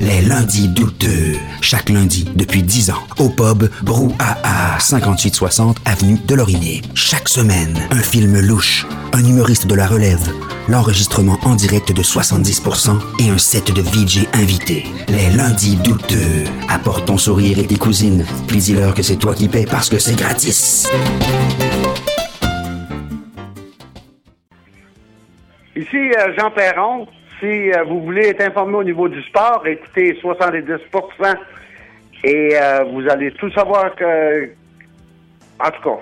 Les lundis douteux. Chaque lundi depuis 10 ans. Au pub Brouhaha, 5860 Avenue de. Chaque semaine, un film louche, un humoriste de la relève, l'enregistrement en direct de 70% et un set de VJ invités. Les lundis douteux. Apporte ton sourire et tes cousines. Puis dis-leur que c'est toi qui paies parce que c'est gratis. Ici euh, Jean Perron. Si euh, vous voulez être informé au niveau du sport, écoutez 70% et euh, vous allez tout savoir que... En tout cas.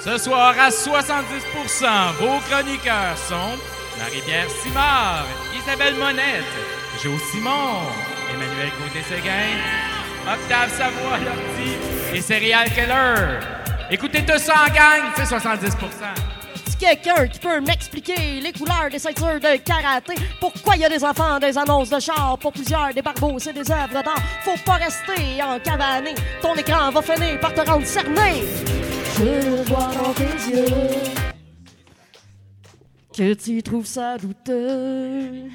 Ce soir, à 70% vos chroniqueurs sont Marie-Pierre Simard, Isabelle Monette, Joe Simon, Emmanuel Côté-Séguin, Octave Savoie-Lortie et Serial Keller. Écoutez tout ça en gang, c'est 70 Si quelqu'un qui peut m'expliquer les couleurs des ceintures de karaté, pourquoi il y a des enfants des annonces de char, pour plusieurs des barbeaux, c'est des œuvres d'art. Faut pas rester en cavané, ton écran va finir par te rendre cerné. Je le vois dans tes yeux que tu trouves ça douteux.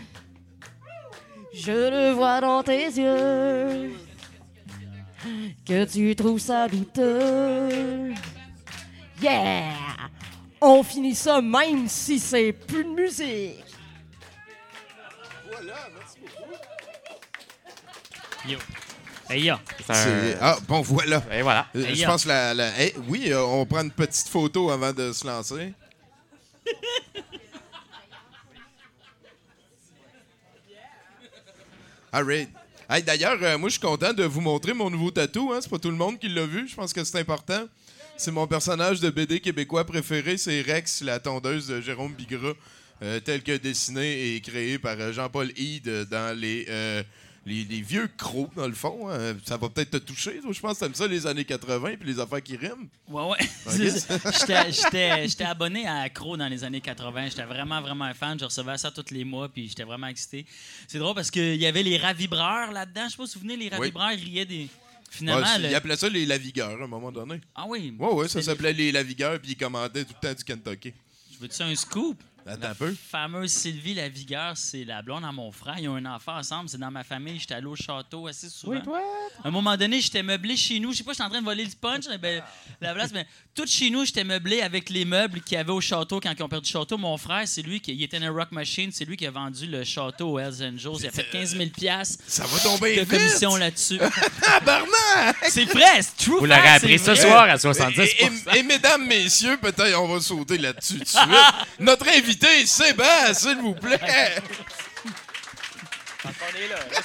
Je le vois dans tes yeux que tu trouves ça douteux. Yeah! On finit ça même si c'est plus de musique. Yo. Hey, yo. C'est un- C'est- Ah, bon, voilà. Et voilà. Euh, Hey, Je yo. pense la, la- oui, euh, on prend une petite photo avant de se lancer. All right. Hey, D'ailleurs, euh, moi, je suis content de vous montrer mon nouveau tatou. Hein. C'est pas tout le monde qui l'a vu. Je pense que c'est important. C'est mon personnage de BD québécois préféré. C'est Rex, la tondeuse de Jérôme Bigra, euh, tel que dessiné et créé par euh, Jean-Paul Hyde dans les, euh, les, les vieux crocs, dans le fond. hein. Ça va peut-être te toucher. Je pense que t'aimes ça, les années 80 puis les affaires qui riment. Ouais, ouais. J'étais- abonné à Accro dans les années 80. J'étais vraiment, vraiment un fan. Je recevais ça tous les mois, puis j'étais vraiment excité. C'est drôle parce qu'il y avait les ravibreurs là-dedans. Je sais pas si vous vous souvenez, les ravibreurs ils riaient des. Finalement, Ouais, le- Ils appelaient ça les lavigueurs à un moment donné. Ah oui. Ouais, ouais, ça s'appelait les lavigueurs puis ils commandaient tout le temps du Kentucky. Je veux-tu un scoop? Attends La un peu. fameuse Sylvie la vigueur, c'est la blonde à mon frère. Ils ont un enfant ensemble. C'est dans ma famille. J'étais allé au château assez souvent. À un moment donné, j'étais meublé chez nous. Je sais pas, j'étais en train de voler le punch, ben, la place, mais tout chez nous, j'étais meublé avec les meubles qu'il y avait au château quand ils ont perdu le château. Mon frère, c'est lui qui il était dans Rock Machine, c'est lui qui a vendu le château aux Hells Angels. Il a fait 15 000 piastres Ça va tomber de vite! commission là-dessus. C'est vrai, c'est true. Vous l'aurez appris ce soir à 70 Et, et- et mesdames, messieurs, peut-être on va sauter là-dessus tout de suite. Notre invité, Sébastien, s'il vous plaît.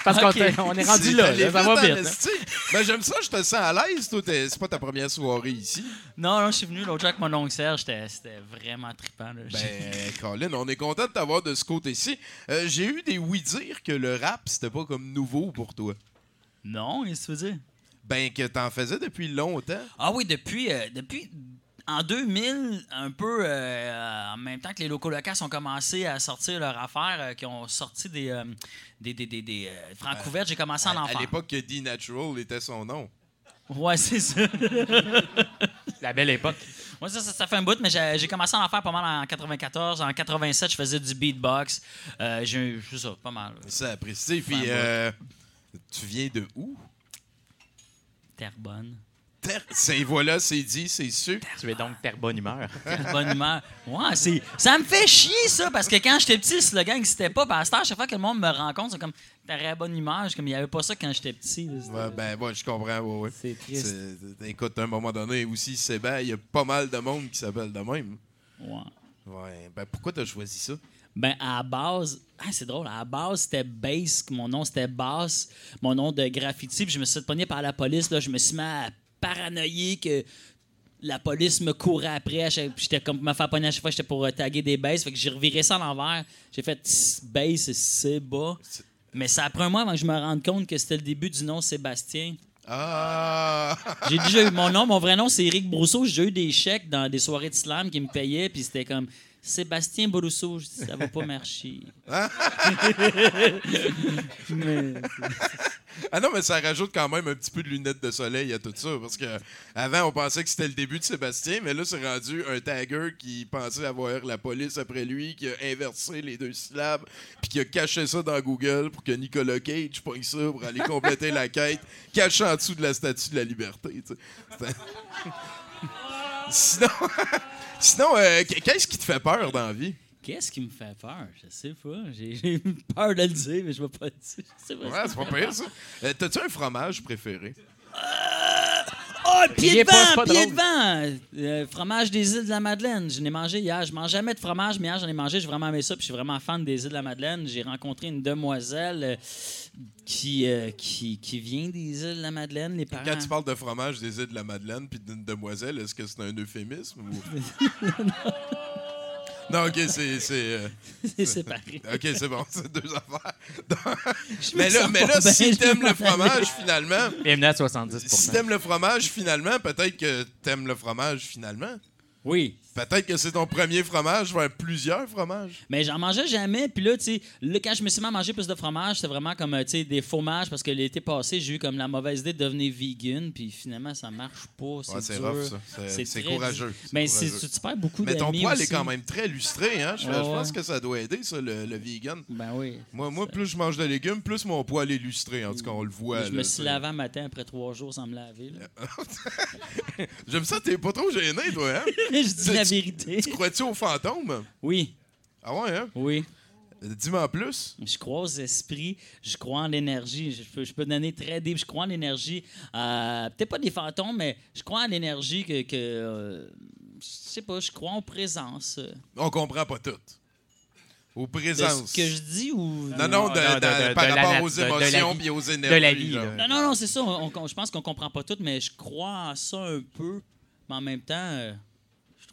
Parce qu'on Ok. t'est- on est rendu là, là, ça va vite. hein. Ben, j'aime ça, je te sens à l'aise. Toi, t'es- c'est pas ta première soirée ici. Non, non, je suis venu l'autre jour avec mon oncle Serge. C'était c'était vraiment trippant. là. Ben, Colin, on est content de t'avoir de ce côté-ci. Euh, J'ai eu des oui-dire que le rap, c'était pas comme nouveau pour toi. Non, qu'est-ce que tu veux dire? Ben, que t'en faisais depuis longtemps. Ah oui, depuis, euh, depuis en 2000, un peu euh, en même temps que les locaux locaux ont commencé à sortir leur affaire, euh, qui ont sorti des, euh, des, des, des, des, euh, j'ai commencé à en À, à faire. l'époque que D-Natural était son nom. Ouais, c'est ça. La belle époque. Moi, ça, ça, ça fait un bout, mais j'ai commencé à en faire pas mal en 94. En 87, je faisais du beatbox. Euh, j'ai c'est ça, pas mal. Ça apprécié. Puis, euh, tu viens de où? Terrebonne. Ter- C'est, voilà, c'est dit, c'est sûr. Tu es donc père bonne humeur. Bonne humeur. Ouais, c'est, ça me fait chier, ça, parce que quand j'étais petit, le slogan n'existait pas. Puis à cette heure, chaque fois que le monde me rencontre, c'est comme T'aurais bonne suis Comme il n'y avait pas ça quand j'étais petit. là. Ouais, ben, ouais, je comprends. Ouais, ouais. C'est triste. C'est- Écoute, à un moment donné, aussi, Sébastien, il y a pas mal de monde qui s'appelle de même. Ouais. Ouais. Ben, pourquoi t'as choisi ça? Ben, à la base, ah, c'est drôle, à la base, c'était Bass, que mon nom c'était Bass, mon nom de graffiti, puis je me suis fait pogner par la police, là, je me suis mis à paranoïer que la police me courait après, j'étais comme me faire pogner à chaque fois, j'étais pour euh, taguer des basses, fait que j'ai reviré ça à l'envers, j'ai fait Bass, c'est bas. Mais ça a pris un mois avant que je me rende compte que c'était le début du nom Sébastien. Ah! J'ai déjà eu mon nom, mon vrai nom c'est Eric Brousseau. J'ai déjà eu des chèques dans des soirées de slam qui me payaient, puis c'était comme Sébastien Borusso. Je dis, ça va pas marcher. mais, Ah non, mais ça rajoute quand même un petit peu de lunettes de soleil à tout ça. Parce que avant, on pensait que c'était le début de Sébastien, mais là, c'est rendu un tagger qui pensait avoir la police après lui, qui a inversé les deux syllabes, puis qui a caché ça dans Google pour que Nicolas Cage pogne ça pour aller compléter la quête, caché en dessous de la statue de la liberté. Sinon, sinon euh, qu'est-ce qui te fait peur dans la vie? Qu'est-ce qui me fait peur? Je sais pas. J'ai peur de le dire, mais je vais pas le dire. Je sais pas Ouais, c'est pas pire, ça. Euh, T'as-tu un fromage préféré? Oh, Il pied de vent, pied de vent! Euh, fromage des îles de la Madeleine. Je l'ai mangé hier. Je mange jamais de fromage, mais hier, j'en ai mangé. J'ai vraiment aimé ça. Puis je suis vraiment fan des îles de la Madeleine. J'ai rencontré une demoiselle euh, qui, euh, qui, qui vient des îles de la Madeleine. Les parents. Quand tu parles de fromage des îles de la Madeleine puis d'une demoiselle, est-ce que c'est un euphémisme ou... non, ok, c'est. c'est, euh, C'est séparé. ok, c'est bon, c'est deux affaires. Mais là, mais là bien, si t'aimes le fromage, finalement. Bienvenue à 70 Si t'aimes le fromage, finalement, peut-être que t'aimes le fromage, finalement. Oui. Peut-être que c'est ton premier fromage vers plusieurs fromages. Mais j'en mangeais jamais. Puis là, tu sais, là, quand je me suis mis à manger plus de fromage, c'était vraiment comme, euh, tu sais, des fromages. Parce que l'été passé, j'ai eu comme la mauvaise idée de devenir vegan. Puis finalement, ça marche pas. C'est Ouais, c'est rough, ça. C'est- c'est courageux. C'est Mais c'est- tu perds beaucoup Mais ton poil est quand même très lustré, hein? Je, Ouais, je pense ouais. que ça doit aider, ça, le, le vegan. Ben oui. Moi, moi, plus je mange de légumes, plus mon poil est lustré. En tout cas, on le voit. je me suis c'est- lavé un matin après trois jours sans me laver. J'aime ça, t'es pas trop gêné, toi, hein? je dis la vérité. Tu crois-tu aux fantômes? Oui, Ah ouais, hein? oui. Dis-moi en plus. Je crois aux esprits, je crois en l'énergie. Je peux, je peux donner très deep. Je crois en l'énergie. Euh, Peut-être pas des fantômes, mais je crois en l'énergie que. que euh, je sais pas, je crois en présence. On comprend pas tout. Aux De présences. ce que je dis ou. Non, non, de- Non, de- dans- de- par la rapport aux émotions puis aux énergies. De la vie, là. Non, non, non, c'est ça. on- on- je pense qu'on comprend pas tout, mais je crois en ça un peu. Mais en même temps, euh,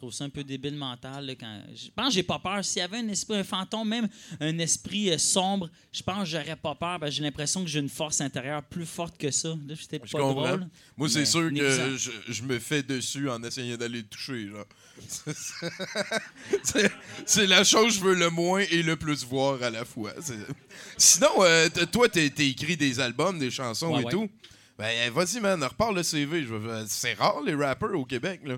trouve ça un peu débile mental. là, quand... Je pense que j'ai pas peur. S'il y avait un esprit, un fantôme, même un esprit euh, sombre, je pense que j'aurais pas peur. que j'ai l'impression que j'ai une force intérieure plus forte que ça. Là, c'était pas Je comprends. drôle. Moi, c'est sûr que je, je me fais dessus en essayant d'aller le toucher. c'est la chose que je veux le moins et le plus voir à la fois. Sinon, euh, toi, t'as écrit des albums, des chansons Ouais, et ouais. tout. Ben, vas-y, man, repars le CV. Je veux- C'est rare, les rappers au Québec, là.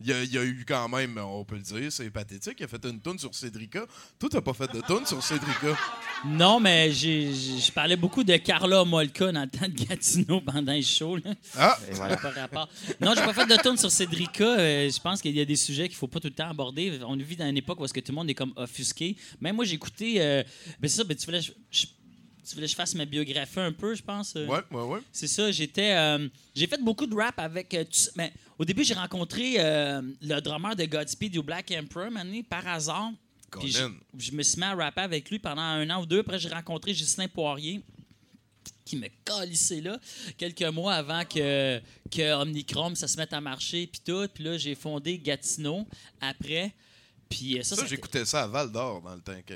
Il y, a, il y a eu quand même, on peut le dire, c'est pathétique. Il a fait une tune sur Cédrica. Toi, t'as pas fait de tune sur Cédrica. Non, mais je parlais beaucoup de Carla Molka dans le temps de Gatineau pendant le show. Là. Ah! N'a pas rapport. Non, j'ai pas fait de tourne sur Cédrica. Euh, je pense qu'il y a des sujets qu'il faut pas tout le temps aborder. On vit dans une époque où est-ce que tout le monde est comme offusqué. Même moi, j'ai écouté. Euh, ben c'est ça, ben tu voulais, je- tu voulais que je fasse ma biographie un peu, je pense? euh. Ouais, ouais, ouais. C'est ça, j'étais. euh, j'ai fait beaucoup de rap avec. euh, tu- mais au début, j'ai rencontré euh, le drummer de Godspeed du Black Emperor, mané, par hasard. Puis je, je me suis mis à rapper avec lui pendant un an ou deux. Après, j'ai rencontré Justin Poirier qui me calissait là quelques mois avant que, que Omnichrome ça se mette à marcher puis tout puis là j'ai fondé Gatineau après puis euh, ça, Ça, j'écoutais ça à Val d'Or dans le temps que,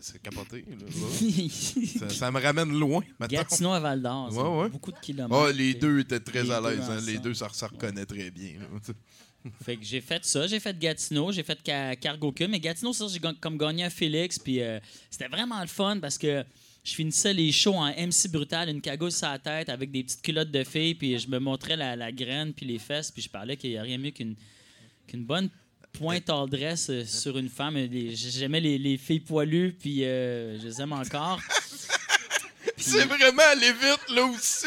c'est capoté. là, ça, ça me ramène loin. maintenant. Gatineau à Val d'Or c'est Ouais, ouais. beaucoup de kilomètres Ah, les deux étaient très les à l'aise. hein. Les deux, ça, ça reconnaît très bien. là. Fait que j'ai fait ça, j'ai fait Gatineau, j'ai fait Ca- Cargo Q, mais Gatineau, ça, j'ai comme gagné un Félix, puis euh, c'était vraiment le fun parce que je finissais les shows en MC brutal, une cagoule sur la tête avec des petites culottes de filles, puis je me montrais la, la graine puis les fesses, puis je parlais qu'il n'y a rien mieux qu'une qu'une bonne pointe all dress euh, sur une femme. Les- J'aimais les, les filles poilues, puis euh, je les aime encore. C'est vraiment aller vite, là aussi.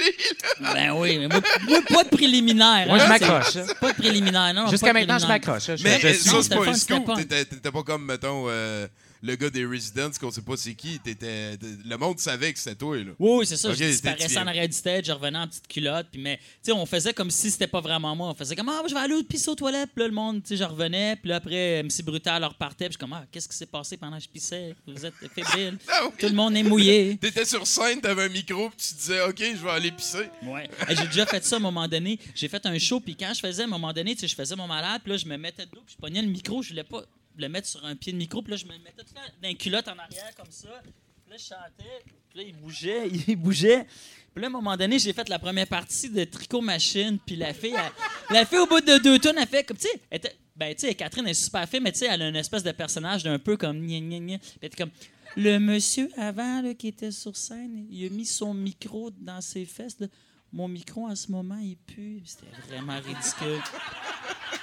là. Ben oui, mais moi, moi, pas de préliminaire. Moi, hein, je m'accroche. Pas de préliminaire, non. Jusqu'à maintenant, je m'accroche. Mais je suis- ça, c'est pas le un scoop. t'étais pas comme, mettons, euh, le gars des Residents qu'on sait pas c'est qui. T'étais- le monde savait que c'était toi. Là. Oui, oui, c'est ça. Ok, je disparaissais en arrière du stage, je revenais en petite culotte. Puis, mais, tu sais, on faisait comme si c'était pas vraiment moi. On faisait comme, ah, je vais aller pisser aux toilettes. Puis là, le monde, tu sais, je revenais. Puis là, après, MC Brutal repartait. Puis je comme, ah, qu'est-ce qui s'est passé pendant que je pissais? Vous êtes fébrile. Ah oui. Tout le monde est mouillé. T'étais sur scène, t'avais un micro, puis tu disais, OK, je vais aller pisser. Ouais. J'ai déjà fait ça à un moment donné. J'ai fait un show, puis quand je faisais à un moment donné, tu sais, je faisais mon malade, puis là, je me mettais de dos, puis je pognais le micro, je voulais pas le mettre sur un pied de micro, puis là, je me mettais tout une culotte en arrière, comme ça. Puis là, je chantais, puis là, il bougeait, il bougeait. Puis là, à un moment donné, j'ai fait la première partie de Tricot Machine, puis la fille, elle- la fille, au bout de deux tonnes, elle fait comme, tu sais, Ben, tu Catherine est super fine, mais tu sais, elle a une espèce de personnage d'un peu comme. gna, gna, gna. Comme. Le monsieur avant là, qui était sur scène, il a mis son micro dans ses fesses. Mon micro en ce moment, il pue. C'était vraiment ridicule.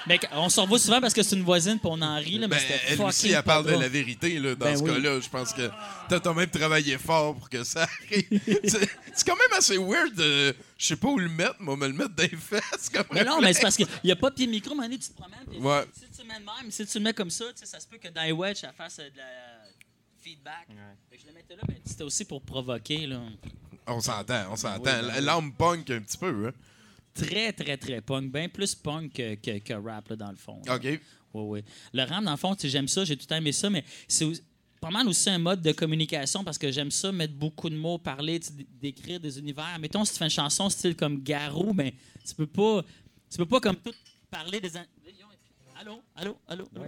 Mais on s'en revoit souvent parce que c'est une voisine puis on en rit, là, mais Ben, c'était elle fucking aussi, elle parle de la vérité là, dans Ben ce oui. cas-là. Je pense que t'as quand même travaillé fort pour que ça arrive. c'est quand même assez weird. de- Je sais pas où le mettre, moi, me le mettre dans les fesses. Comme Mais non, mais c'est parce qu'il n'y a pas de pied micro, mais tu te promènes. Ouais. Si tu le mets de même, si tu le mets comme ça, tu ça se peut que dans les wedges, ça fasse de la feedback. Que je le mettais là, mais c'était aussi pour provoquer. Là. On s'entend, on s'entend. Oui, ben. L'âme punk un petit peu. Hein? Très, très, très punk. Bien plus punk que, que, que rap, là, dans le fond. là. OK. Oui, oui. Le rap, dans le fond, j'aime ça, j'ai tout le temps aimé ça, mais c'est pas mal aussi un mode de communication parce que j'aime ça, mettre beaucoup de mots, parler, décrire des univers. Mettons, si tu fais une chanson style comme Garou, ben, tu peux pas, tu peux pas comme tout parler des. Allô, allô, allô? allô?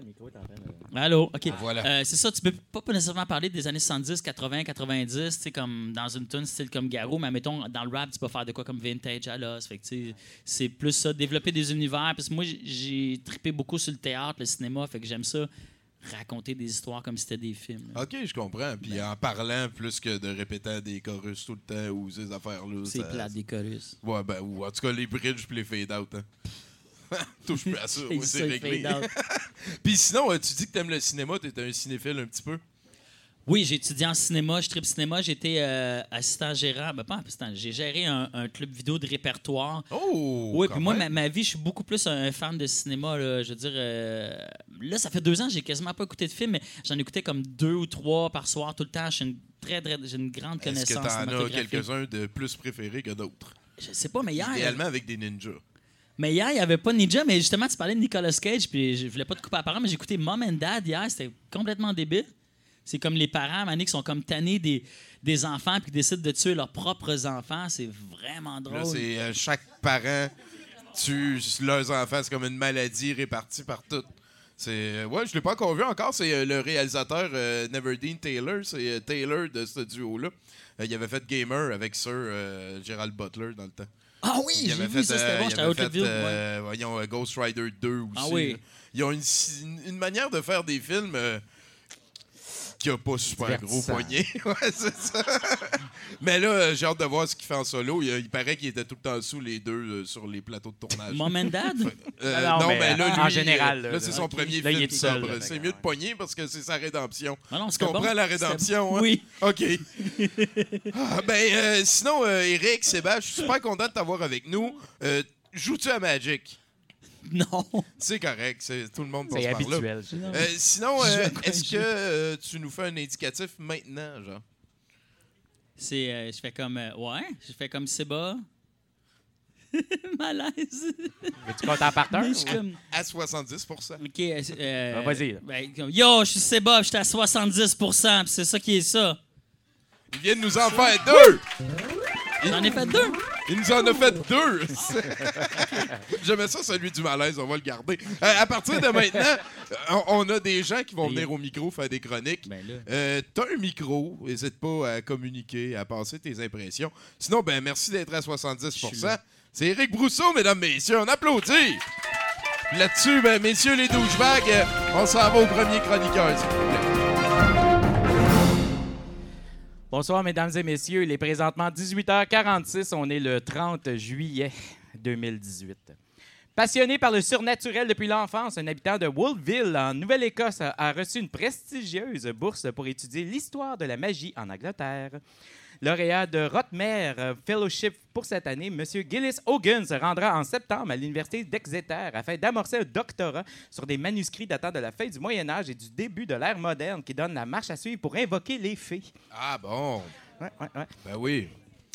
Allô, OK. Voilà. Euh, c'est ça, tu peux pas pas nécessairement parler des années 70, 80, 90, tu sais, comme dans une tune style comme Garou, mais mettons, dans le rap, tu peux faire de quoi comme vintage à l'os. Fait que, tu sais, c'est plus ça, développer des univers. Parce que moi, j'ai- j'ai trippé beaucoup sur le théâtre, le cinéma, fait que j'aime ça, raconter des histoires comme si c'était des films. là. OK, je comprends. Puis en parlant plus que de répéter des chorus tout le temps ou ces affaires-là. C'est ça- plate des chorus. Ouais, ben, ou en tout cas, les bridges puis les fade-out. Hein. Touche plus à ça, C'est ouais, réglé. Puis sinon, euh, tu dis que t'aimes le cinéma, t'es un cinéphile un petit peu. Oui, j'ai étudié en cinéma, je tripe cinéma, j'étais euh, assistant gérant, ben pas assistant, j'ai géré un, un club vidéo de répertoire. Oh! Oui, puis moi, ma, ma vie, je suis beaucoup plus un fan de cinéma. Là. Je veux dire, euh, là, ça fait deux ans que j'ai quasiment pas écouté de film, mais j'en écoutais comme deux ou trois par soir tout le temps. J'ai une, très, très- j'ai une grande Est-ce que connaissance t'en as quelques-uns de plus préférés que d'autres? Je sais pas, mais hier, Idéalement avec des ninjas. Mais hier, il n'y avait pas Ninja, mais justement, tu parlais de Nicolas Cage, puis je voulais pas te couper la parole, mais j'ai écouté Mom and Dad hier, c'était complètement débile. C'est comme les parents, Mané, qui sont comme tannés des, des enfants puis qui décident de tuer leurs propres enfants. C'est vraiment drôle. Là, c'est euh, chaque parent tue leurs enfants. C'est comme une maladie répartie par toutes. C'est euh, ouais, je l'ai pas encore vu encore. C'est euh, le réalisateur euh, Neverdeen Taylor. C'est Taylor de ce duo-là. Il avait fait Gamer avec Sir Gerald Butler dans le temps. Ah oui, j'ai vu fait, ça, c'était euh, bon, j'étais à euh, voyons, euh, Ghost Rider 2 aussi. Ah oui. là. Ils ont une, une- une manière de faire des films qui a pas super gros poignet. ouais, c'est ça. Mais là, euh, j'ai hâte de voir ce qu'il fait en solo. Il, il paraît qu'il était tout le temps sous les deux euh, sur les plateaux de tournage. Mom and Dad? Euh, Ah non, non, mais mais là, en lui, général, euh, là, là, c'est son premier Là, film sobre. C'est mieux de pogner parce que c'est sa rédemption. Ah non, tu comprends bon. la rédemption, hein? Oui. OK. Ah, ben, euh, sinon, euh, Eric, Sébastien, je suis super content de t'avoir avec nous. Euh, Joues-tu à Magic? Non. C'est correct, c'est, tout le monde passe C'est par là. habituel. je. Euh, sinon, Je euh, est-ce je que euh, tu nous fais un indicatif maintenant, genre? C'est, euh, je fais comme, euh, ouais, je fais comme Seba. Malaise. Tu comptes en? Mais je suis comme, À 70 OK. euh, euh, Ah, vas-y, là. ben, comme, Yo, je suis Seba, j'étais à 70 puis c'est ça qui est ça. Il vient de nous en faire deux! J'en ai fait deux. Il nous en a fait deux! J'aimais ça, celui du malaise, on va le garder. Euh, à partir de maintenant, on, on a des gens qui vont venir au micro faire des chroniques. Ben. Euh, T'as un micro, n'hésite pas à communiquer, à passer tes impressions. Sinon, ben merci d'être à 70% C'est Eric Brousseau, mesdames, messieurs, on applaudit! Là-dessus, ben, messieurs les douchebags, euh, on s'en va au premier chroniqueur, s'il vous plaît. Bonsoir, mesdames et messieurs. Il est présentement 18h46. On est le 30 juillet 2018. Passionné par le surnaturel depuis l'enfance, un habitant de Wolfville, en Nouvelle-Écosse, a reçu une prestigieuse bourse pour étudier l'histoire de la magie en Angleterre. Lauréat de Rotmer Fellowship pour cette année, M. Gillis Hogan se rendra en septembre à l'Université d'Exeter afin d'amorcer un doctorat sur des manuscrits datant de la fin du Moyen Âge et du début de l'ère moderne qui donne la marche à suivre pour invoquer les fées. Ah bon, Ouais, ouais, ouais. ben oui.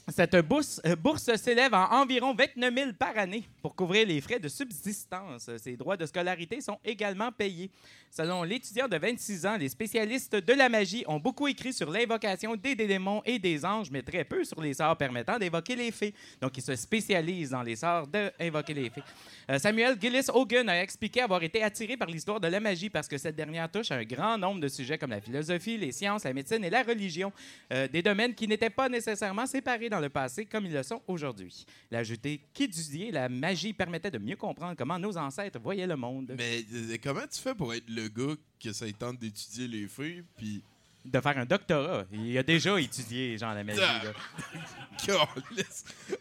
Cette bourse, euh, bourse s'élève à environ 29 000 par année pour couvrir les frais de subsistance. Ces droits de scolarité sont également payés. Selon l'étudiant de 26 ans, les spécialistes de la magie ont beaucoup écrit sur l'invocation des démons et des anges, mais très peu sur les sorts permettant d'évoquer les fées. Donc, ils se spécialisent dans les sorts d'invoquer les fées. Euh, Samuel Gillis Hogan a expliqué avoir été attiré par l'histoire de la magie parce que cette dernière touche à un grand nombre de sujets comme la philosophie, les sciences, la médecine et la religion, Euh, des domaines qui n'étaient pas nécessairement séparés dans dans le passé comme ils le sont aujourd'hui. Il a ajouté qu'étudier la magie permettait de mieux comprendre comment nos ancêtres voyaient le monde, Mais euh, comment tu fais pour être le gars que ça tente d'étudier les fées, puis... de faire un doctorat. Il a déjà étudié, genre, la là.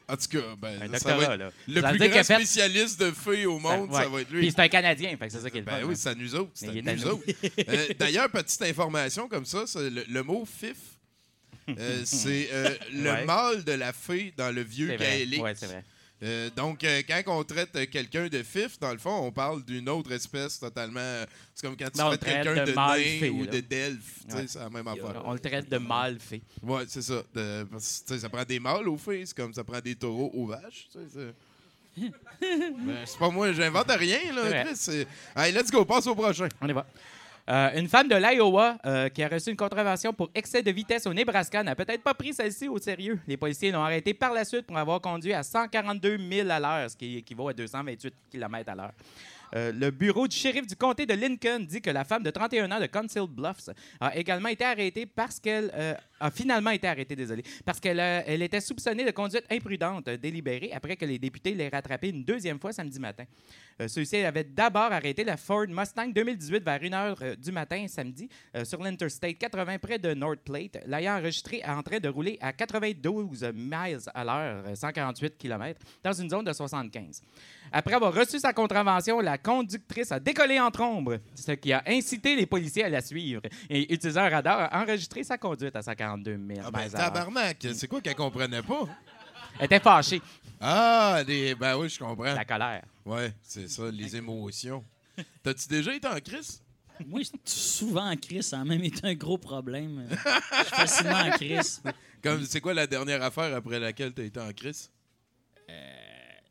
En tout cas, ben, Un ça va doctorat, être là. le Ça plus qu'il grand fait- spécialiste de fées au monde, Ouais. ça va être Puis lui. c'est un Canadien, fait que c'est ça qui est le Ben oui, c'est à nous autres. C'est Mais à il est à nous nous. autres. Euh, D'ailleurs, petite information comme ça, le, le mot fif, euh, c'est euh, le Ouais. mâle de la fée dans le vieux gaélique. Ouais, c'est vrai. Euh, donc, euh, quand on traite quelqu'un de fif, dans le fond, on parle d'une autre espèce totalement. c'est comme quand tu Non, traites traite quelqu'un de de, mâle nain fée, ou là. de delphe. tu sais, Ouais. C'est la même affaire. On le traite de mal fait. Ouais, c'est ça. De- parce ça prend des mâles aux fées, c'est comme ça prend des taureaux aux vaches. Ben, c'est pas moi, j'invente rien, là. Chris, let's go, passe au prochain. On y va. Euh, une femme de l'Iowa euh, qui a reçu une contravention pour excès de vitesse au Nebraska n'a peut-être pas pris celle-ci au sérieux. Les policiers l'ont arrêtée par la suite pour avoir conduit à 142 000 à l'heure, ce qui équivaut à 228 km à l'heure. Euh, le bureau du shérif du comté de Lincoln dit que la femme de 31 ans de Council Bluffs a également été arrêtée parce qu'elle euh, a finalement été arrêtée, désolé, parce qu'elle euh, elle était soupçonnée de conduite imprudente délibérée après que les députés l'aient rattrapée une deuxième fois samedi matin. Ceux-ci avaient d'abord arrêté la Ford Mustang 2018 vers 1h du matin samedi sur l'Interstate 80 près de North Plate, l'ayant enregistré en train de rouler à 92 miles à l'heure, euh, 148 km, dans une zone de 75. Après avoir reçu sa contravention, la conductrice a décollé en trombe, ce qui a incité les policiers à la suivre et, utilisant un radar, a enregistré sa conduite à 142 000 Ah ben, tabarnak, c'est quoi qu'elle comprenait pas? Elle était fâchée, Ah, des... ben oui, je comprends. la colère. Ouais, c'est ça, les émotions. T'as-tu déjà été en crise? Moi, je suis souvent en crise. Ça a même été un gros problème. Je suis facilement en crise. Comme, c'est quoi la dernière affaire après laquelle t'as été en crise?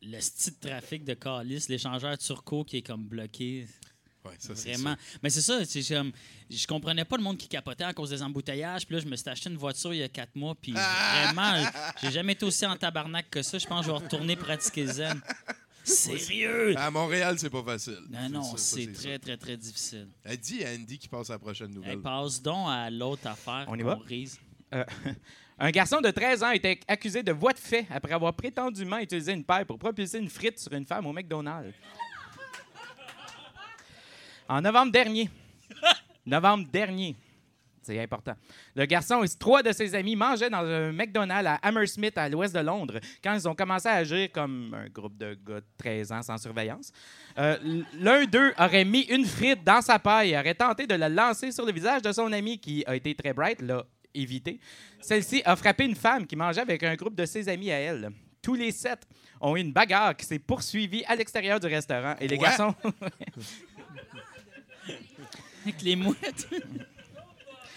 Le style de trafic de Calis, l'échangeur turco qui est comme bloqué. Ouais, ça, c'est Vraiment. ça. Mais c'est ça, c'est comme. Je comprenais pas le monde qui capotait à cause des embouteillages. Puis là, je me suis acheté une voiture il y a quatre mois. Puis vraiment, j'ai jamais été aussi en tabarnak que ça. Je pense que je vais retourner pratiquer zen. Sérieux? À Montréal, c'est pas facile. Non, non, c'est ça. très, très, très difficile. Elle dit à Andy qui passe à la prochaine nouvelle. Hey, passe donc à l'autre affaire. On y va? rise. Euh, un garçon de 13 ans été accusé de voie de fait après avoir prétendument utilisé une paille pour propulser une frite sur une femme au McDonald's. En novembre dernier. novembre dernier. C'est important. Le garçon et trois de ses amis mangeaient dans un McDonald's à Hammersmith, à l'ouest de Londres, quand ils ont commencé à agir comme un groupe de gars de 13 ans sans surveillance. Euh, L'un d'eux aurait mis une frite dans sa paille et aurait tenté de la lancer sur le visage de son ami qui a été très bright, l'a évité. Celle-ci a frappé une femme qui mangeait avec un groupe de ses amis à elle. Tous les sept ont eu une bagarre qui s'est poursuivie à l'extérieur du restaurant et les Quoi? garçons Avec les mouettes.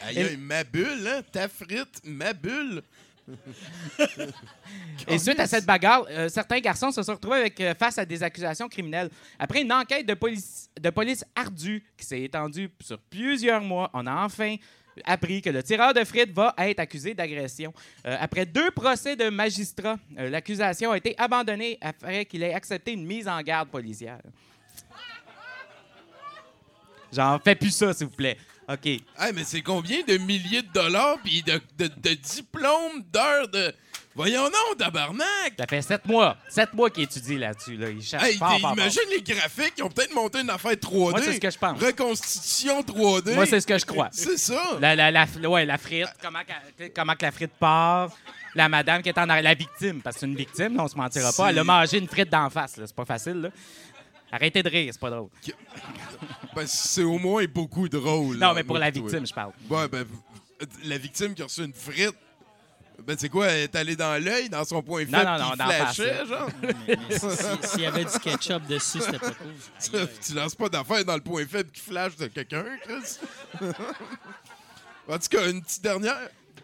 Aïe, aïe, ma bulle, hein? Ta frite, ma bulle. Et suite à cette bagarre, euh, certains garçons se sont retrouvés avec, euh, face à des accusations criminelles. Après une enquête de police, de police ardue qui s'est étendue sur plusieurs mois, on a enfin appris que le tireur de frites va être accusé d'agression. Euh, après deux procès de magistrats, euh, l'accusation a été abandonnée après qu'il ait accepté une mise en garde policière. J'en fais plus ça, s'il vous plaît. OK. Mais c'est combien de milliers de dollars puis de diplômes d'heures de. Voyons non, tabarnak! Ça fait sept mois. Sept mois qu'il étudie là-dessus. Là. Il cherche Hey, fort, t'es- fort, fort. imagine les graphiques, ils ont peut-être monté une affaire 3D. Moi, c'est ce que je pense. Reconstitution 3D. Moi, c'est ce que je crois. C'est ça. La, la, la, ouais, la frite, comment, comment que la frite part. La madame qui est en arrière, la victime, parce que c'est une victime, là, on se mentira pas. Elle a mangé une frite d'en face, c'est pas facile. Là. Arrêtez de rire, c'est pas drôle. Ben, c'est au moins beaucoup drôle. Non, là, mais pour la toi. victime, je parle. Ouais, ben, la victime qui a reçu une frite. Ben, c'est quoi, elle est allée dans l'œil, dans son point Non, faible, non, non, la face, flashait, genre? Mais- mais si- si- S'il y avait du ketchup dessus, c'était pas cool. Aïe, aïe. tu lances pas d'affaires dans le point faible qui flash de quelqu'un, Chris? en tout cas, une petite dernière.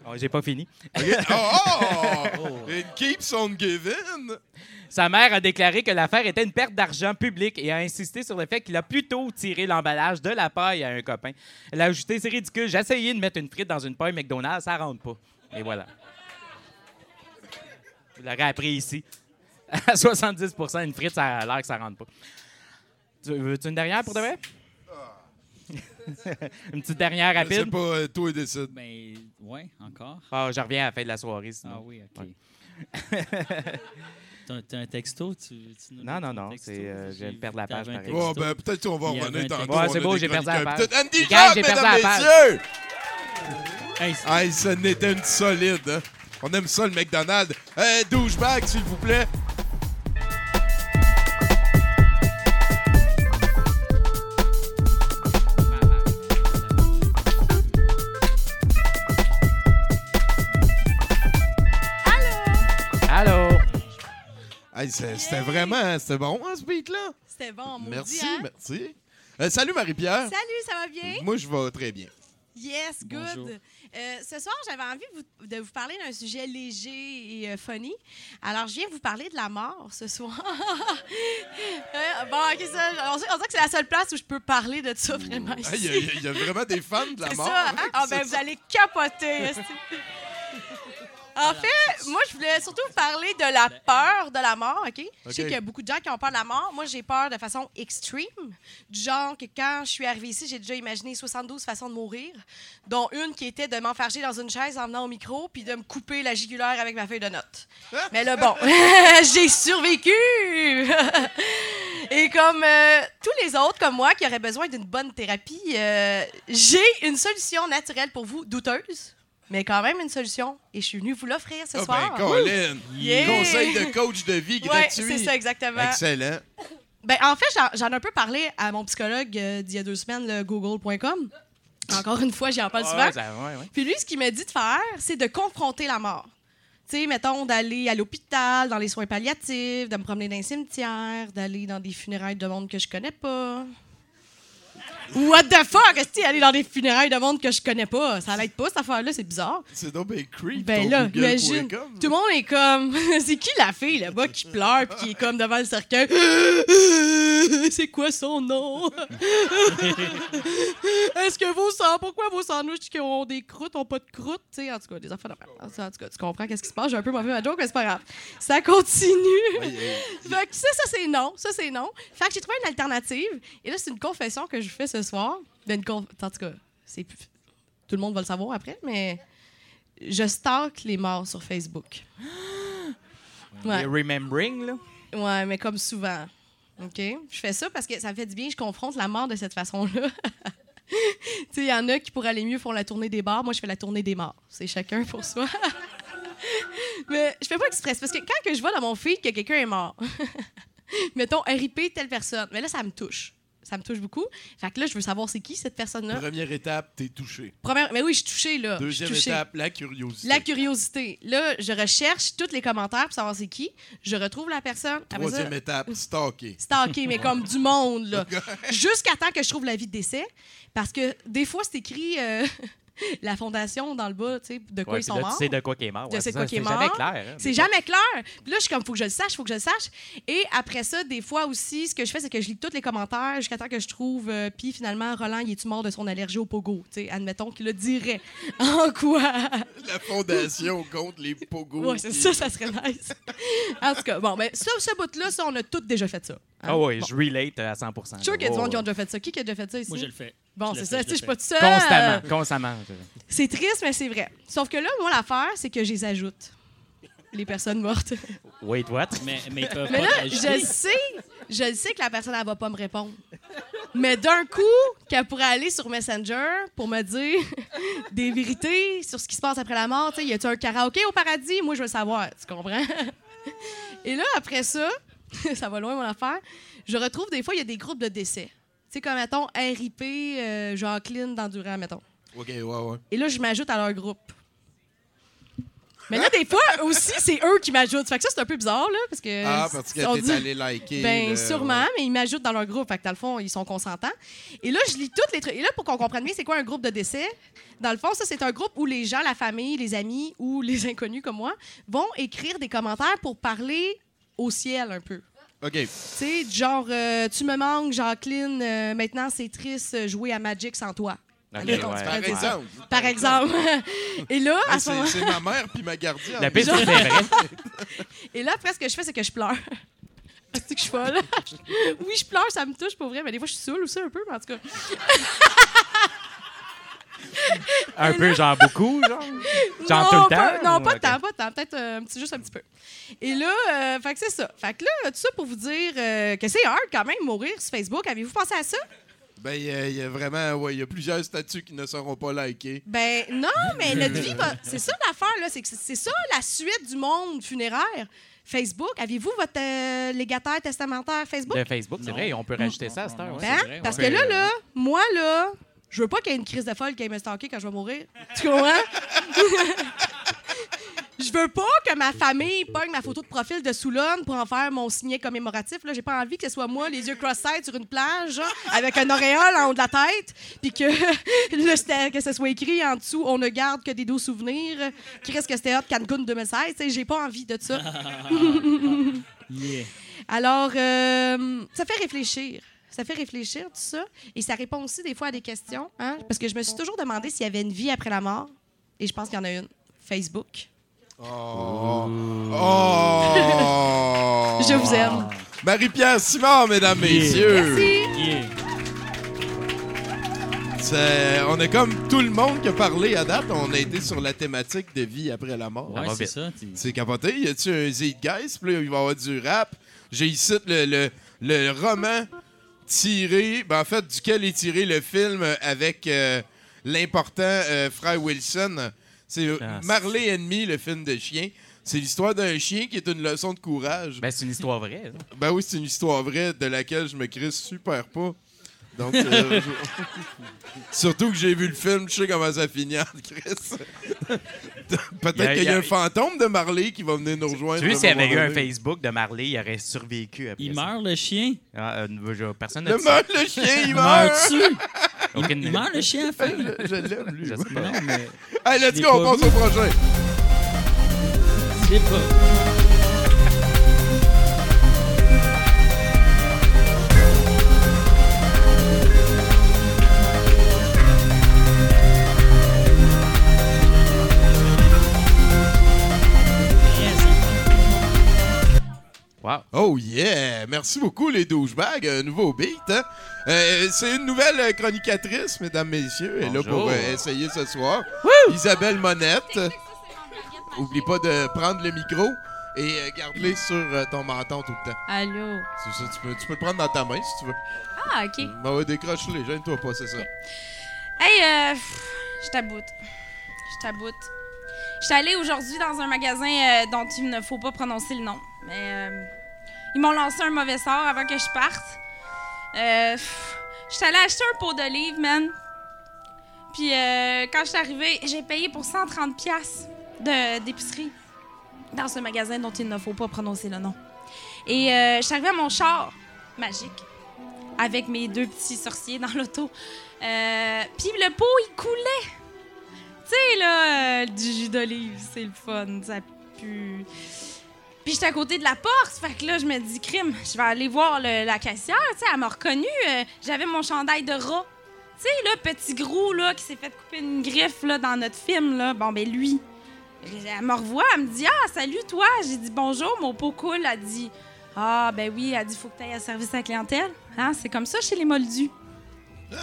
Oh, J'ai pas fini. Oh! oh! It keeps on giving! Sa mère a déclaré que l'affaire était une perte d'argent public et a insisté sur le fait qu'il a plutôt tiré l'emballage de la paille à un copain. Elle a ajouté C'est ridicule, j'ai essayé de mettre une frite dans une paille McDonald's, ça rentre pas. Et voilà. Vous l'aurez appris ici. À 70% une frite, ça a l'air que ça rentre pas. Tu veux-tu une dernière pour de vrai? une petite dernière C'est rapide? pas euh, toi et décide. Ben, ouais, encore. Ah, je reviens à la fin de la soirée. Ah Sinon. oui, OK. Ouais. T'as un texto? Tu, tu nous Non, non, non, c'est, euh, je viens de J'ai- perdre la page, pareil. Oh, ben, peut-être qu'on va revenir tantôt. Ouais, c'est beau, j'ai perdu la page. Andy Gars, Jacques, j'ai perdu mesdames, la page. messieurs! Hey, c'est- Hey, ça n'était une solide. hein. On aime ça, le McDonald's. Hey, douchebag, s'il vous plaît. Allô? Hey, c'était vraiment... C'était bon, hein, ce beat-là? C'était bon, maudit, Merci, hein? merci. Euh, salut, Marie-Pierre. Salut, ça va bien? Moi, je vais très bien. Yes, good. Bonjour. Euh, ce soir, j'avais envie de vous, de vous parler d'un sujet léger et euh, funny. Alors, je viens vous parler de la mort ce soir. Euh, bon, OK, ça, on, sait, on sait que c'est la seule place où je peux parler de ça vraiment ici. Il y, a- il y a vraiment des fans de la mort. ça, hein, Ah, ben, vous allez capoter. En fait, moi, je voulais surtout vous parler de la peur de la mort, OK? Je sais qu'il y a beaucoup de gens qui ont peur de la mort. Moi, j'ai peur de façon extreme. Du genre que quand je suis arrivée ici, j'ai déjà imaginé 72 façons de mourir, dont une qui était de m'enfarger dans une chaise en venant au micro puis de me couper la jugulaire avec ma feuille de notes. Mais là, bon, j'ai survécu! Et comme euh, tous les autres, comme moi, qui auraient besoin d'une bonne thérapie, euh, j'ai une solution naturelle pour vous, douteuse, mais quand même une solution. Et je suis venue vous l'offrir ce Ah, soir. ben, Colin. Yeah. Conseil de coach de vie Ouais, gratuit. c'est ça, exactement. Excellent. Ben, en fait, j'en- ai un peu parlé à mon psychologue euh, d'il y a deux semaines, le google.com. Encore une fois, j'y en parle Ah, souvent. ouais, ça- ouais, ouais. Puis lui, ce qu'il m'a dit de faire, c'est de confronter la mort. Tu sais, mettons, d'aller à l'hôpital, dans les soins palliatifs, de me promener dans les cimetières, d'aller dans des funérailles de monde que je connais pas. What the fuck? Est-ce que aller dans des funérailles de monde que je connais pas? Ça l'aide pas, cette affaire-là, c'est bizarre. C'est donc bien creep. Ben là, imagine. Tout le monde est comme. c'est qui la fille là-bas qui pleure puis qui est comme devant le cercueil? c'est quoi son nom? Est-ce que vos sang, pourquoi vos sandwichs qui ont des croûtes ont pas de croûtes? Tu sais, en tout cas, des affaires même. En tout cas, tu comprends qu'est-ce qui se passe? J'ai un peu mauvais ma joke, mais c'est pas grave. Ça continue. Fait que ça, ça c'est non. Ça, c'est non. Fait que j'ai trouvé une alternative. Et là, c'est une confession que je fais ce soir. Ben, conf- En tout cas, c'est tout le monde va le savoir après, mais je stalk les morts sur Facebook. Ouais. Remembering, là. Ouais, mais comme souvent. OK? Je fais ça parce que ça me fait du bien. Je confronte la mort de cette façon-là. tu sais, il y en a qui, pour aller mieux, font la tournée des bars. Moi, je fais la tournée des morts. C'est chacun pour soi. mais je fais pas exprès. Parce que quand que je vois dans mon feed que quelqu'un est mort, mettons RIP telle personne, mais là, ça me touche. Ça me touche beaucoup. Fait que là, je veux savoir c'est qui cette personne-là. Première étape, t'es touché. Première, mais oui, je suis touchée, là. Deuxième étape, la curiosité. La curiosité. Là, je recherche tous les commentaires pour savoir c'est qui. Je retrouve la personne. Ça, Troisième étape, stalker. stalker, mais comme du monde, là. Jusqu'à temps que je trouve l'avis de décès. Parce que des fois, c'est écrit euh, la fondation dans le bas, tu sais, de quoi Ouais, ils sont là, morts. Tu sais de quoi qui est mort. Ouais, c'est jamais clair. hein, C'est jamais clair. Puis là, je suis comme, faut que je le sache, faut que je le sache. Et après ça, des fois aussi, ce que je fais, c'est que je lis tous les commentaires jusqu'à temps que je trouve. euh, puis finalement, Roland, il est-tu mort de son allergie au pogo? Tu sais, admettons qu'il le dirait. En quoi? La fondation contre les pogos. Ouais, c'est qui- ça, ça serait nice. en tout cas, bon, ben, ça, ce bout-là, ça, on a tous déjà fait ça. hein. Ah oui, Bon. je relate à 100 Je suis sûr qu'il y a du Oh, monde qui ont ouais. déjà fait ça. Qui qui a déjà fait ça ici? Moi, je le fais. Bon, c'est ça, tu sais, je suis pas toute seule. Constamment, constamment. C'est triste, mais c'est vrai. Sauf que là, moi, l'affaire, c'est que je les ajoute. Les personnes mortes. Wait, what? Mais, mais ils peuvent Mais pas là, t'ajouter. je sais, je sais que la personne, elle va pas me répondre. Mais d'un coup, qu'elle pourrait aller sur Messenger pour me dire des vérités sur ce qui se passe après la mort. Tu sais, y a-tu un karaoké au paradis? Moi, je veux le savoir. Tu comprends? Et là, après ça, ça va loin, mon affaire. Je retrouve des fois, il y a des groupes de décès. Sais, comme, mettons, RIP, euh, Jacqueline d'Endurant, mettons. OK, ouais, ouais. Et là, je m'ajoute à leur groupe. Mais là, des fois, aussi, c'est eux qui m'ajoutent. Fait que ça, c'est un peu bizarre, là, parce que... Ah, parce que t'es dit- allé liker. Ben, le- sûrement, mais ils m'ajoutent dans leur groupe. Fait que dans le fond, ils sont consentants. Et là, je lis toutes les trucs. Et là, pour qu'on comprenne bien, c'est quoi un groupe de décès? Dans le fond, ça, c'est un groupe où les gens, la famille, les amis ou les inconnus comme moi vont écrire des commentaires pour parler au ciel un peu. OK. Tu sais, genre, euh, tu me manques, Jacqueline, euh, maintenant c'est triste euh, jouer à Magic sans toi. Ouais. tu Par exemple. Par exemple. Et là, à ce moment c'est, ma mère puis ma gardienne. La piste, c'est vrai. Et là, après, ce que je fais, c'est que je pleure. C'est que je suis folle? Oui, je pleure, ça me touche pour vrai, mais des fois, je suis saoule aussi un peu, mais en tout cas. Un peu, genre beaucoup, genre? Genre non, tout le pas- temps? non, ou- pas ok. tant, pas tant. Peut-être euh, juste un petit peu. Et là, euh, fait que c'est ça. Fait que là, tout ça pour vous dire euh, que c'est hard quand même mourir sur Facebook. Avez-vous pensé à ça? Ben, il y, a- il y a vraiment, ouais, il y a plusieurs statuts qui ne seront pas likés. Ben non, mais notre vie va. C'est ça l'affaire, là. C'est ça la suite du monde funéraire. Facebook, avez-vous votre euh, légataire testamentaire Facebook? De Facebook, c'est Non. vrai, on peut rajouter ça à cette heure. ouais. Ben, parce que là, là, moi, là, je veux pas qu'il y ait une crise de folle qui aille me stalker quand je vais mourir. Tu comprends? Je veux pas que ma famille pogne ma photo de profil de Soulonne pour en faire mon signet commémoratif. Là, j'ai pas envie que ce soit moi, les yeux cross-eyed sur une plage, genre, avec un auréole en haut de la tête, puis que, le que ce soit écrit en dessous « On ne garde que des doux souvenirs », reste que c'était hot Cancun 2016. Tu sais, J'ai pas envie de ça. Yeah. Alors, euh, ça fait réfléchir. Ça fait réfléchir, tout ça. Et ça répond aussi des fois à des questions. Hein? Parce que je me suis toujours demandé s'il y avait une vie après la mort. Et je pense qu'il y en a une. Facebook. Oh! Oh! Je vous aime. Marie-Pierre Simard, mesdames, messieurs. Merci. Yeah. C'est- On a comme tout le monde qui a parlé à date, on a été sur la thématique de vie après la mort. Ouais, c'est ça. C'est capoté. Y a-tu un Zeitgeist? Puis là, il va y avoir du rap. J'ai ici le, le, le roman tiré, ben, en fait, duquel est tiré le film avec euh, l'important euh, frère Wilson. C'est euh, Ah, Marley Ennemi, le film de chien. C'est l'histoire d'un chien qui est une leçon de courage. Ben, c'est une histoire vraie. là. Ben oui, c'est une histoire vraie de laquelle je me crisse super pas. Donc, euh, je- surtout que j'ai vu le film, je sais comment ça finit, en Chris. Peut-être Il y a- qu'il y il y a un fantôme de Marley qui va venir nous rejoindre. Tu sais, s'il y avait eu un. Facebook de Marley, il aurait survécu après Il ça. meurt, le chien? Ah, euh, personne n'a Le, meurt, le chien, il meurt! Aucune Il meurt, le chien, à fin? Je, je l'aime, lui. Je sais pas. Non, mais... Allez, let's go, on pas passe au prochain. Je sais pas. Wow. Oh yeah! Merci beaucoup, les douchebags. Un nouveau beat, hein? Euh, c'est une nouvelle chronicatrice, mesdames, messieurs. Elle est là pour euh, essayer ce soir. Isabelle Monette. Oublie pas de prendre le micro et euh, garde-le sur ton menton tout le temps. Allô? C'est ça, tu peux, tu peux le prendre dans ta main si tu veux. Ah, OK. Ben ouais, décroche-les, gêne-toi pas, c'est ça. Hey, euh, je t'aboute. Je t'aboute. Je suis allée aujourd'hui dans un magasin euh, dont il ne faut pas prononcer le nom. Mais euh, ils m'ont lancé un mauvais sort avant que je parte. Euh, je suis allée acheter un pot d'olive, man. Puis euh, quand je suis arrivée, j'ai payé pour 130 pièces d'épicerie dans ce magasin dont il ne faut pas prononcer le nom. Et euh, je suis arrivée à mon char magique avec mes deux petits sorciers dans l'auto. Euh, Puis le pot, il coulait. Tu sais, là, euh, du jus d'olive, c'est le fun, ça pue. Puis j'étais à côté de la porte, fait que là, je me dis, crime, je vais aller voir la caissière, tu sais, elle m'a reconnue. euh, J'avais mon chandail de rat. Tu sais, là, petit gros, là, qui s'est fait couper une griffe, là, dans notre film, là. Bon, ben, lui. Elle me revoit, elle me dit, ah, salut, toi. J'ai dit, bonjour, mon pot coule. Elle dit, ah, ben oui, elle dit, faut que tu ailles à service à la clientèle. Hein, c'est comme ça chez les moldus.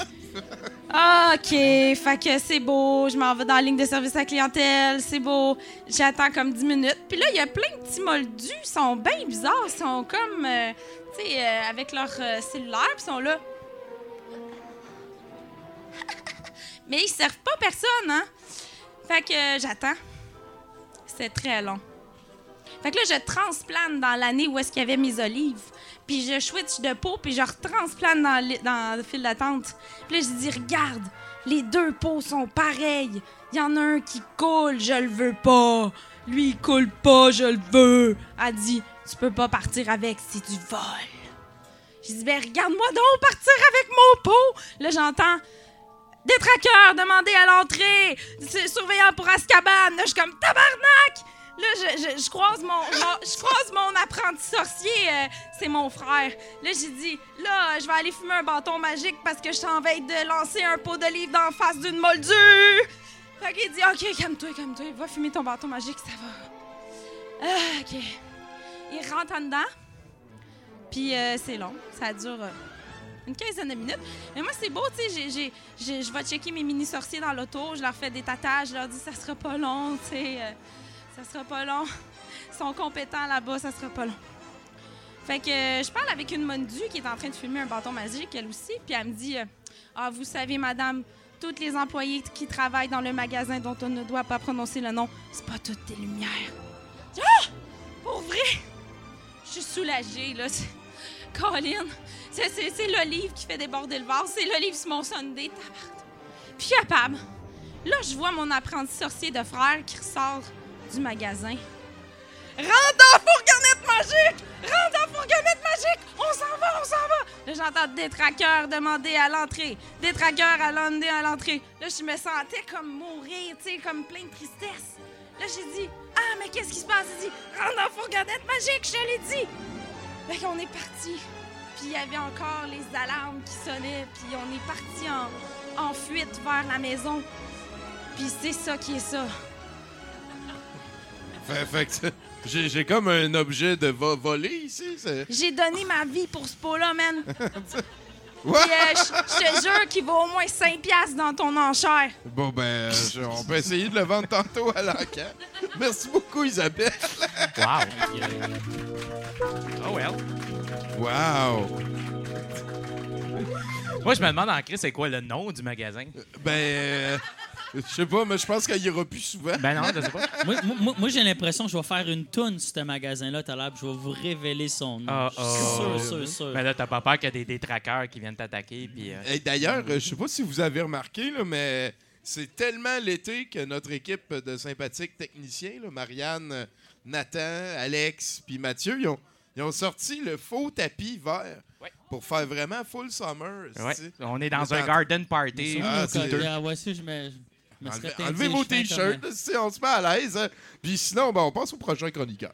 Ah, OK, fait que c'est beau, je m'en vais dans la ligne de service à la clientèle, c'est beau. J'attends comme 10 minutes. Puis là, il y a plein de petits moldus, ils sont bien bizarres, ils sont comme, euh, tu sais, euh, avec leur euh, cellulaire, puis ils sont là. Mais ils servent pas personne, hein? Fait que euh, j'attends. C'est très long. Fait que là, je transplane dans l'année où est-ce qu'il y avait mes olives. Puis je switch de peau, puis je retransplane dans, le- dans fil d'attente. Puis là, je dis, regarde, les deux pots sont pareils. Il y en a un qui coule, je le veux pas. Lui, il coule pas, je le veux. Elle dit, tu peux pas partir avec, c'est du vol. J'ai dit, ben regarde-moi donc partir avec mon pot. Là, j'entends des traqueurs demander à l'entrée, surveillant pour Azkaban. Là, je suis comme tabarnak. Là, je, croise mon, je croise mon apprenti sorcier, euh, c'est mon frère. Là, j'ai dit, là, je vais aller fumer un bâton magique parce que je suis en veille de lancer un pot d'olive d'en face d'une moldue. Fait qu'il dit, OK, calme-toi, calme-toi, va fumer ton bâton magique, ça va. Ah, OK. Il rentre en dedans, puis euh, c'est long, ça dure euh, une quinzaine de minutes. Mais moi, c'est beau, tu sais. Je vais checker mes mini-sorciers dans l'auto, je leur fais des tatages, je leur dis ça sera pas long, tu sais. Ça sera pas long. Ils sont compétents là-bas, ça sera pas long. Fait que euh, je parle avec une mondue qui est en train de filmer un bâton magique, elle aussi, puis elle me dit euh, Ah, vous savez, madame, toutes les employés qui travaillent dans le magasin dont on ne doit pas prononcer le nom, c'est pas toutes des lumières. Ah! Pour vrai? Je suis soulagée, là. Colin, c'est, l'olive qui fait déborder le vase, c'est l'olive sur mon Sunday. Puis capable. Là, je vois mon apprenti sorcier de frère qui ressort magasin. Rentre dans fourgonnette magique! Rentre dans fourgonnette magique! On s'en va, on s'en va! Là, j'entends des traqueurs demander à l'entrée. Des traqueurs à à l'entrée. Là, je me sentais comme mourir, tu sais, comme plein de tristesse. Là, j'ai dit, ah, mais qu'est-ce qui se passe? Il dit, rentre dans fourgonnette magique, je l'ai dit! Fait qu'on est parti. Puis il y avait encore les alarmes qui sonnaient. Puis on est parti en, en fuite vers la maison. Puis c'est ça qui est ça. Fait, fait j'ai, j'ai comme un objet de vo- volé ici. c'est- J'ai donné ma vie pour ce pot-là, man. Euh, je te jure qu'il vaut au moins 5 piastres dans ton enchère. Bon, ben, je- on peut essayer de le vendre tantôt à l'enquête. Merci beaucoup, Isabelle. Wow. Oh well. Wow. Moi, je me demande en Chris, c'est quoi le nom du magasin? Ben, euh, je sais pas, mais je pense qu'il ira plus souvent. Ben non, je sais pas. moi, moi- moi, j'ai l'impression que je vais faire une toune sur ce magasin-là tout à l'heure, puis je vais vous révéler son nom. Ah, Je suis ah. sûr, sûr, sûr. Mais là, t'as pas peur qu'il y a des, des traqueurs qui viennent t'attaquer, puis... euh, Et d'ailleurs, euh, je sais pas si vous avez remarqué, là, mais c'est tellement l'été que notre équipe de sympathiques techniciens, là, Marianne, Nathan, Alex, puis Mathieu, ils ont, ils ont sorti le faux tapis vert Ouais. pour faire vraiment full summer. Ouais. On est dans Mais un garden party. Ah, c'est- Ah, ouais, ça, je me, je me serais Enlevez, vos t-shirts, si on se met à l'aise. hein. Puis sinon, ben, on passe au prochain chroniqueur.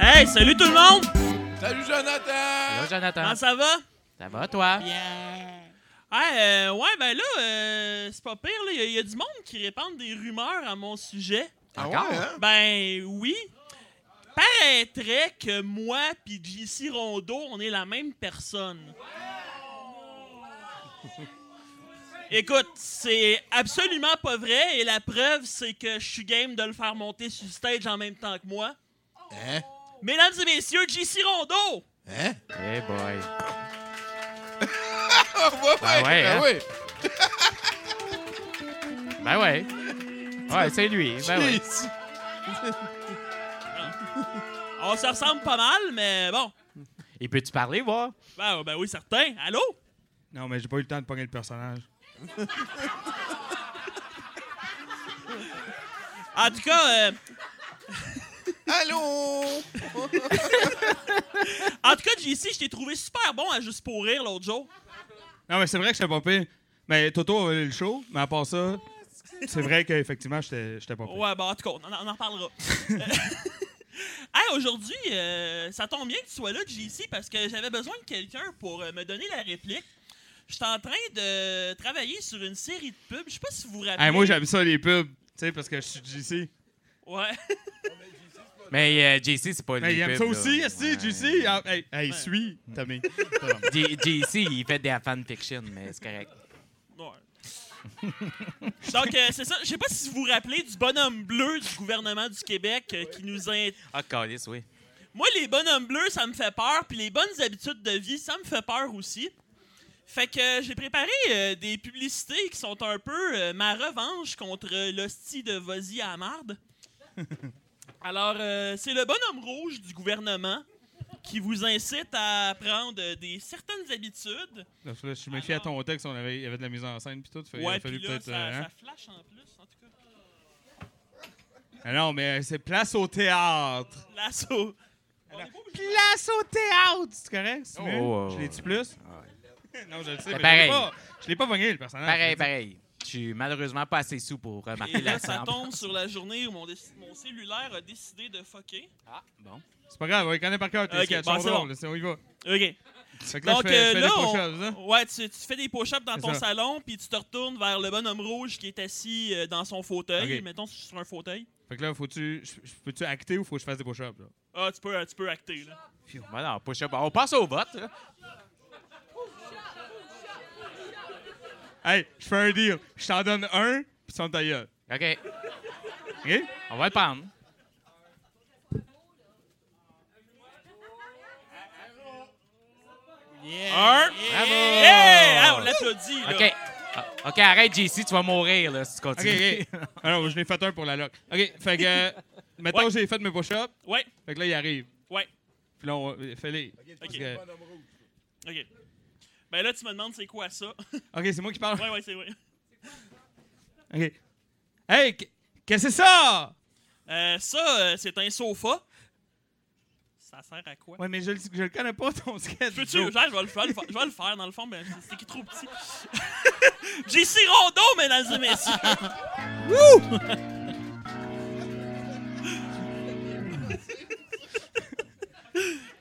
Hey, salut tout le monde! Salut Jonathan! Là, Jonathan. Comment ça va? Ça va, toi? Hey, euh, ouais, ben là, euh, c'est pas pire, là. Il y, a- il y a du monde qui répandent des rumeurs à mon sujet. Ah Encore? ouais, hein? Ben oui. Paraîtrait que moi puis JC Rondeau, on est la même personne. Écoute, c'est absolument pas vrai et la preuve, c'est que je suis game de le faire monter sur le stage en même temps que moi. Hein? Mesdames et messieurs, JC Rondeau! Hein? Hey boy. Ouais, Ah ouais, ben hein? ouais. Ben ouais. Ouais, c'est lui. Ben ouais. On se ressemble pas mal, mais bon. Et peux-tu parler, voir? Ben, ben oui, certain. Allô? Non, mais j'ai pas eu le temps de pogner le personnage. En tout cas, euh, Allô? en tout cas, JC, je t'ai trouvé super bon à juste pour rire l'autre jour. Non, mais c'est vrai que j'étais pas pire. Mais Toto a volé le show, mais à part ça, c'est vrai qu'effectivement, j'étais j'étais pas pire. Ouais, bon, en tout cas, on en, on en reparlera. Hey, aujourd'hui, euh, ça tombe bien que tu sois là, JC, parce que j'avais besoin de quelqu'un pour euh, me donner la réplique. Je suis en train de travailler sur une série de pubs. Je sais pas si vous vous rappelez. Hey, moi, j'aime ça, les pubs. Tu sais, parce que je suis JC. Ouais. Mais euh, JC, c'est pas Mais il aime ça aussi, là. Ouais. JC. Ah, Hey, hey, suis, Tommy. JC, il fait des fanfiction, mais c'est correct. Donc, euh, c'est ça. Je sais pas si vous vous rappelez du bonhomme bleu du gouvernement du Québec euh, qui nous a Ah, calice, oui. Moi, les bonhommes bleus, ça me fait peur, puis les bonnes habitudes de vie, ça me fait peur aussi. Fait que euh, j'ai préparé euh, des publicités qui sont un peu euh, ma revanche contre l'hostie de Vosi à la marde. Alors, c'est le bonhomme rouge du gouvernement qui vous incite à prendre euh, des certaines habitudes. Là, je suis méfié à ton texte, on avait, il y avait de la mise en scène puis tout. Fait, il a fallu puis là, peut-être. ça, euh, hein? ça flash en plus, en tout cas. Ah non, mais c'est place au théâtre. L'assaut. Place au théâtre! C'est correct? C'est Oh, mieux? oh, je l'ai dit oh. plus? non, je le sais. Mais je l'ai pareil. pas- Je l'ai pas pogné, le personnage. Pareil, pareil. Je suis malheureusement pas assez sous pour remarquer Et là, ça tombe sur la journée où mon, cellulaire a décidé de fucker. Ah, bon. C'est pas grave, on les connaît par cœur, tes Ok, sketchs bon, c'est bon. on y va. OK. Fait que là, Donc je fais, euh, je fais là, des on- push-ups, hein? ouais, tu, tu fais des push-ups dans ton ça. salon, puis tu te retournes vers le bonhomme rouge qui est assis euh, dans son fauteuil. Ok. Mettons sur un fauteuil. Fait que là, faut-tu. Peux-tu acter ou faut que je fasse des push-ups, là? Ah, tu peux, tu peux acter, là. Ben non, push-up. On passe au vote. là. Hey, je fais un deal. Je t'en donne un, puis tu fermes ta gueule. OK. OK? On va le prendre. Un. Bravo! Hey! Ah, on l'applaudit, là. OK. Ah, OK, arrête, JC, tu vas mourir là, si tu OK, continues. OK. Alors, je l'ai fait un pour la loc. OK, fait que. euh, mettons, Ouais. j'ai fait mes push-ups. Ouais, Fait que là, il arrive. ouais. Puis là, on fais-les. OK. OK. Ben là, tu me demandes c'est quoi ça? OK, c'est moi qui parle. ouais, ouais, c'est vrai. OK. Hey, qu- qu'est-ce que c'est ça? Euh, ça, euh, c'est un sofa. Ça sert à quoi? Ouais, mais je, le- je le connais pas, ton sketch. Peux-tu? Joe. Genre, je vais le faire, je vais le faire- je vais le faire, dans le fond, mais c'est qui est trop petit. JC Rondeau, mesdames et messieurs!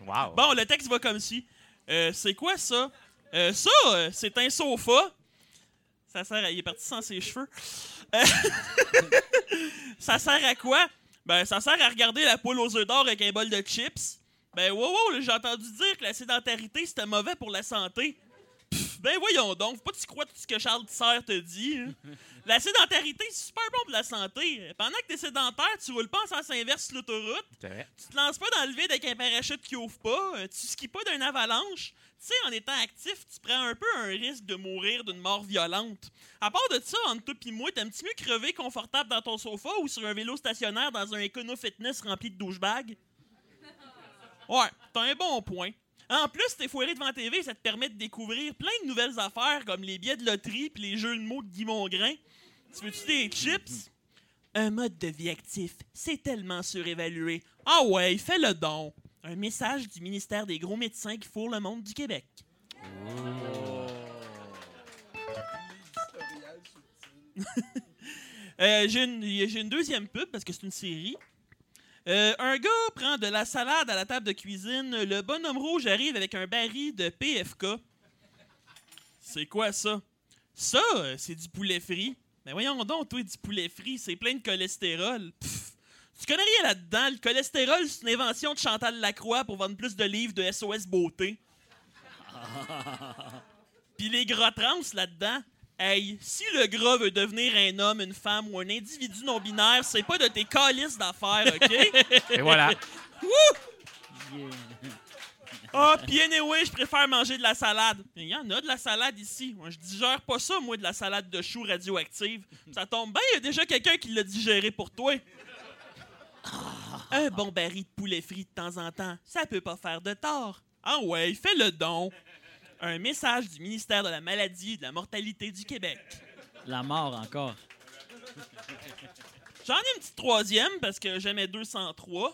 Wow. Bon, le texte va comme ci. Euh, c'est quoi ça? Euh, ça, euh, c'est un sofa. Ça sert à... Il est parti sans ses cheveux. Euh, ça sert à quoi? Ben, ça sert à regarder la poule aux œufs d'or avec un bol de chips. Ben, wow, wow, j'ai entendu dire que la sédentarité, c'était mauvais pour la santé. Pff, ben, voyons donc, faut pas que tu crois tout ce que Charles Tisser te dit. hein. La sédentarité, c'est super bon pour la santé. Pendant que t'es sédentaire, tu roules pas en sens inverse sur l'autoroute. Tu te lances pas dans le vide avec un parachute qui ouvre pas. euh, Tu skis pas d'une avalanche. Tu sais, en étant actif, tu prends un peu un risque de mourir d'une mort violente. À part de ça, entre toi pis moi, t'aimes-tu mieux crever confortable dans ton sofa ou sur un vélo stationnaire dans un Econo Fitness rempli de douchebags? Ouais, t'as un bon point. En plus, t'es foiré devant TV, ça te permet de découvrir plein de nouvelles affaires comme les billets de loterie puis les jeux de mots de Guy Mongrain. Tu veux-tu des chips? Un mode de vie actif, c'est tellement surévalué. Ah ouais, fais le don. Un message du ministère des gros médecins qui fourrent le monde du Québec. Euh, j'ai une, deuxième pub parce que c'est une série. Euh, un gars prend de la salade à la table de cuisine. Le bonhomme rouge arrive avec un baril de PFK. C'est quoi ça? Ça, euh, c'est du poulet frit. Mais voyons donc, toi, du poulet frit, c'est plein de cholestérol. Pff, tu connais rien là-dedans. Le cholestérol, c'est une invention de Chantal Lacroix pour vendre plus de livres de SOS Beauté. Puis les gras trans là-dedans, hey, si le gras veut devenir un homme, une femme ou un individu non-binaire, c'est pas de tes calices d'affaires, OK? Et voilà. Ah, puis anyway, je préfère manger de la salade. Il y en a de la salade ici. Moi, je digère pas ça, moi, de la salade de choux radioactive. Ça tombe bien, il y a déjà quelqu'un qui l'a digéré pour toi. Un bon baril de poulet frit de temps en temps, ça peut pas faire de tort. Ah ouais, fais le don. Un message du ministère de la Maladie et de la Mortalité du Québec. La mort encore. J'en ai une petite troisième parce que j'aimais 203.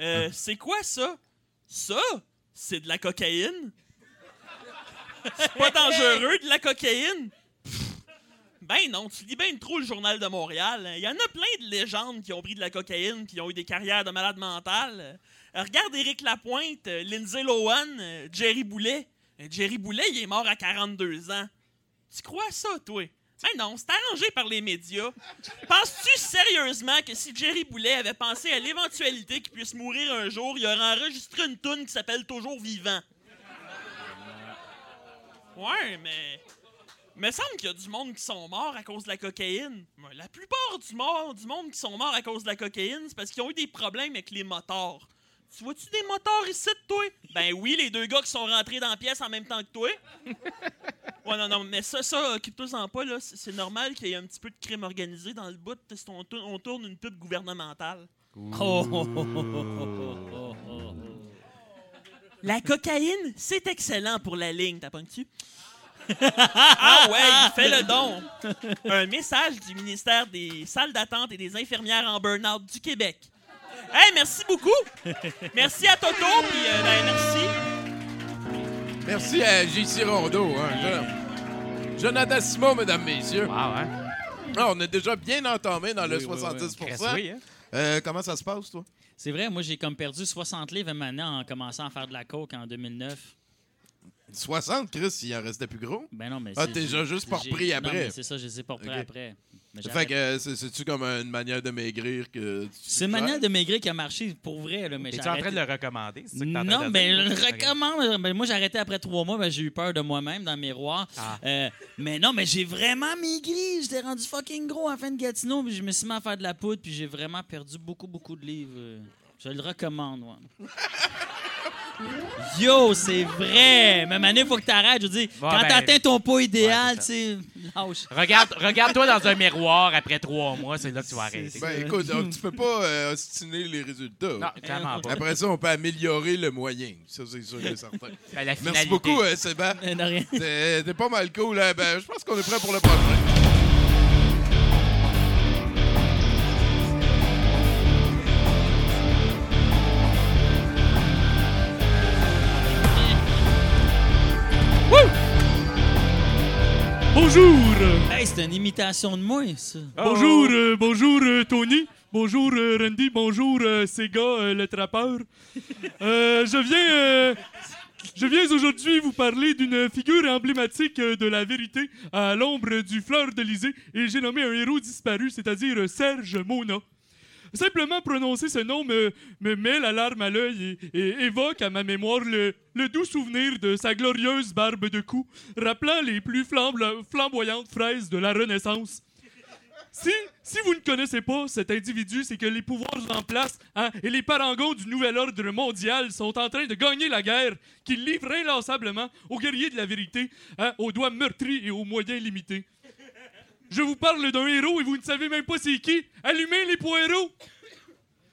Euh, c'est quoi ça? Ça, c'est de la cocaïne? C'est pas dangereux de la cocaïne? Ben non, tu lis bien trop le journal de Montréal. Il y en a plein de légendes qui ont pris de la cocaïne qui ont eu des carrières de malades mentales. Euh, regarde Éric Lapointe, euh, Lindsay Lohan, euh, Jerry Boulet. Jerry Boulet, il est mort à 42 ans. Tu crois ça, toi? Ben non, c'est arrangé par les médias. Penses-tu sérieusement que si Jerry Boulet avait pensé à l'éventualité qu'il puisse mourir un jour, il aurait enregistré une toune qui s'appelle Toujours vivant? Ouais, mais. Me semble qu'il y a du monde qui sont morts à cause de la cocaïne. La plupart du, mort, du monde qui sont morts à cause de la cocaïne, c'est parce qu'ils ont eu des problèmes avec les moteurs. Tu vois-tu des moteurs ici de toi? Ben oui, les deux gars qui sont rentrés dans la pièce en même temps que toi. Ouais, non, non, mais ça, ça, occupe-toi-en pas, là. C'est c'est normal qu'il y ait un petit peu de crime organisé dans le bout. On, tourne- on tourne une pub gouvernementale. Oh, oh, oh, oh, oh, oh, oh. La cocaïne, c'est excellent pour la ligne, t'as tu ah ouais, fais le don. Un message du ministère des salles d'attente et des infirmières en burn-out du Québec. Hey, merci beaucoup. Merci à Toto, puis euh, ben, merci. Merci à J.C. Rondeau. Hein, Je- Jonathan Simon, mesdames, messieurs. Wow, hein? Ah, on est déjà bien entamé dans le Oui, oui, oui. 70 Reste oui, hein? Euh, Comment ça se passe, toi? C'est vrai, moi, j'ai comme perdu 60 livres maintenant en commençant à faire de la coke en 2009. 60, Chris, il en restait plus gros. Ben non, mais Ah, c'est- t'es déjà juste pas repris après. c'est ça, je les ai pas repris après. Mais Fait que euh, c'est- c'est-tu comme une manière de maigrir que. tu- C'est une manière de maigrir qui a marché pour vrai, là, mais Es-tu j'ai en train de le recommander? C'est ça que Non, mais je le recommande. Ben, moi, j'ai arrêté après trois mois. Ben, j'ai eu peur de moi-même dans le miroir. Ah. Euh, mais non, mais j'ai vraiment maigri. J'étais rendu fucking gros en fin de Gatineau. Puis je me suis mis à faire de la poudre. Puis j'ai vraiment perdu beaucoup, beaucoup de livres. Euh, Je le recommande, ouais. Yo, c'est vrai! Mais Manu, il faut que t'arrêtes. Je veux dire, Bon, quand ben- t'atteins ton poids idéal, Ouais, tu sais, lâche. Regarde, regarde-toi dans un miroir après trois mois, c'est là que tu vas arrêter. Ben écoute, tu peux pas euh, ostiner les résultats. Non, clairement pas. Après ça, on peut améliorer le moyen. Ça, c'est sûr et certain. Ben, la Merci finalité. beaucoup, euh, Sébastien. De rien. T'es t'es pas mal cool. hein? Ben, je pense qu'on est prêt pour le prochain. Bonjour! Hey, c'est une imitation de moi, ça. Bonjour, euh, bonjour euh, Tony. Bonjour euh, Randy. Bonjour Sega, le trappeur. Je viens, je viens aujourd'hui vous parler d'une figure emblématique de la vérité à l'ombre du fleur d'Elysée et j'ai nommé un héros disparu, c'est-à-dire Serge Mona. Simplement prononcer ce nom me, me met la larme à l'œil et, évoque à ma mémoire le, doux souvenir de sa glorieuse barbe de cou, rappelant les plus flamboyantes fraises de la Renaissance. Si, si vous ne connaissez pas cet individu, c'est que les pouvoirs en place hein, et les parangons du nouvel ordre mondial sont en train de gagner la guerre qu'ils livrent inlassablement aux guerriers de la vérité, hein, aux doigts meurtris et aux moyens limités. Je vous parle d'un héros et vous ne savez même pas c'est qui. Allumez les poireaux!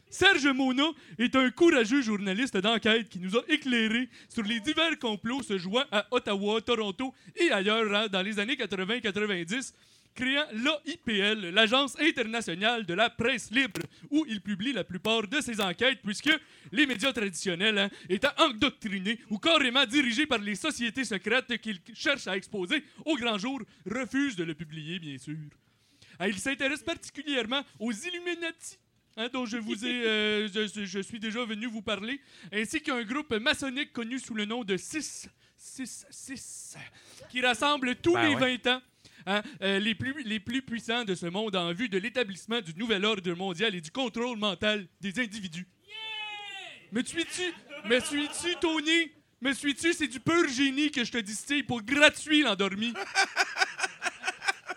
Serge Mona est un courageux journaliste d'enquête qui nous a éclairé sur les divers complots se jouant à Ottawa, Toronto et ailleurs hein, dans les années 80-90, créant l'AIPL, l'Agence internationale de la presse libre, où il publie la plupart de ses enquêtes, puisque les médias traditionnels, hein, étant endoctrinés ou carrément dirigés par les sociétés secrètes qu'il cherche à exposer au grand jour, refusent de le publier, bien sûr. Ah, il s'intéresse particulièrement aux Illuminati, hein, dont je vous ai, euh, je, je suis déjà venu vous parler, ainsi qu'un groupe maçonnique connu sous le nom de 6, 6, 6, qui rassemble tous Ben les ouais. 20 ans hein, euh, les, plus, les plus puissants de ce monde en vue de l'établissement du nouvel ordre mondial et du contrôle mental des individus. Me suis-tu, me suis-tu, Tony? Me suis-tu? C'est du pur génie que je te distille pour gratuit l'endormi.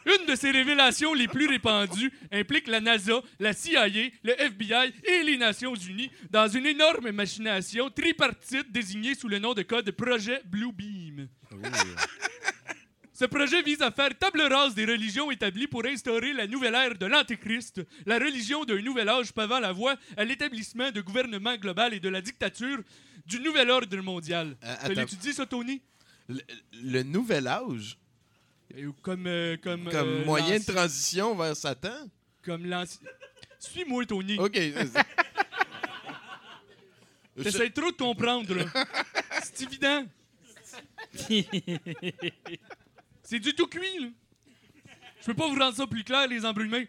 Une de ces révélations les plus répandues implique la NASA, la CIA, le FBI et les Nations Unies dans une énorme machination tripartite désignée sous le nom de code Projet Bluebeam. Ce projet vise à faire table rase des religions établies pour instaurer la nouvelle ère de l'Antéchrist, la religion d'un nouvel âge pavant la voie à l'établissement de gouvernement global et de la dictature du nouvel ordre mondial. Euh, Tu attends. l'étudies, ça, Tony? Le, le nouvel âge, Euh, Comme, euh, comme, comme euh, moyen de transition vers Satan? Comme l'ancien. Suis-moi, Tony. OK. T'essaies trop de comprendre, là. C'est évident. C'est du tout cuit, là. Je peux pas vous rendre ça plus clair, les embrumés.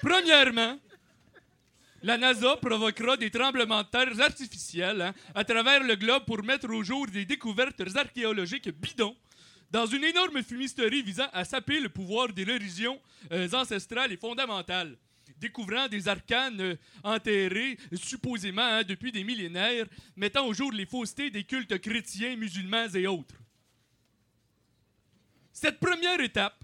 Premièrement, la NASA provoquera des tremblements de terre artificiels hein, à travers le globe pour mettre au jour des découvertes archéologiques bidons dans une énorme fumisterie visant à saper le pouvoir des religions euh, ancestrales et fondamentales. Découvrant des arcanes euh, enterrés, supposément hein, depuis des millénaires, mettant au jour les faussetés des cultes chrétiens, musulmans et autres. Cette première étape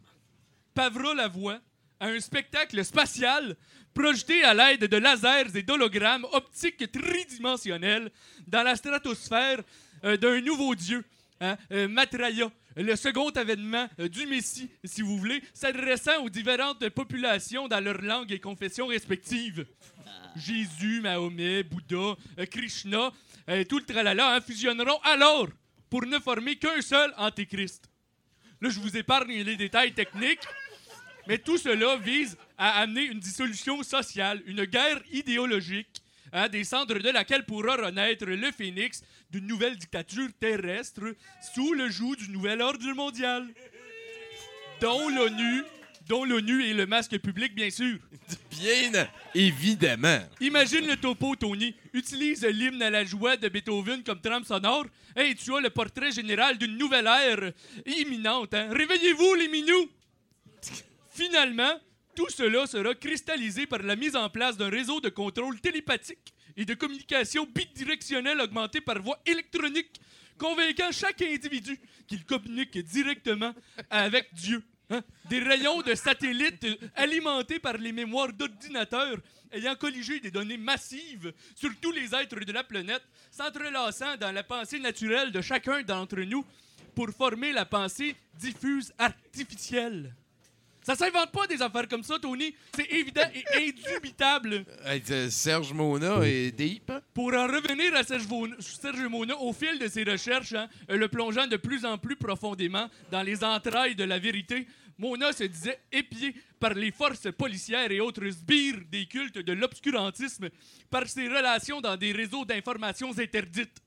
pavera la voie à un spectacle spatial projeté à l'aide de lasers et d'hologrammes optiques tridimensionnels dans la stratosphère euh, d'un nouveau dieu, hein, euh, Matraya, le second avènement euh, du Messie, si vous voulez, s'adressant aux différentes populations dans leurs langues et confessions respectives. Jésus, Mahomet, Bouddha, Krishna, tout le tralala hein, fusionneront alors pour ne former qu'un seul antéchrist. Là, je vous épargne les détails techniques, mais tout cela vise à amener une dissolution sociale, une guerre idéologique, hein, des cendres de laquelle pourra renaître le phénix d'une nouvelle dictature terrestre sous le joug du nouvel ordre mondial, dont l'ONU dont l'ONU et le masque public, bien sûr. Bien évidemment. Imagine le topo, Tony. Utilise l'hymne à la joie de Beethoven comme trame sonore. Et tu as le portrait général d'une nouvelle ère imminente. hein. Réveillez-vous, les minous! Finalement, tout cela sera cristallisé par la mise en place d'un réseau de contrôle télépathique et de communication bidirectionnelle augmentée par voie électronique, convainquant chaque individu qu'il communique directement avec Dieu. Hein? Des rayons de satellites euh, alimentés par les mémoires d'ordinateurs ayant colligé des données massives sur tous les êtres de la planète, s'entrelaçant dans la pensée naturelle de chacun d'entre nous pour former la pensée diffuse artificielle. Ça s'invente pas des affaires comme ça, Tony. C'est évident et indubitable. Euh, Serge Mona est deep. Pour en revenir à Serge Mona, au fil de ses recherches, hein, euh, le plongeant de plus en plus profondément dans les entrailles de la vérité, Mona se disait épié par les forces policières et autres sbires des cultes de l'obscurantisme, par ses relations dans des réseaux d'informations interdites.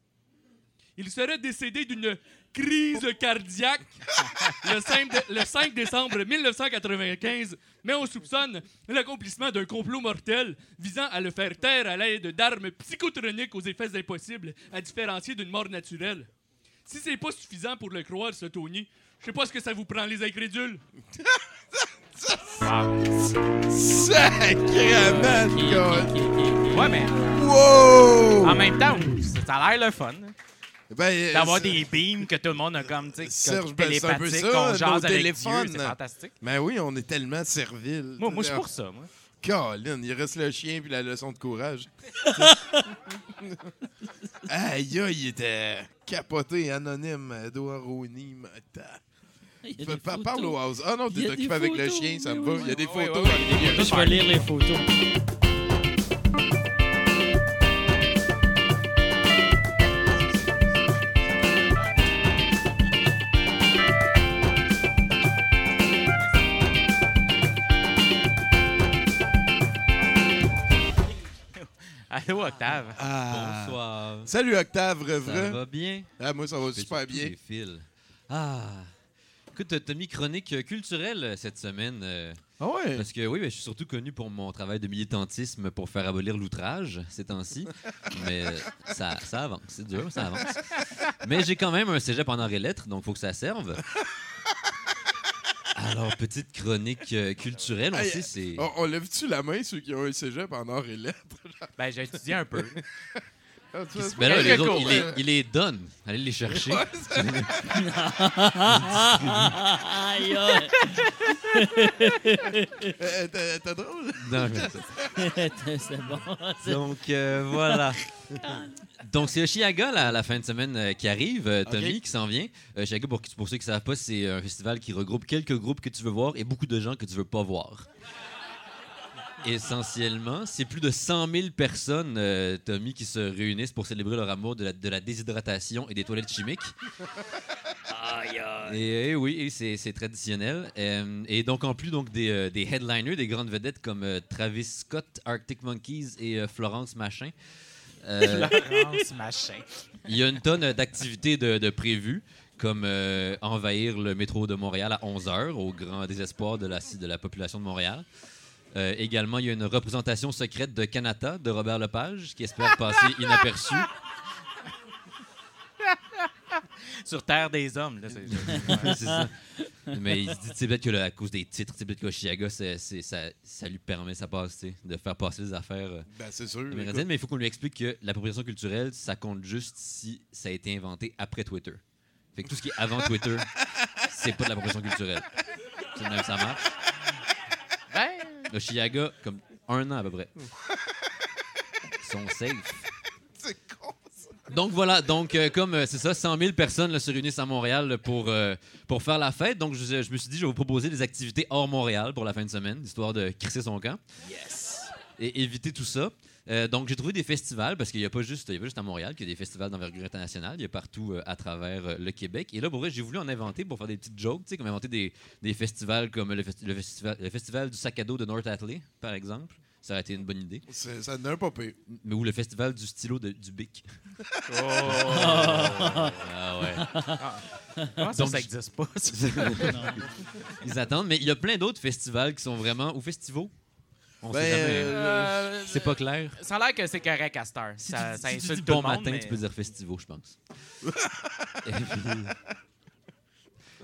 Il serait décédé d'une crise cardiaque le 5, dé- le 5 décembre 1995, mais on soupçonne l'accomplissement d'un complot mortel visant à le faire taire à l'aide d'armes psychotroniques aux effets impossibles à différencier d'une mort naturelle. Si c'est pas suffisant pour le croire, ce Tony, je sais pas ce que ça vous prend, les incrédules. Sacrément. Ouais, mais Wow! en même temps, ça a l'air le fun. Ben, euh, D'avoir des beams que tout le monde a comme, tu sais, Serge, comme ben, c'est un peu télépathique, ça, qu'on nos jase avec Dieu, téléphones. c'est fantastique. Ben oui, on est tellement serviles. Moi, moi je suis pour ça, moi. Colin, il reste le chien puis la leçon de courage. aïe, il était capoté, anonyme, Doaroni. Il y a des Parle photos. au house. Ah non, t'es occupé avec le chien, ça me va. Il y a des photos. Je vais lire les photos. Allô, Octave. Ah. Bonsoir. Salut Octave, Ça vrai. va bien? Ah, moi, ça va super bien. Ah. Écoute, t'as mis chronique euh, culturelle euh, cette semaine. euh, Ah ouais? Parce que oui, ben, je suis surtout connu pour mon travail de militantisme pour faire abolir l'outrage ces temps-ci. Mais ça, ça avance, c'est dur, ça avance. Mais j'ai quand même un cégep en arts et lettres, donc il faut que ça serve. Alors, petite chronique euh, culturelle, on Hey, sait, c'est... On, on lève-tu la main, ceux qui ont un cégep en or et lettres? Ben, j'ai étudié un peu. Ah, vois, Ben là, les autres, il les, il les donne. Allez les chercher. Aïe, aïe. Euh, drôle? Non, mais- c'est bon. c'est- Donc euh, voilà. Donc c'est Oshiaga la, la fin de semaine euh, qui arrive, euh, Tommy qui s'en vient. Euh, Oshiaga, pour, pour ceux qui ne savent pas, c'est un festival qui regroupe quelques groupes que tu veux voir et beaucoup de gens que tu veux pas voir. Essentiellement, c'est plus de 100 000 personnes, euh, Tommy, qui se réunissent pour célébrer leur amour de la, de la déshydratation et des toilettes chimiques. Aïe, aïe. Et, et oui, et c'est traditionnel. Euh, et donc, en plus donc, des, euh, des headliners, des grandes vedettes comme euh, Travis Scott, Arctic Monkeys et euh, Florence Machin. euh, Florence Machin. il y a une tonne d'activités de, de prévues, comme euh, envahir le métro de Montréal à 11h, au grand désespoir de la, de la population de Montréal. Euh, également, il y a une représentation secrète de Canada de Robert Lepage, qui espère passer inaperçu. Sur Terre des Hommes, là. c'est- ça. Mais il se dit, c'est peut-être que là, à cause des titres, c'est peut-être c'est, c'est- ça, ça lui permet, ça passe, de faire passer les affaires euh, Ben, c'est sûr. Mais il faut qu'on lui explique que l'appropriation culturelle, ça compte juste si ça a été inventé après Twitter. Fait que tout ce qui est avant Twitter, c'est pas de l'appropriation culturelle. C'est même que ça marche. Ben, Oshiaga, comme un an à peu près. Ils sont safe. C'est con, ça. Donc voilà, donc euh, comme euh, c'est ça, 100 000 personnes là, se réunissent à Montréal là, pour, euh, pour faire la fête. Donc je, je me suis dit, je vais vous proposer des activités hors Montréal pour la fin de semaine, histoire de crisser son camp. Yes. Et éviter tout ça. Euh, donc j'ai trouvé des festivals, parce qu'il n'y a, pas juste- il y a pas juste à Montréal qu'il y a des festivals d'envergure internationale, il y a partout euh, à travers euh, le Québec. Et là, pour vrai, j'ai voulu en inventer pour faire des petites jokes, tu sais, comme inventer des, des festivals comme le, festi- le festival, le festival du sac à dos de North Atlee, par exemple. Ça aurait été une bonne idée. Ça n'a un pas pire. Mais ou le festival du stylo de, du Bic. Oh. Ah ouais. Ça, Donc, ça existe pas? Ils attendent, mais il y a plein d'autres festivals qui sont vraiment. Ou festivals On Ben, sait jamais. Euh, C'est pas clair. Ça a l'air que c'est correct à cette heure. Si ça, tu, ça si tu dis tout bon le monde, matin, mais- tu peux dire festival, je pense. Et puis,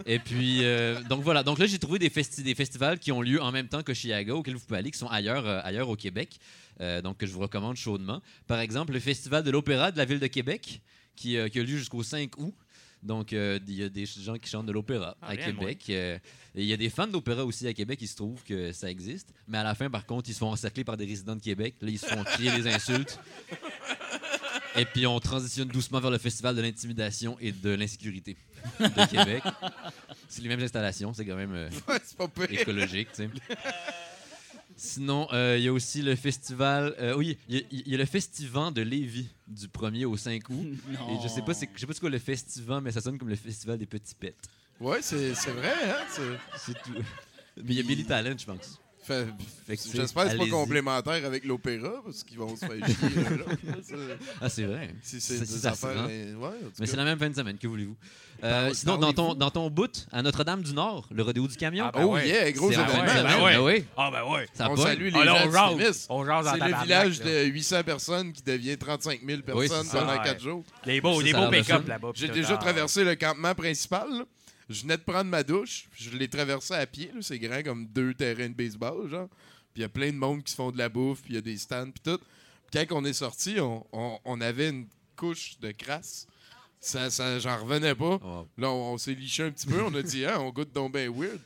et puis, euh, donc voilà. Donc là, j'ai trouvé des, festi- des festivals qui ont lieu en même temps que Chiaga, auxquels vous pouvez aller, qui sont ailleurs, euh, ailleurs au Québec, euh, donc que je vous recommande chaudement. Par exemple, le Festival de l'Opéra de la Ville de Québec, qui, euh, qui a lieu jusqu'au 5 août. Donc, euh, il y a des gens qui chantent de l'opéra Ah, à Québec. euh, et il y a des fans d'opéra aussi à Québec. Il se trouve que ça existe. Mais à la fin, par contre, ils se font encercler par des résidents de Québec. Là, ils se font crier des insultes. Et puis, on transitionne doucement vers le Festival de l'intimidation et de l'insécurité de Québec. C'est les mêmes installations. C'est quand même euh, écologique. tu sais. Sinon, euh, il y a aussi le festival. euh, oui, il y, a- il y a le Festivant de Lévis du 1er au 5 août. Et je sais pas, c'est- je sais pas c'est quoi le Festivant, mais ça sonne comme le Festival des petits pets. Ouais, c'est vrai, hein? c'est- C'est tout. Mais il y a Billy Talent, je pense. J'espère que c'est pas complémentaire avec l'opéra, parce qu'ils vont se faire chier. là, Ah, c'est vrai. Si c'est Ça- des ça se affaires. rend. euh, ouais, en tout Mais c'est la même fin de semaine, que voulez-vous? Euh, sinon, dans ton, dans ton bout, à Notre-Dame-du-Nord, le rodéo du camion. Ah, ben Oh ouais. yeah, gros événement. semaine, ben ouais. ben oui. Ah, ben ouais. Ça On salue les Ah, là, gens on C'est le village là. de 800 personnes qui devient 35 000 Oui, personnes pendant Ouais. 4 jours. Les beaux, les beaux pick-up là-bas. J'ai déjà ah. traversé le campement principal. Je venais de prendre ma douche. Je l'ai traversé à pied. C'est grand comme deux terrains de baseball, genre. Puis il y a plein de monde qui se font de la bouffe, puis il y a des stands, puis tout. Puis quand on est sorti, on, on- on avait une couche de crasse. Ça, ça, j'en revenais pas. Oh. Là, on, on s'est liché un petit peu. On a dit, ah, on goûte donc bien weird.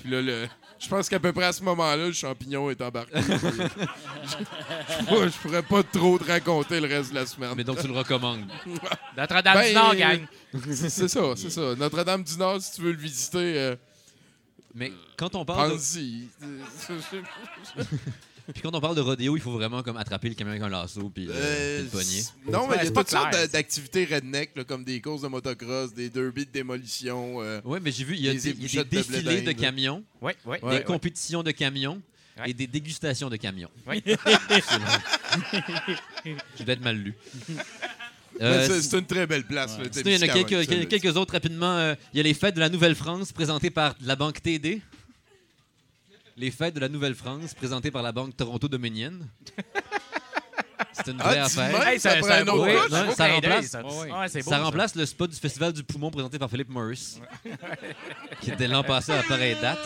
Puis là, le, je pense qu'à peu près à ce moment-là, le champignon est embarqué. je, pourrais- je pourrais pas trop te raconter le reste de la semaine. Mais donc, tu le recommandes. Notre-Dame Ben, du Nord, gang. C'est c'est ça, c'est ça. Notre-Dame-du-Nord, si tu veux le visiter, euh, Mais quand on parle de. puis quand on parle de rodéo, il faut vraiment comme attraper le camion avec un lasso puis, le- Euh, puis le poignet. c- Non, mais il y a pas toutes sortes d'activités redneck, là, comme des courses de motocross, des derbies de démolition. euh, Oui, mais j'ai vu, il y a des, il y a des ébouchettes de blé défilés de camions. Ouais. des compétitions de camions Ouais. et des dégustations de camions. Oui. Je dois être mal lu. Euh, c'est- une très belle place. là, Sinon, il y en a quelques, quelques autres rapidement. Euh, il y a les fêtes de la Nouvelle-France présentées par la Banque TD. Les fêtes de la Nouvelle-France présentées par la Banque Toronto-Dominienne. C'est une vraie Ah, affaire. dis-moi, Hey, ça oui, non, ça remplace- Ouais, beau, ça remplace le spot du Festival du Poumon présenté par Philip Morris, qui était l'an passé à la pareille date.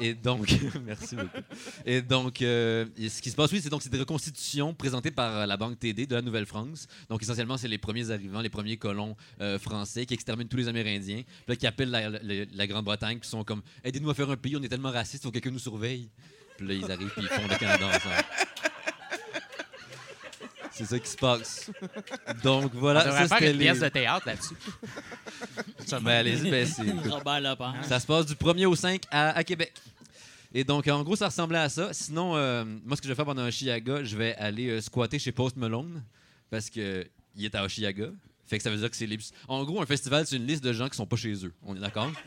Et donc, merci beaucoup. Et donc, euh, et ce qui se passe, oui, c'est donc c'est des reconstitutions présentées par euh, la Banque TD de la Nouvelle-France. Donc, essentiellement, c'est les premiers arrivants, les premiers colons euh, français qui exterminent tous les Amérindiens, puis là, qui appellent la, la- la Grande-Bretagne, puis sont comme Aidez-nous à faire un pays, on est tellement racistes, il faut que quelqu'un nous surveille. Puis là, ils arrivent, puis ils font le Canada ensemble. C'est ça qui se passe. Donc, voilà. On devrait ça, faire une les- pièce de théâtre là-dessus. Ben, allez-y, ben, c'est- ça se passe du 1er au 5 à, à Québec. Et donc, en gros, ça ressemblait à ça. Sinon, euh, moi, ce que je vais faire pendant un Chiaga, je vais aller euh, squatter chez Post Malone parce que il est à Oshiaga. Fait que ça veut dire que c'est libre. En gros, un festival, c'est une liste de gens qui sont pas chez eux. On est d'accord?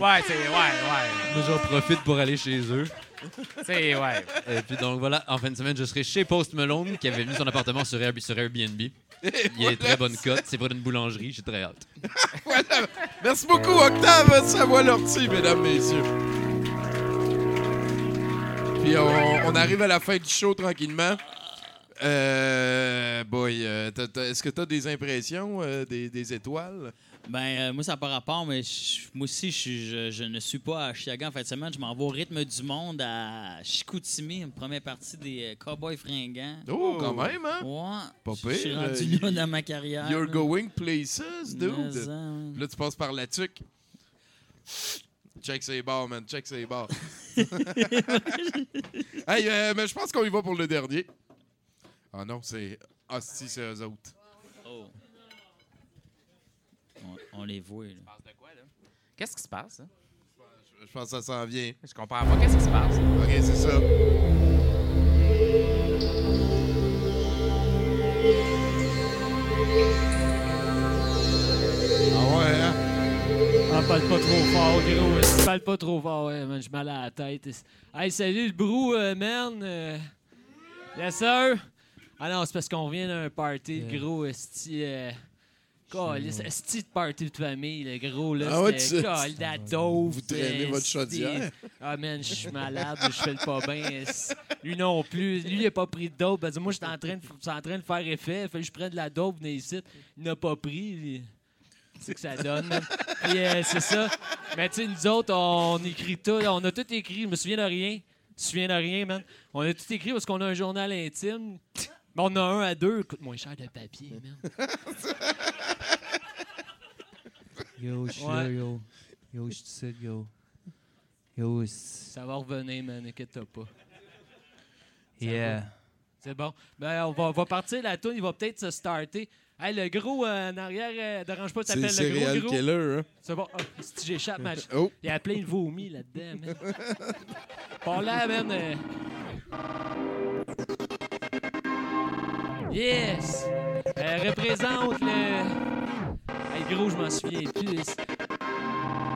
Ouais, c'est. Ouais, ouais. Moi, j'en profite pour aller chez eux. C'est. Ouais. Et puis donc voilà, en fin de semaine, je serai chez Post Malone qui avait mis son appartement sur, Airb- sur Airbnb. Il y a une très bonne cote. C'est près d'une boulangerie. J'ai très hâte. Voilà. Merci beaucoup, Octave Savoie-Lortie, mesdames, messieurs. Puis on, on arrive à la fin du show tranquillement. Euh, boy, euh, est-ce que tu as des impressions, euh, des, des étoiles? Ben, euh, moi, ça n'a pas rapport, mais je- moi aussi, je, suis- je- je ne suis pas à Chicago en fin de semaine. Je m'en vais au rythme du monde à Chicoutimi, une première partie des euh, Cowboys fringants. Oh, quand même, hein? Ouais. Pas Je suis rendu euh, là dans ma carrière. You're là. going places, Mais dude. ça, ouais. Là, tu passes par la tuque. Check ses bars, man. Check ses bars. hey, euh, mais je pense qu'on y va pour le dernier. Ah non, c'est. Ah, si, c'est eux autres. On, on les voit, là. Qu'est-ce qui se passe? hein? Je pense que ça s'en vient. Je comprends pas. Qu'est-ce qui se passe? Ok, c'est ça. Ah ouais, hein? Ah, parle pas trop fort, gros. parle pas trop fort, ouais, man, j'ai mal à la tête. Hey, salut le brou, euh, man. Euh, yes, sir. Ah non, c'est parce qu'on vient d'un party, le gros, esti. Euh, câlisse, esti de party de famille, le gros, là. Ah ouais, tu- la dope. Vous traînez votre chaudière. Ah, man, je suis malade, je fais le pas bien. Lui non plus. Lui, il a pas pris de dope. Ben, moi, j'étais en train de, c'est en train de faire effet. Il fallait que je prenne de la dope, venez ici. Il n'a pas pris. puis C'est ce que ça donne, man. Euh, c'est ça. Mais tu sais, nous autres, on écrit tout. On a tout écrit. Je me souviens de rien. Je me souviens de rien, man. On a tout écrit parce qu'on a un journal intime. Mais on a un à deux. Coûte moins cher de papier, man. Yo, je suis là, yo. Yo, je suis ici, yo. Yo, Ça va revenir, man. Inquiète-toi pas. Ça Yeah. C'est bon. Ben, on va, on va partir la tune. Il va peut-être se starter. Hey, le gros euh, en arrière, euh, dérange pas, C'est s'appelle le gros Serial gros. Killer, hein? C'est bon. Ah, si j'échappe, match. Oh. Il y a plein de vomi là-dedans, man. Par là, man. euh. Yes! Elle représente le. Hey, gros, je m'en souviens plus.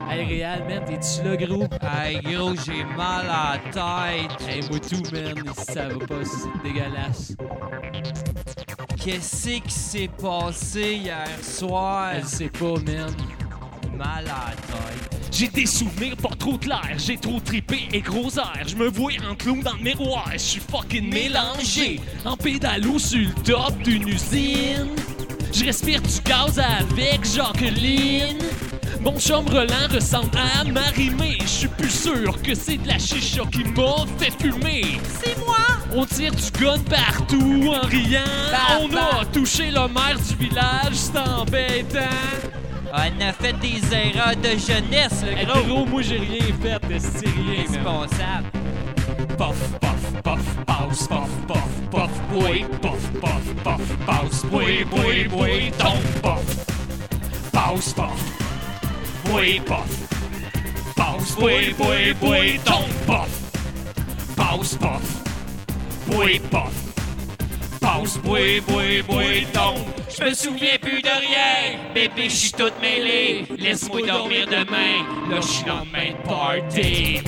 Hey, Réal, man, t'es-tu là, gros? Hey, gros, j'ai mal à la tête. Hey, moi tout, man. Ça va pas, c'est dégueulasse. Qu'est-ce qui s'est passé hier soir? Elle sait pas, man. Mal à la tête. J'ai des souvenirs pas trop clairs, j'ai trop trippé et gros air. Je me vois en clown dans le miroir, je suis fucking mélangé. En pédalo sur le top d'une usine. Je respire du gaz avec Jacqueline. Mon chum Roland ressemble à Marimé. Je suis plus sûr que c'est de la chicha qui m'a fait fumer. C'est moi! On tire du gun partout en riant. Bah, On bah. a touché le maire du village, c'est embêtant. On a fait des erreurs de jeunesse, le gros. gros, moi j'ai rien fait, c'est rien. Responsable. Puff, puff, puff, paus, puff, puff, puff, boy, puff, puff, puff, paus, boy, boy, boy, don't puff. Paus, puff, boy, puff. Paus, boy, boy, boy, don't puff. Paus, puff, boy, puff. Paus, boy, boy, boy, don't. Je me souviens plus de rien, bébé, je suis toute mêlée. Laisse-moi dormir demain, là je suis dans main party.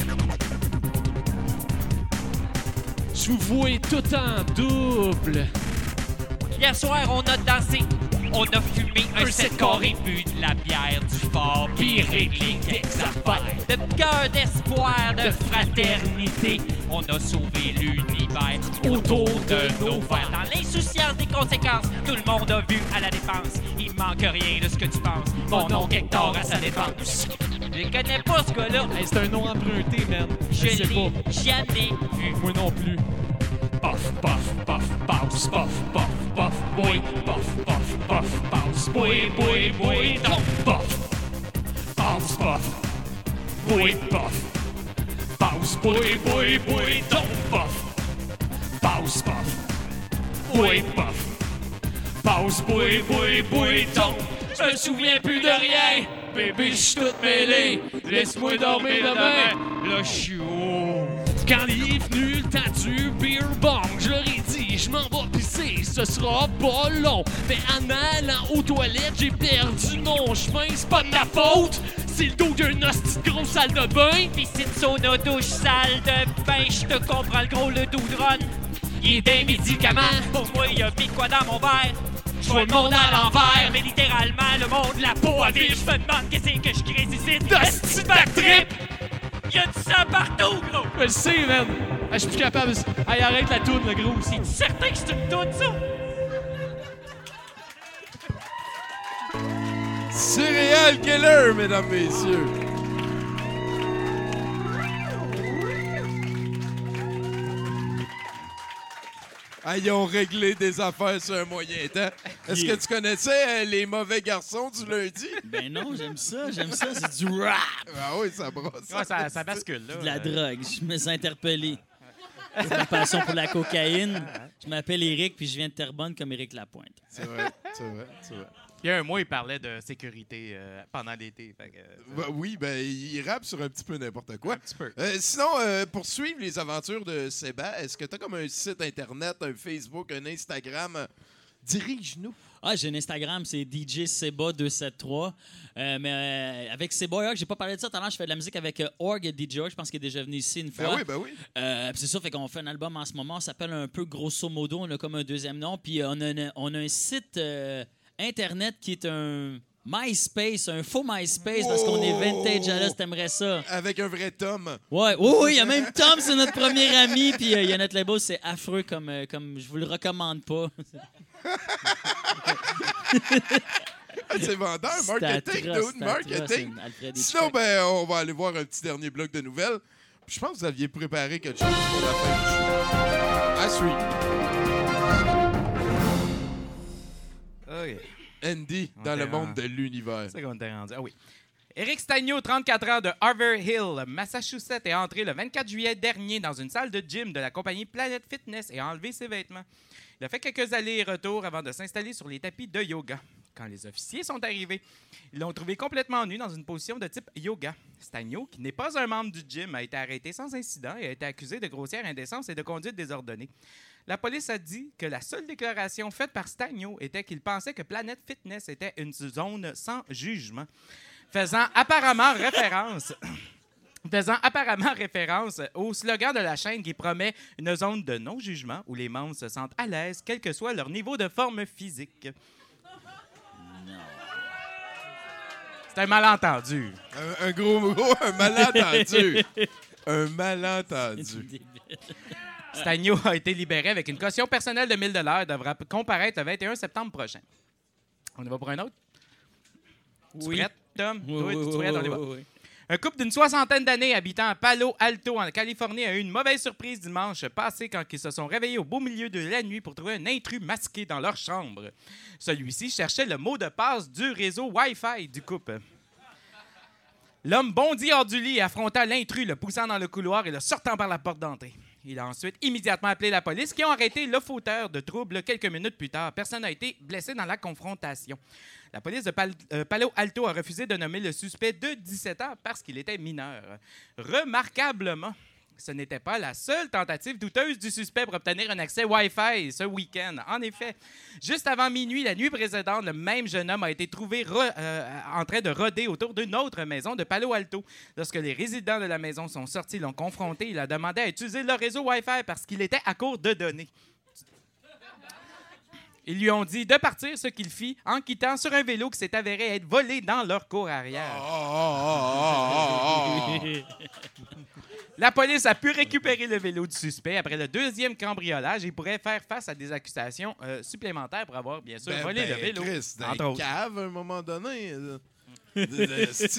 Je vous vois tout en double. Hier soir, on a dansé. On a fumé un set carré, bu de la bière du fort, Puis réglé des affaires. De cœur d'espoir, de fraternité, on a sauvé l'univers autour de nos verres. Dans l'insouciance des conséquences, tout le monde a vu à la défense. Il manque rien de ce que tu penses. Mon nom Hector à sa défense. Je connais pas ce gars-là. Hey, c'est un nom emprunté, man. Je sais l'ai jamais vu. Moi non plus. Puff, puff, puff, paus, puff, puff, puff, boy, puff, puff, puff, paus, boy, boy, boy, don't puff. Paus, puff, boy, puff. Paus, boy, boy, boy, don't puff. Paus, puff, boy, puff. Paus, boy, boy, boy, don't. Je me souviens plus de rien. Bébé, je suis toute mêlée. Laisse-moi dormir demain. Là, je suis du beer bong, je leur ai dit, je m'en vais pisser, ce sera pas long. Mais en allant aux toilettes, j'ai perdu mon chemin, c'est pas de ma faute. C'est le dos d'une hostie de grosse salle de bain. Piscine, sauna, douche, salle de bain, je te comprends le gros, le doudron. Il est des médicaments. Pour moi, il y a mis quoi dans mon verre? Je vois le monde à l'envers. Mais littéralement, le monde, la peau à vivre. Je me demande qu'est-ce que je crée ici. Hostie de backtrip. Il y a du sang partout, gros! Je le sais, man. Ah, Je suis plus capable. Hey, arrête la toune, le gros. C'est certain que c'est une toute ça? Serial Killer, mesdames, messieurs. Ah, ils ont réglé des affaires sur un moyen temps. Est-ce que tu connaissais euh, les mauvais garçons du lundi? Ben non, j'aime ça, j'aime ça, c'est du rap. Ah oui, ça brosse. Ouais, ça, ça bascule, là. De la Euh, drogue, je me sens interpellé. C'est ma passion pour la cocaïne. Je m'appelle Eric, puis je viens de Terrebonne comme Eric Lapointe. C'est vrai, c'est vrai, c'est vrai. Il y a un mois, il parlait de sécurité euh, pendant l'été. euh, Bah oui, ben, il rappe sur un petit peu n'importe quoi. un petit peu. Euh, sinon, euh, pour suivre les aventures de Seba, est-ce que tu as comme un site internet, un Facebook, un Instagram? Dirige-nous. Ah, j'ai un Instagram, c'est DJ Seba273. Euh, mais euh, avec Seba, j'ai pas parlé de ça. Tout à l'heure, je fais de la musique avec euh, Org DJ, York, je pense qu'il est déjà venu ici une fois. Ben oui, ben oui. Euh, puis c'est ça, fait qu'on fait un album en ce moment. Ça s'appelle un peu grosso modo. On a comme un deuxième nom. Puis on, a un- on a un site euh, internet qui est un MySpace, un faux MySpace, parce qu'on est vintage à l'os, t'aimerais ça. Avec un vrai Tom. Ouais, oui, oui, il y a même Tom, c'est notre premier ami. Puis euh, il y a notre label, c'est affreux, comme, euh, comme je vous le recommande pas. C'est vendeur, marketing, atroce, dude, marketing. atroce, Sinon, ben, on va aller voir un petit dernier bloc de nouvelles. Puis je pense que vous aviez préparé quelque chose pour la fin du show. À suivre. Andy, On dans le monde en- de l'univers. C'est qu'on était rendu. Ah oui. Éric Stagno, 34 ans, de Harvard Hill, Massachusetts, est entré le 24 juillet dernier dans une salle de gym de la compagnie Planet Fitness et a enlevé ses vêtements. Il a fait quelques allers et retours avant de s'installer sur les tapis de yoga. Quand les officiers sont arrivés, ils l'ont trouvé complètement nu dans une position de type yoga. Stagno, qui n'est pas un membre du gym, a été arrêté sans incident et a été accusé de grossière indécence et de conduite désordonnée. La police a dit que la seule déclaration faite par Stagno était qu'il pensait que Planet Fitness était une zone sans jugement, faisant apparemment référence. Faisant apparemment référence au slogan de la chaîne qui promet une zone de non-jugement où les membres se sentent à l'aise, quel que soit leur niveau de forme physique. C'est un malentendu. Un, un gros, gros, un malentendu. un malentendu. Stagno a été libéré avec une caution personnelle de 1000 Il devra comparaître le 21 septembre prochain. On y va pour un autre? Tu Oui. Tom? Tu prêtes? On y oui, va. oui, oui. Un couple d'une soixantaine d'années habitant à Palo Alto, en Californie, a eu une mauvaise surprise dimanche passé quand ils se sont réveillés au beau milieu de la nuit pour trouver un intrus masqué dans leur chambre. Celui-ci cherchait le mot de passe du réseau Wi-Fi du couple. L'homme bondit hors du lit et affronta l'intrus, le poussant dans le couloir et le sortant par la porte d'entrée. Il a ensuite immédiatement appelé la police qui ont arrêté le fauteur de troubles quelques minutes plus tard. Personne n'a été blessé dans la confrontation. La police de euh, Palo Alto a refusé de nommer le suspect de 17 ans parce qu'il était mineur. Remarquablement, ce n'était pas la seule tentative douteuse du suspect pour obtenir un accès Wi-Fi ce week-end. En effet, juste avant minuit, la nuit précédente, le même jeune homme a été trouvé re- euh, en train de rôder autour d'une autre maison de Palo Alto. Lorsque les résidents de la maison sont sortis, l'ont confronté, il a demandé à utiliser le réseau Wi-Fi parce qu'il était à court de données. Ils lui ont dit de partir, ce qu'il fit en quittant sur un vélo qui s'est avéré être volé dans leur cour arrière. La police a pu récupérer le vélo du suspect après le deuxième cambriolage et pourrait faire face à des accusations euh, supplémentaires pour avoir, bien sûr, Ben, volé ben, le vélo. Chris, dans entre autres. caves, à un moment donné. si,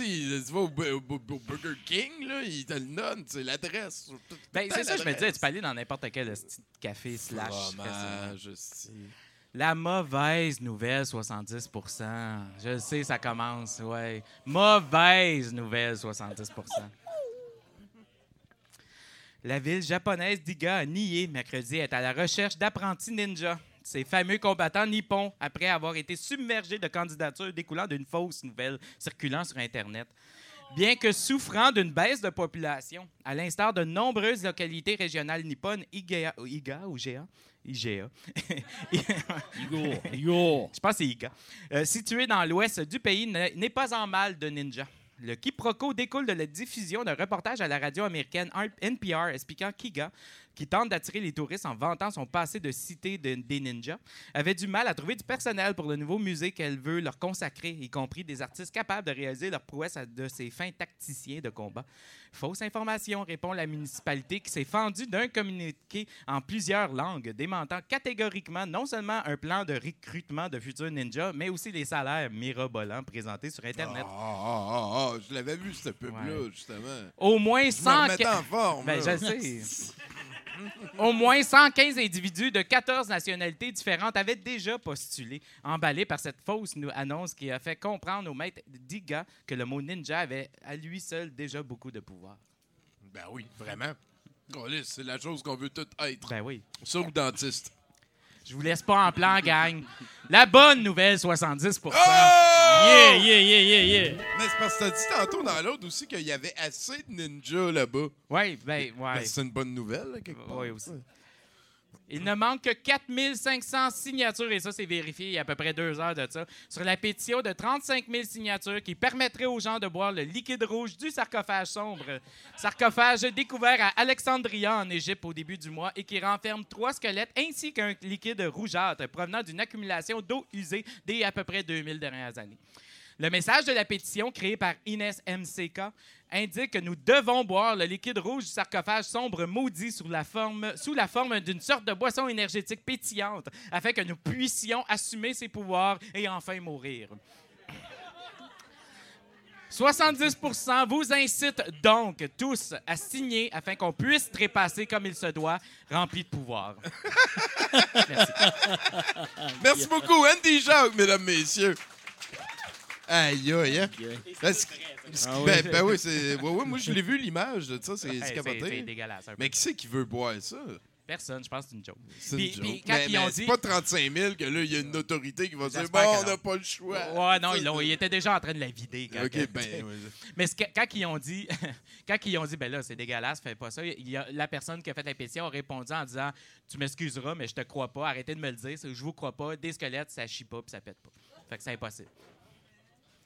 tu vas au, au- au- au Burger King, là, il te le donne, c'est l'adresse. Ben, c'est ça, je me disais, tu peux aller dans n'importe quel café slash. La mauvaise nouvelle, 70% Je le sais, ça commence, ouais. Mauvaise nouvelle, 70 La ville japonaise d'Iga a nié mercredi être à la recherche d'apprentis ninja. Ces fameux combattants nippons, après avoir été submergés de candidatures découlant d'une fausse nouvelle circulant sur Internet. Bien que souffrant d'une baisse de population, à l'instar de nombreuses localités régionales nippones, IGA, IGA ou GA, IGA, je pense que c'est Iga, euh, situé dans l'ouest du pays, ne- n'est pas en mal de ninja. Le quiproquo découle de la diffusion d'un reportage à la radio américaine NPR expliquant qu'Iga, qui tente d'attirer les touristes en vantant son passé de cité de- des ninjas, avait du mal à trouver du personnel pour le nouveau musée qu'elle veut leur consacrer, y compris des artistes capables de réaliser leurs prouesses à de ses fins tacticiens de combat. Fausse information, répond la municipalité qui s'est fendue d'un communiqué en plusieurs langues, démentant catégoriquement non seulement un plan de recrutement de futurs ninjas, mais aussi les salaires mirobolants présentés sur Internet. Ah, ah, ah, ah, je l'avais vu, ce pub-là, Ouais. justement. Au moins Je me 100 en forme. Ben, je sais. Au moins 115 individus de 14 nationalités différentes avaient déjà postulé, emballés par cette fausse annonce qui a fait comprendre au maître d'IGA que le mot ninja avait à lui seul déjà beaucoup de pouvoir. Ben oui, vraiment. C'est la chose qu'on veut tout être. Ben oui. Ou dentiste. Je vous laisse pas en plan, gang. La bonne nouvelle, 70 Oh! Yeah, yeah, yeah, yeah, yeah. Mais c'est parce que t'as dit tantôt dans l'autre aussi qu'il y avait assez de ninjas là-bas. Oui, ben, ouais. Ben, c'est une bonne nouvelle, là, quelque part. Oui, aussi. Il ne manque que 4500 signatures, et ça, c'est vérifié il y a à peu près deux heures de ça, sur la pétition de 35 000 signatures qui permettrait aux gens de boire le liquide rouge du sarcophage sombre. Sarcophage découvert à Alexandria, en Égypte, au début du mois, et qui renferme trois squelettes ainsi qu'un liquide rougeâtre provenant d'une accumulation d'eau usée des à peu près 2000 dernières années. Le message de la pétition créée par Inès MCK indique que nous devons boire le liquide rouge du sarcophage sombre maudit sous la forme, sous la forme d'une sorte de boisson énergétique pétillante afin que nous puissions assumer ses pouvoirs et enfin mourir. 70% vous incite donc tous à signer afin qu'on puisse trépasser comme il se doit, rempli de pouvoir. Merci. Merci beaucoup, Andy Jacques, mesdames, messieurs. Aïe, aïe, hein? Que- Ah ben, oui. ben oui, c'est. ouais, ouais, moi, je l'ai vu l'image de ça, c'est c'est c'est- capoté. c'est dégueulasse, un peu. Mais qui c'est qui veut boire ça? Personne, je pense que c'est une joke. C'est Puis- une puis joke. quand Mais- ils ont dit- C'est pas 35 000 que là, il y a une autorité qui va dire J'espère Bon, que on n'a non. pas le choix. Ouais, non, ils, l'ont- ils étaient déjà en train de la vider. Quand Ok, ben, ouais. Mais ce que- quand ils ont dit, quand ils ont dit, ben là, c'est dégueulasse, fais pas ça, il y a, la personne qui a fait la pétition a répondu en disant, tu m'excuseras, mais je te crois pas, arrêtez de me le dire, c'est- je vous crois pas, des squelettes, ça chie pas puis ça pète pas. Fait que c'est impossible.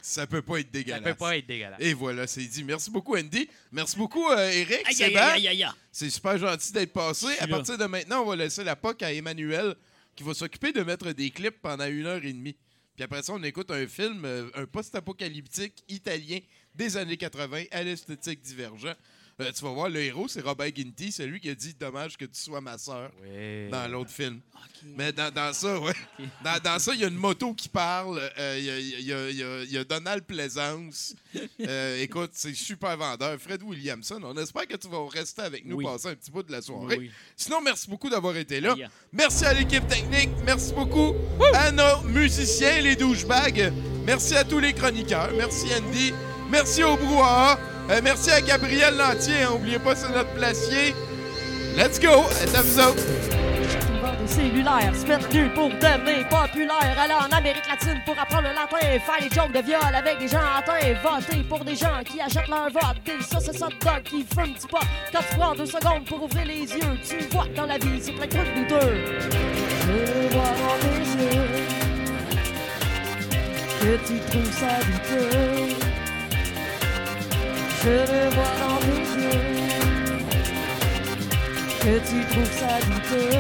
Ça peut pas être dégueulasse. Ça peut pas être dégueulasse. Et voilà, c'est dit. Merci beaucoup, Andy. Merci beaucoup, euh, Eric. Aïe, aïe, Sébastien. aïe, aïe, aïe. C'est super gentil d'être passé. À partir de maintenant, on va laisser la POC à Emmanuel, qui va s'occuper de mettre des clips pendant une heure et demie. Puis après ça, on écoute un film, euh, un post-apocalyptique italien des années 80 à l'esthétique divergent. Euh, tu vas voir, le héros, c'est Robert Ginty, celui qui a dit Dommage que tu sois ma sœur dans l'autre film. Mais dans, dans ça, ouais. Dans, dans ça, il y a une moto qui parle. euh, Il y, a- il y a- y y Donald Plaisance. Euh, écoute, c'est super vendeur. Fred Williamson, on espère que tu vas rester avec nous Oui. passer un petit bout de la soirée. Oui. Sinon, merci beaucoup d'avoir été là. Aïe. Merci à l'équipe technique. Merci beaucoup à nos musiciens, les douchebags. Merci à tous les chroniqueurs. Merci Andy. Merci au brouhaha. Euh, merci à Gabriel Lantier. N'oubliez pas, c'est notre placier. Let's go. À vous autres. Des cellulaires, se mettre nu pour devenir populaire, aller en Amérique latine pour apprendre le latin, faire des jokes de viol avec des gens atteints, voter pour des gens qui achètent leur vote, des saucisses hot dog qui fument du pot. Quand tu prends deux secondes pour ouvrir les yeux, tu vois dans la vie, c'est plein de trucs douteux. Je vois dans tes yeux que tu trouves ça douteux. Je le vois dans tes yeux que tu trouves ça douteux?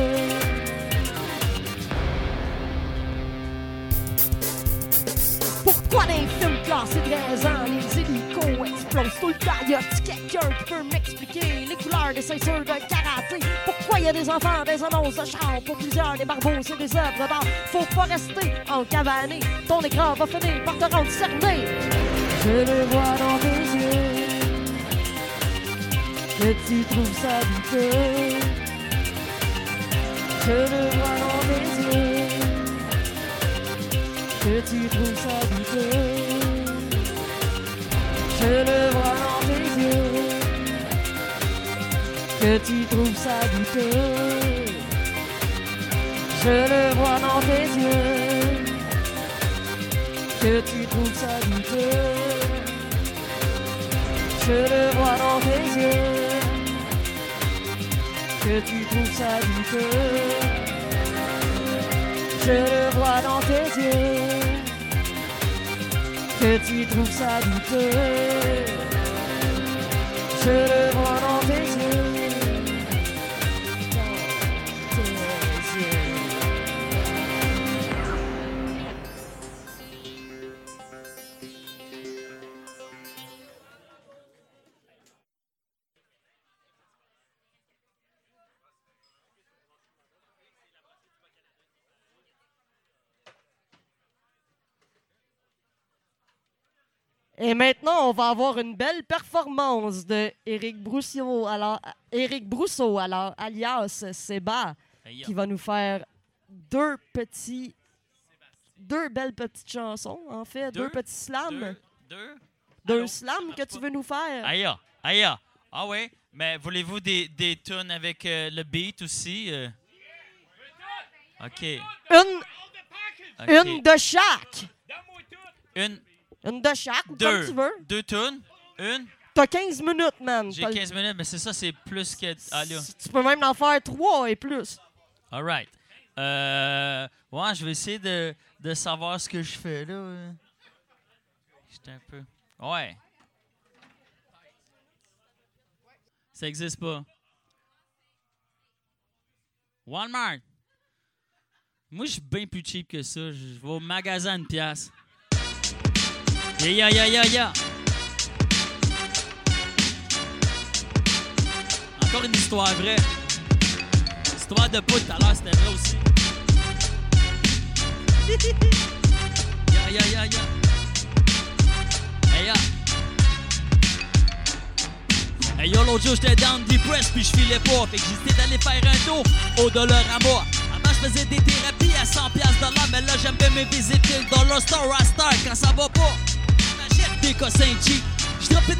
Pourquoi les films classés de 13 ans, les hélicos explosent tout le temps? Quelqu'un qui peut m'expliquer les couleurs des ceintures de karaté? Pourquoi y a des enfants des annonces de char? Pour plusieurs, des barbeaux, c'est des œuvres d'art? Faut pas rester en cavané, ton écran va finir par te rendre cerné. Je le vois dans tes yeux que tu trouves ça douteux. Je le vois dans tes yeux que tu trouves ça douteux. Je le vois dans tes yeux que tu trouves ça douteux. Je le vois dans tes yeux que tu trouves ça douteux. Je le vois dans tes yeux que tu trouves ça douteux. Je le vois dans tes yeux que tu trouves ça douteux. Je le vois dans tes yeux. Et maintenant, on va avoir une belle performance de Éric Brousseau, alors, Éric Brousseau, alors, alias Seba, qui va nous faire deux petits, deux belles petites chansons, en fait, deux, Deux? petits slams. Deux? Deux? Deux Allô? slams que tu veux nous faire. Aïe, aïe. Ah ouais, mais voulez-vous des, des tunes avec euh, le beat aussi? euh? OK. Une, OK. une de chaque. Une, Une de chaque, ou comme deux. tu veux. Deux tunes? Une? T'as 15 minutes, man. J'ai T'as le- 15 minutes, mais c'est ça, c'est plus que... Ah là. Tu peux même en faire trois et plus. All right. Euh, ouais, je vais essayer de, de savoir ce que je fais là. J'étais un peu. Ouais. Ça existe pas. Walmart. Moi, je suis bien plus cheap que ça. Je vais au magasin à une pièce. Yeah, yeah, yeah, yeah. Encore une histoire vraie. L'histoire de poudre l'heure, c'était vrai aussi. yeah, yeah, yeah, yeah. Hey, yeah. Hey yo, l'autre jour, j'étais down depressed puis je filais pas. Fait que décidé d'aller faire un tour au dollar à moi. Je faisais des thérapies à 100$ piastres mais là, j'aime bien mes visiter le dollar store à Star quand ça va pas. Des cossins cheap. Je drop une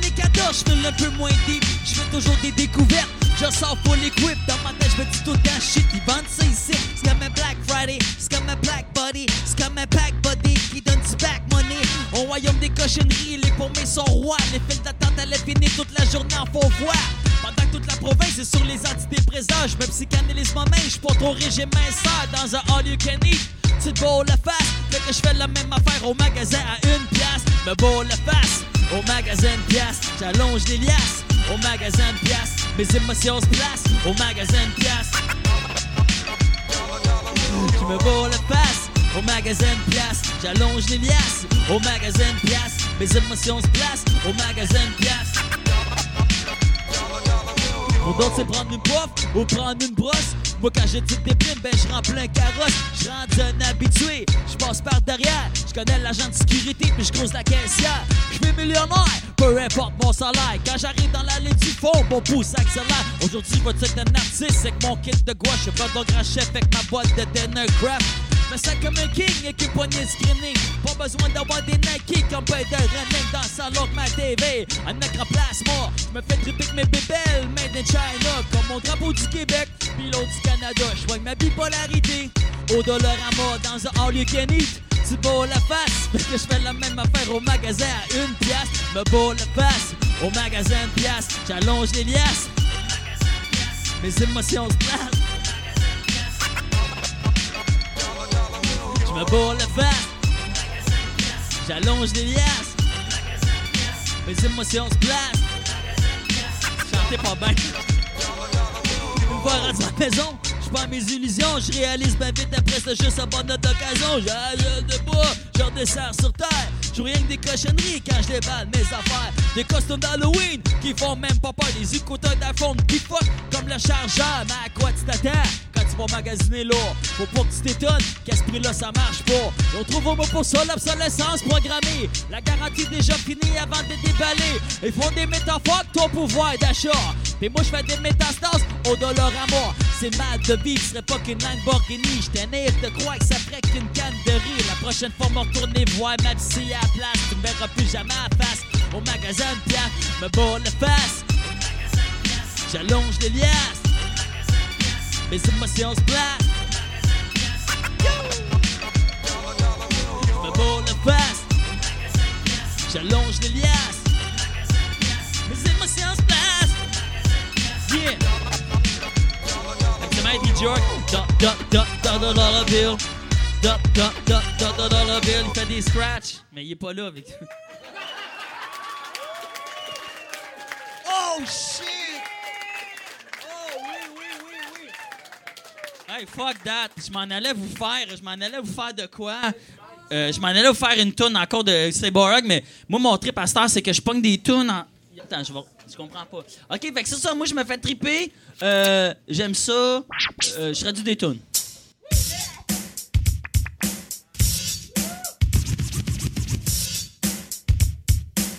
je fais un peu moins deep. Je fais toujours des découvertes. Je sors full equip. Dans ma tête, je me dis tout le temps shit. Ils vendent ça ici. C'est comme un Black Friday. C'est comme un Black Buddy. C'est comme un Pack Buddy qui donne du back money. Au royaume des cochonneries, les paumés sont rois. Les files d'attente allaient finir toute la journée en faux voir. Pendant que toute la province est sur les antidépresseurs, je me psychanalyse moi-même. Je suis pas trop régime minceur dans un all you can eat. Tu te bois la face, fait que je fais la même affaire au magasin à une pièce. Me bois la face au magasin de pièce. J'allonge les liasses au magasin de pièce. Mes émotions se placent au magasin de pièce. Je me bois la face au magasin de pièce. J'allonge les liasses au magasin de pièce. Mes émotions se placent au magasin de pièce. Pour d'autres, c'est prendre une pof ou prendre une brosse. Moi, quand je dis déprime, ben je rends plein carrosse. Je rends un habitué, je passe par derrière. Je connais l'agent de sécurité, puis je cause la caissière. Je suis millionnaire, peu importe mon salaire. Quand j'arrive dans l'allée du fond, mon pouce accélère. Aujourd'hui, votre être un artiste, c'est que mon kit de gouache. Je pas grand chef avec ma boîte de dinner craft. Sens comme un king avec une poignée de screening. Pas besoin d'avoir des Nike comme de running dans le salon ma TV. Un moi, je me fais triper mes bébelles, made in China. Comme mon drapeau du Québec, pilote du Canada. Je vois ma bipolarité. Au dollar à mort dans un all you can eat. Tu bats la face, parce que je fais la même affaire au magasin à une pièce. Me bats la face, au magasin de pièce. J'allonge les liasses. Mes émotions se placent. Me bats la face. J'allonge les liasses. Mes émotions se placent. Chantez pas bien. Fois rendu à la maison, mes illusions, je réalise bien vite après c'est juste un bonne la gueule de bois, je redescends sur terre. Je rien que des cochonneries quand je déballe mes affaires. Des costumes d'Halloween qui font même pas peur. Des écouteurs d'iPhone qui fuck comme le chargeur. Mais à quoi tu t'attends quand tu vas magasiner là? Faut pas que tu t'étonnes qu'à ce prix-là ça marche pas. Et on trouve au mot pour ça l'obsolescence programmée. La garantie déjà finie avant de déballer. Ils font des métaphores ton pouvoir d'achat. Et moi je des métastases au dollar à mort. C'est mal de ce serait pas qu'une Lamborghini. J'étais naïf de croire que ça ferait qu'une canne de riz. La prochaine fois, me retourner voir ma à la place. Tu me verras plus jamais à face. Au magasin de pièces, me bats la face. J'allonge les liasses. Mes émotions se placent. Me bats la face. J'allonge les liasses. Mes émotions se placent. Yeah. Bill. Il fait des scratchs, mais il est pas là avec. Oh shit! Oh oui, oui, oui, oui. Hey, fuck that. Je m'en allais vous faire. Je m'en allais vous faire de quoi? Euh, je m'en allais vous faire une toune encore de Cyborg, mais moi, mon trip à cette heure, c'est que je pogne des tunes en. Attends, je vais. Je comprends pas. Ok, fait que c'est ça, moi, je me fais triper. Euh, J'aime ça. Euh, je traduis des tunes.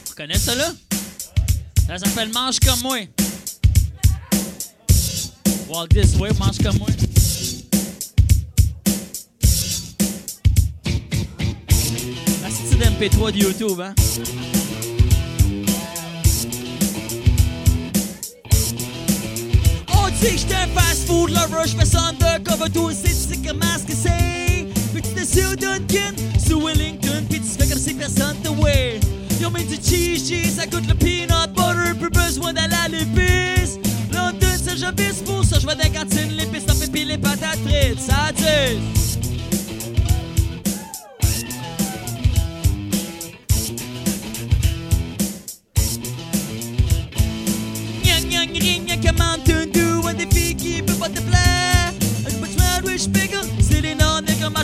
Vous connaissez ça, là? Ça s'appelle Mange comme moi. Walk this way, mange comme moi. La style MP3 de YouTube, hein? Dit que j'étais fast food lover, j'fais ça undercover, toi aussi tu sais comment ce que c'est. Puis tu t'es sur Duncan, sur Wellington, puis tu fais comme si personne te ont mis du cheese cheese, ça goûte le peanut butter, plus besoin d'aller à l'épice. London, je vise pour ça. Je vais dans la cantine, les pistes et puis les patates frites. Ça dit.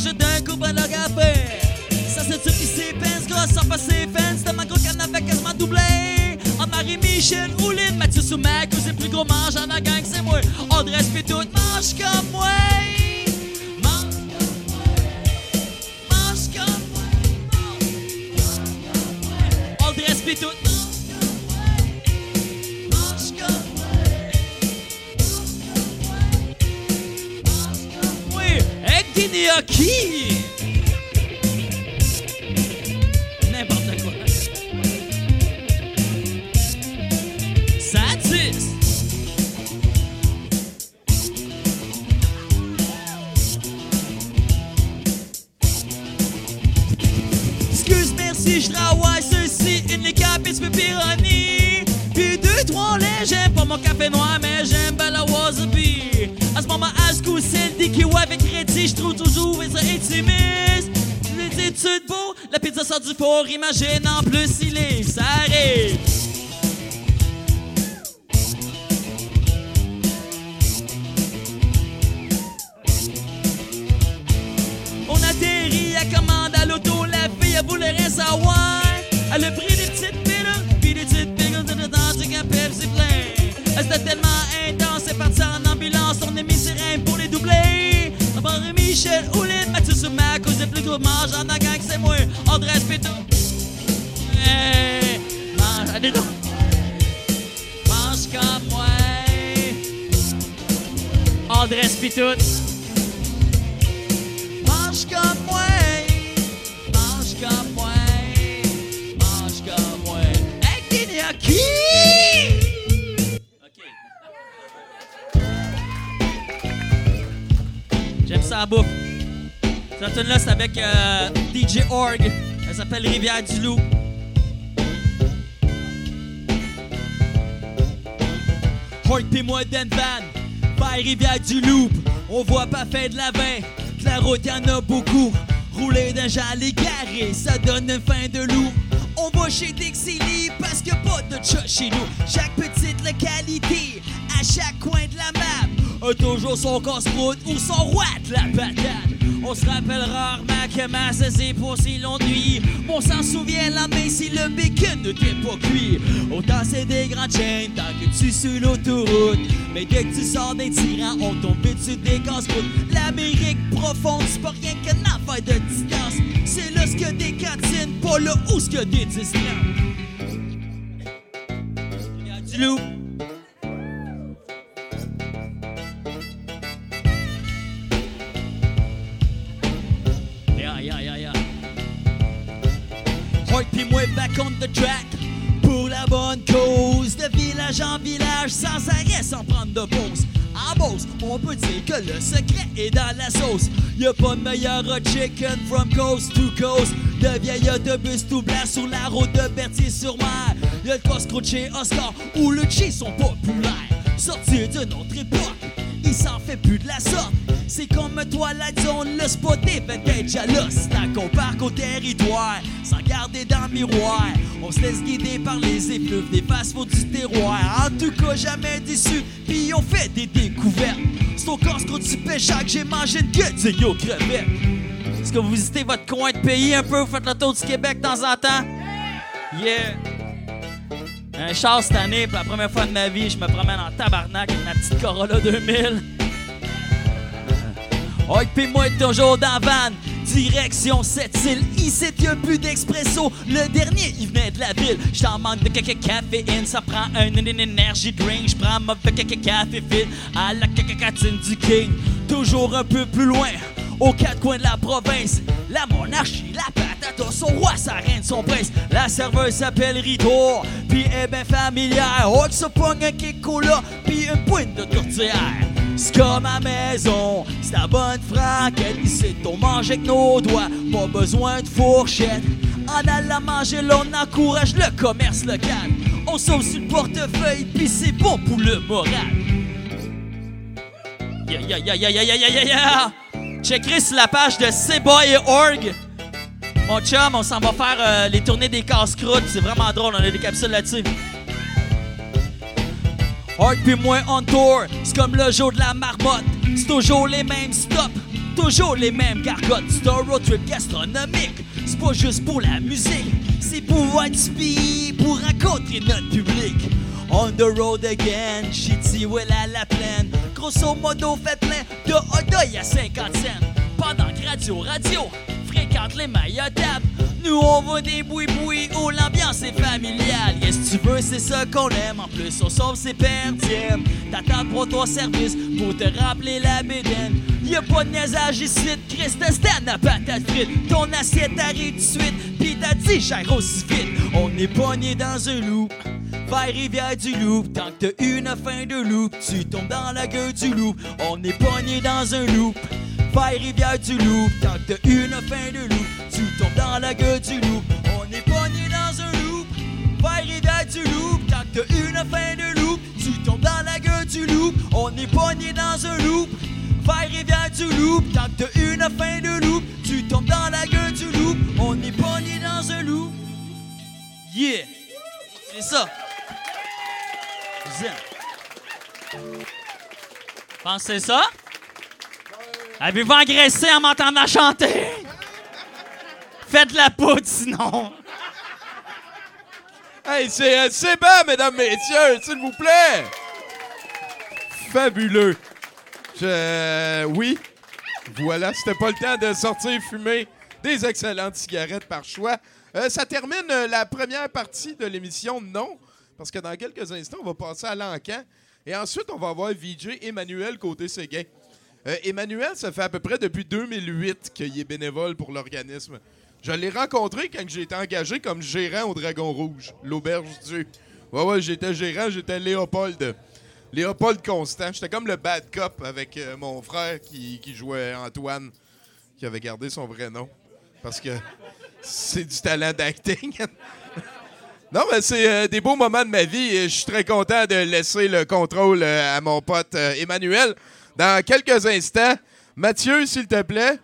Marche d'un coup prendre le café Ça c'est sûr qui s'est pince gros sans passer fans. C'était ma gros avec quasiment doublé En Marie-Michel Ouline Mathieu Soumac c'est plus gros mange en la gang c'est moi. Dresse pis tout mange comme moi. Mange comme moi. Dresse pis tout gnocchis. N'importe quoi. Ça tisse. Excuse, merci, je travaille ceci, une capis pepperoni. Puis deux, trois lait, j'aime pas mon café noir, mais j'aime bien la wasabi. À ce moment, à ce coup, c'est je trouve toujours ça intimiste. Les études beaux, la pizza sort du four, imagine en plus il est, ça arrive. On atterrit à commande à l'auto, la fille, elle voulait rien savoir. Elle a pris des petites pilules, puis des petites pilules du Pepsi plein. C'était tellement Michel Ouline, Mathieu Soumac, cause des plus gros mange en gang, c'est moi, André Spito. Hey, mange, allez donc. Mange comme moi. André Spitout. Mange comme moi. Mange comme moi. À bouffe. Cette là c'est avec euh, DJ Org. Elle s'appelle Rivière du Loup. Org pis moi Van. Vers Rivière du Loup. On voit pas faire de la vin. Que la route y'en a beaucoup. Rouler d'un jali carré, ça donne une fin de loup. On va chez Dixie Lee parce que pas de chat chez nous. Chaque petite localité, à chaque coin de la map, a toujours son casse-croûte ou son roi la patate. On se rappelle rarement que ma c'est pour si longue nuit. On s'en souvient la main si le bacon ne t'est pas cuit. Autant c'est des grandes chaînes tant que tu sur l'autoroute. Mais dès que tu sors des tyrans, on tombe dessus des casse-croûtes. L'Amérique profonde, c'est pas rien qu'une affaire de distance. C'est là ce que des cantines, pas là où ce que des distances. Du loup. On the track. Pour la bonne cause De village en village sans arrêt sans prendre de pause. En Beauce, on peut dire que le secret est dans la sauce. Y'a pas de meilleur chicken from coast to coast. De vieil autobus tout blanc sur la route de Berthier-sur-Mer Y'a le casse-croûte chez Oscar où le cheese sont populaires. Sorti d'une autre époque il s'en fait plus de la sorte. C'est comme toi la zone, le spot est peut-être jaloux. Tant qu'on part au territoire, sans garder dans le miroir. On se laisse guider par les effluves des fast-food du terroir. En tout cas, jamais déçu, puis on fait des découvertes. C'est au casse croûte du pêcheur que j'ai mangé une queue de yo crevette. Est-ce que vous visitez votre coin de pays un peu? Vous faites le tour du Québec de temps en temps? Yeah! Un char cette année, pour la première fois de ma vie, je me promène en tabarnak avec ma petite Corolla 2000. Oh, pis moi toujours dans van, direction cette île. Ici, y'a plus d'expresso. Le dernier, il venait de la ville. J't'en manque de caca caféine, ça prend un une énergie drink. J'prends ma caca café fit à la cacacatine du king. Toujours un peu plus loin, aux quatre coins de la province. La monarchie, la patate, son roi, sa reine, son prince. La serveuse s'appelle Rito, puis est ben familière. Oh, que se pogne un kick cola, puis une pointe de tourtière. C'est comme à maison, c'est la bonne franquette. Ici, on mange avec nos doigts, pas besoin de fourchette. En allant manger, l'on encourage le commerce local. On sauve sur le portefeuille, pis c'est bon pour le moral. Ya yeah, ya yeah, ya yeah, ya ya sur la page de cboy.org. Mon chum, on s'en va faire euh, les tournées des casse-croûtes. C'est vraiment drôle, on a des capsules là-dessus. Org puis moi on tour, c'est comme le jour de la marmotte. C'est toujours les mêmes stops, toujours les mêmes gargotes. C'est un road trip gastronomique, c'est pas juste pour la musique, c'est pour spi, pour rencontrer notre public. On the road again, shitty well à la plaine. Grosso modo, fait plein de hot à 50 cents. Pendant que Radio Radio fréquente les meilleures tables. Nous on va des boui-boui où l'ambiance est familiale. Yes, tu veux, c'est ça qu'on aime. En plus, on sauve ses perdièmes. T'attends pour ton service pour te rappeler la bédaine. Y'a pas de niaisage ici, Christ stand à patate frite. Ton assiette arrive tout de suite, pis t'as dit gère aussi vite. On est pogné dans un loup. Vers rivière du loup, tant que t'as une fin de loup, tu tombes dans la gueule du loup. On est pogné dans un loup. Vers rivière du loup, tant que t'as une fin de loup, tu tombes dans la gueule du loup. On est pogné dans un loup. Vers rivière du loup, tant que t'as une fin de loup, tu tombes dans la gueule du loup. On est pogné dans un loup. Vers rivière du loup, tant que t'as une fin de loup, tu tombes dans la gueule du loup. On est pogné dans un loup. Yeah! C'est ça. Pensez ça? Avez-vous engraissé en m'entendant chanter? Faites la poudre sinon. Hey, c'est euh, mesdames, messieurs, s'il vous plaît. Fabuleux. Je... Oui. Voilà, c'était pas le temps de sortir fumer des excellentes cigarettes par choix. Euh, ça termine euh, la première partie de l'émission Non, parce que dans quelques instants, on va passer à l'encan. Et ensuite, on va avoir VJ Emmanuel côté Séguin. Euh, Emmanuel, ça fait à peu près depuis 2008 qu'il est bénévole pour l'organisme. Je l'ai rencontré quand j'ai été engagé comme gérant au Dragon Rouge, l'auberge du. Ouais, ouais, j'étais gérant, j'étais Léopold. Léopold Constant. J'étais comme le bad cop avec euh, mon frère qui, jouait Antoine, qui avait gardé son vrai nom. Parce que c'est du talent d'acting. non, mais c'est euh, des beaux moments de ma vie je suis très content de laisser le contrôle à mon pote Emmanuel. Dans quelques instants, Mathieu, s'il te plaît.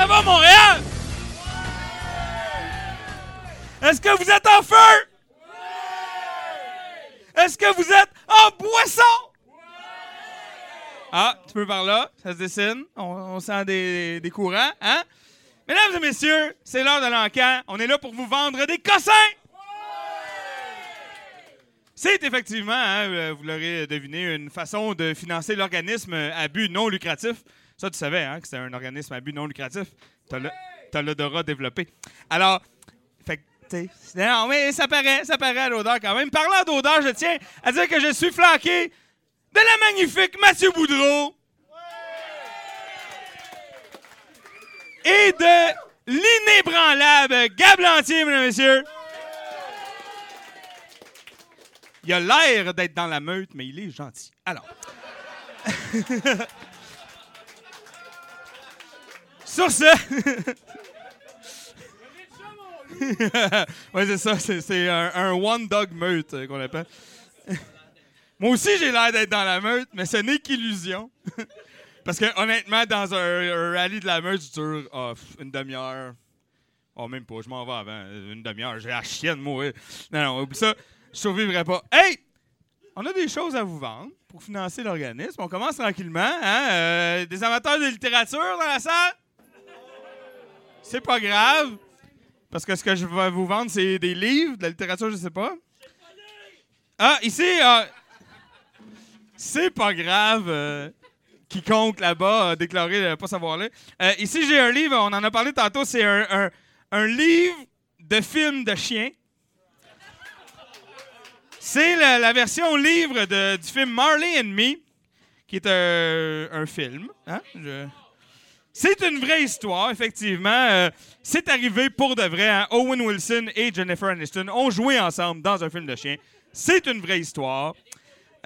Ça va, Montréal? Est-ce que vous êtes en feu? Est-ce que vous êtes en boisson? Ah, tu peux par là, ça se dessine. On, sent des, des courants, hein? Mesdames et messieurs, c'est l'heure de l'encan. On est là pour vous vendre des cossins! C'est effectivement, hein, euh, vous l'aurez deviné, une façon de financer l'organisme à but non lucratif. Ça, tu savais hein, que c'était un organisme à but non lucratif. Le- t'as l'odorat développé. Alors, fait tu non, mais ça paraît, ça paraît à l'odeur quand même. Parlant d'odeur, je tiens à dire que je suis flanqué de la magnifique Mathieu Boudreau. Et de l'inébranlable Gab Lantier, mesdames et messieurs. Il a l'air d'être dans la meute, mais il est gentil. Alors. Sur ce. ouais, c'est ça. C'est, un, one dog meute euh, qu'on appelle. Moi aussi, j'ai l'air d'être dans la meute, mais ce n'est qu'illusion. Parce que honnêtement, dans un, rallye de la meute, je dure ah, une demi-heure. Oh, même pas, je m'en vais avant. Une demi-heure, j'ai la chienne, moi. Non, non, oublie ça. Je survivrai pas. Hey! On a des choses à vous vendre pour financer l'organisme. On commence tranquillement. Hein? Euh, des amateurs de littérature dans la salle? C'est pas grave. Parce que ce que je vais vous vendre, c'est des livres, de la littérature, je sais pas. Ah, ici, ah, c'est pas grave. euh, quiconque là-bas a déclaré ne pas savoir lire. Euh, ici, j'ai un livre, on en a parlé tantôt, c'est un, livre de film de chiens. C'est la, version livre du film Marley and Me, qui est un, film. hein, C'est une vraie histoire, effectivement. Euh, c'est arrivé pour de vrai. hein. Owen Wilson et Jennifer Aniston ont joué ensemble dans un film de chien. C'est une vraie histoire.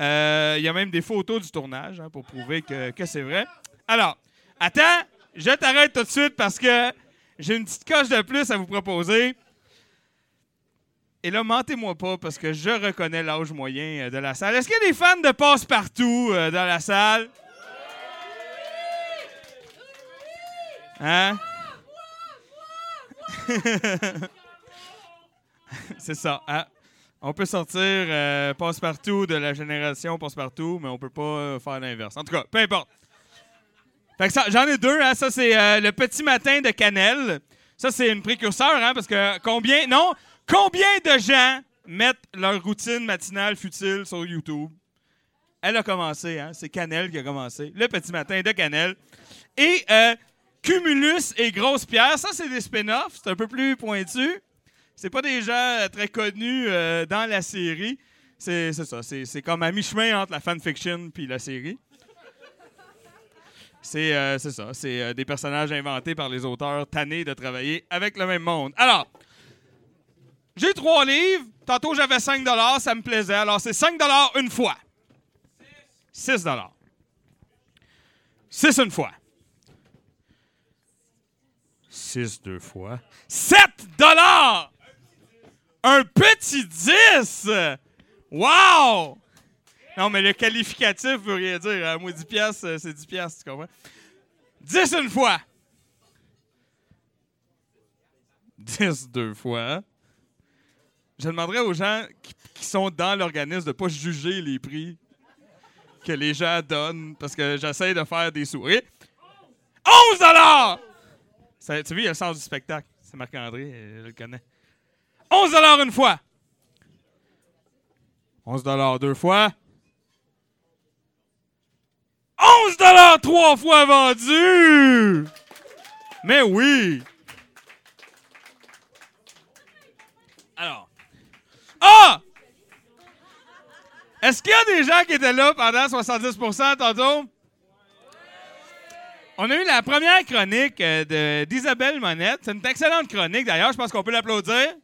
Euh, Il y a même des photos du tournage hein, pour prouver que, c'est vrai. Alors, attends, je t'arrête tout de suite parce que j'ai une petite coche de plus à vous proposer. Et là, mentez-moi pas parce que je reconnais l'âge moyen euh, de la salle. Est-ce qu'il y a des fans de passe-partout dans la salle? Hein? C'est ça. hein? On peut sortir euh, passe-partout de la génération passe-partout, mais on peut pas euh, faire l'inverse. En tout cas, peu importe. Fait que ça, j'en ai deux. Hein. Ça, c'est euh, le petit matin de Cannelle. Ça, c'est une précurseur, hein, parce que combien, non, combien de gens mettent leur routine matinale futile sur YouTube? Elle a commencé, hein. C'est Cannelle qui a commencé. Le petit matin de Cannelle. Et euh, Cumulus et Grosse Pierre, ça, c'est des spin-offs. C'est un peu plus pointu. C'est pas des gens euh, très connus euh, dans la série. C'est ça. C'est comme à mi-chemin entre la fanfiction puis la série. C'est euh, ça. C'est euh, des personnages inventés par les auteurs tannés de travailler avec le même monde. Alors, j'ai trois livres. Tantôt, j'avais 5 Ça me plaisait. Alors, c'est 5 une fois. 6 6 une fois. 6 deux fois. 7 dollars! Un petit 10! Wow! Non, mais le qualificatif veut rien dire. hein. Moi, 10 piastres, euh, c'est 10 piastres, tu comprends? 10 une fois. 10 deux fois. Je demanderais aux gens qui, qui sont dans l'organisme de pas juger les prix que les gens donnent parce que j'essaie de faire des souris. 11 dollars! Ça- Tu vois, il a le sens du spectacle. C'est Marc-André, euh, je le connais. 11 dollars une fois. 11 dollars deux fois. 11 dollars trois fois vendu! Mais oui! Alors. Ah! Est-ce qu'il y a des gens qui étaient là pendant 70% tantôt? On a eu la première chronique euh, d'Isabelle Monette. C'est une excellente chronique d'ailleurs. Je pense qu'on peut l'applaudir.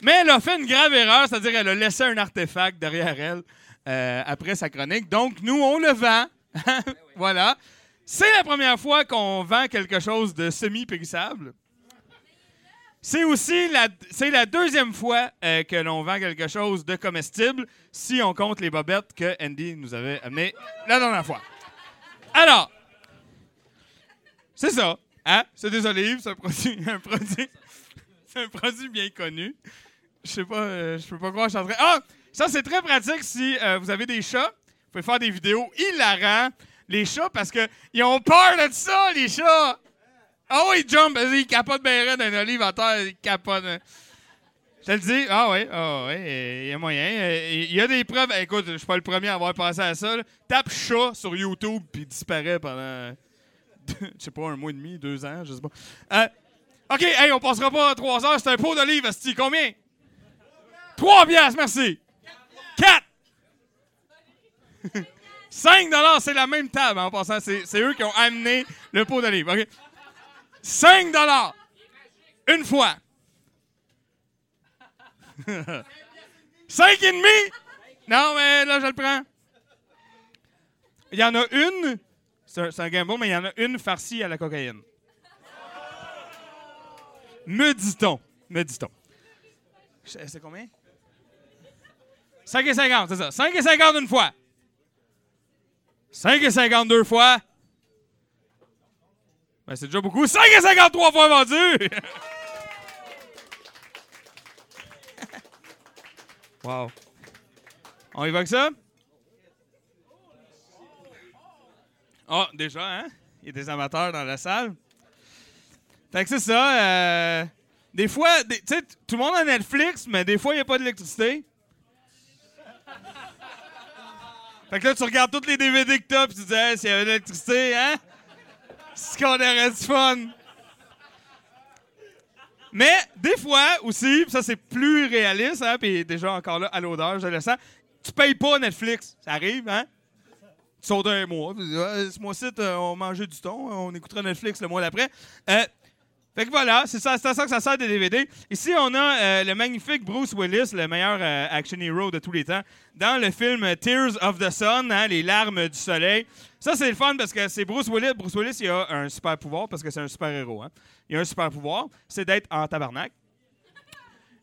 Mais elle a fait une grave erreur, c'est-à-dire qu'elle a laissé un artefact derrière elle euh, après sa chronique. Donc, nous, on le vend. voilà. C'est la première fois qu'on vend quelque chose de semi-périssable. C'est aussi la, c'est la deuxième fois euh, que l'on vend quelque chose de comestible, si on compte les bobettes que Andy nous avait amenées la dernière fois. Alors, c'est ça. Hein? C'est des olives, c'est un produit, c'est un produit bien connu. Je sais pas, euh, je peux pas croire que je suis en train- Ah! Ça, c'est très pratique si euh, vous avez des chats. Vous pouvez faire des vidéos hilarants. Les chats, parce que ils ont peur de ça, les chats! Ah oui, ils jump, ils capotent bien raide un olive à terre, ils capotent. hein. Je te le dis, ah oui, ah oui, il y a moyen. Il y a des preuves. Écoute, je suis pas le premier à avoir pensé à ça. Tape chat sur YouTube puis il disparaît pendant, je sais pas, un mois et demi, deux ans, je sais pas. Euh, OK, hey, on passera pas trois heures, c'est un pot d'olive, asti. Combien? Trois piastres, merci. Quatre. 5 c'est la même table en passant. C'est eux qui ont amené le pot d'olive. OK? 5 Une fois. 5 et demi? Non, mais là, je le prends. Il y en a une. C'est un, gamble, mais il y en a une farcie à la cocaïne. Me dit-on. Me dit-on. C'est combien? 5 et 50, c'est ça. 5 et 50 une fois. 5 et 52 fois. Ben, c'est déjà beaucoup. 5 et 53 fois vendu! wow. On y va avec ça? Ah, déjà, hein? Il y a des amateurs dans la salle. Fait que c'est ça. euh, des fois, tu sais, tout le monde a Netflix, mais des fois, il n'y a pas d'électricité. Fait que là, tu regardes tous les DVD que t'as, puis tu te dis, hey, s'il y avait de l'électricité, hein? C'est qu'on fun. Mais des fois aussi, ça c'est plus réaliste, hein, puis déjà encore là, à l'odeur, je le sens, tu payes pas Netflix. Ça arrive, hein? Tu sautes un mois. Ah, ce mois-ci, euh, on mangeait du thon, on écoutera Netflix le mois d'après. Euh, fait que voilà, c'est ça, ça que ça sert des DVD. Ici, on a euh, le magnifique Bruce Willis, le meilleur euh, action hero de tous les temps, dans le film euh, Tears of the Sun, hein, les larmes du soleil. Ça, c'est le fun parce que c'est Bruce Willis. Bruce Willis, il a un super pouvoir parce que c'est un super héros. Hein. Il a un super pouvoir, c'est d'être en tabarnak.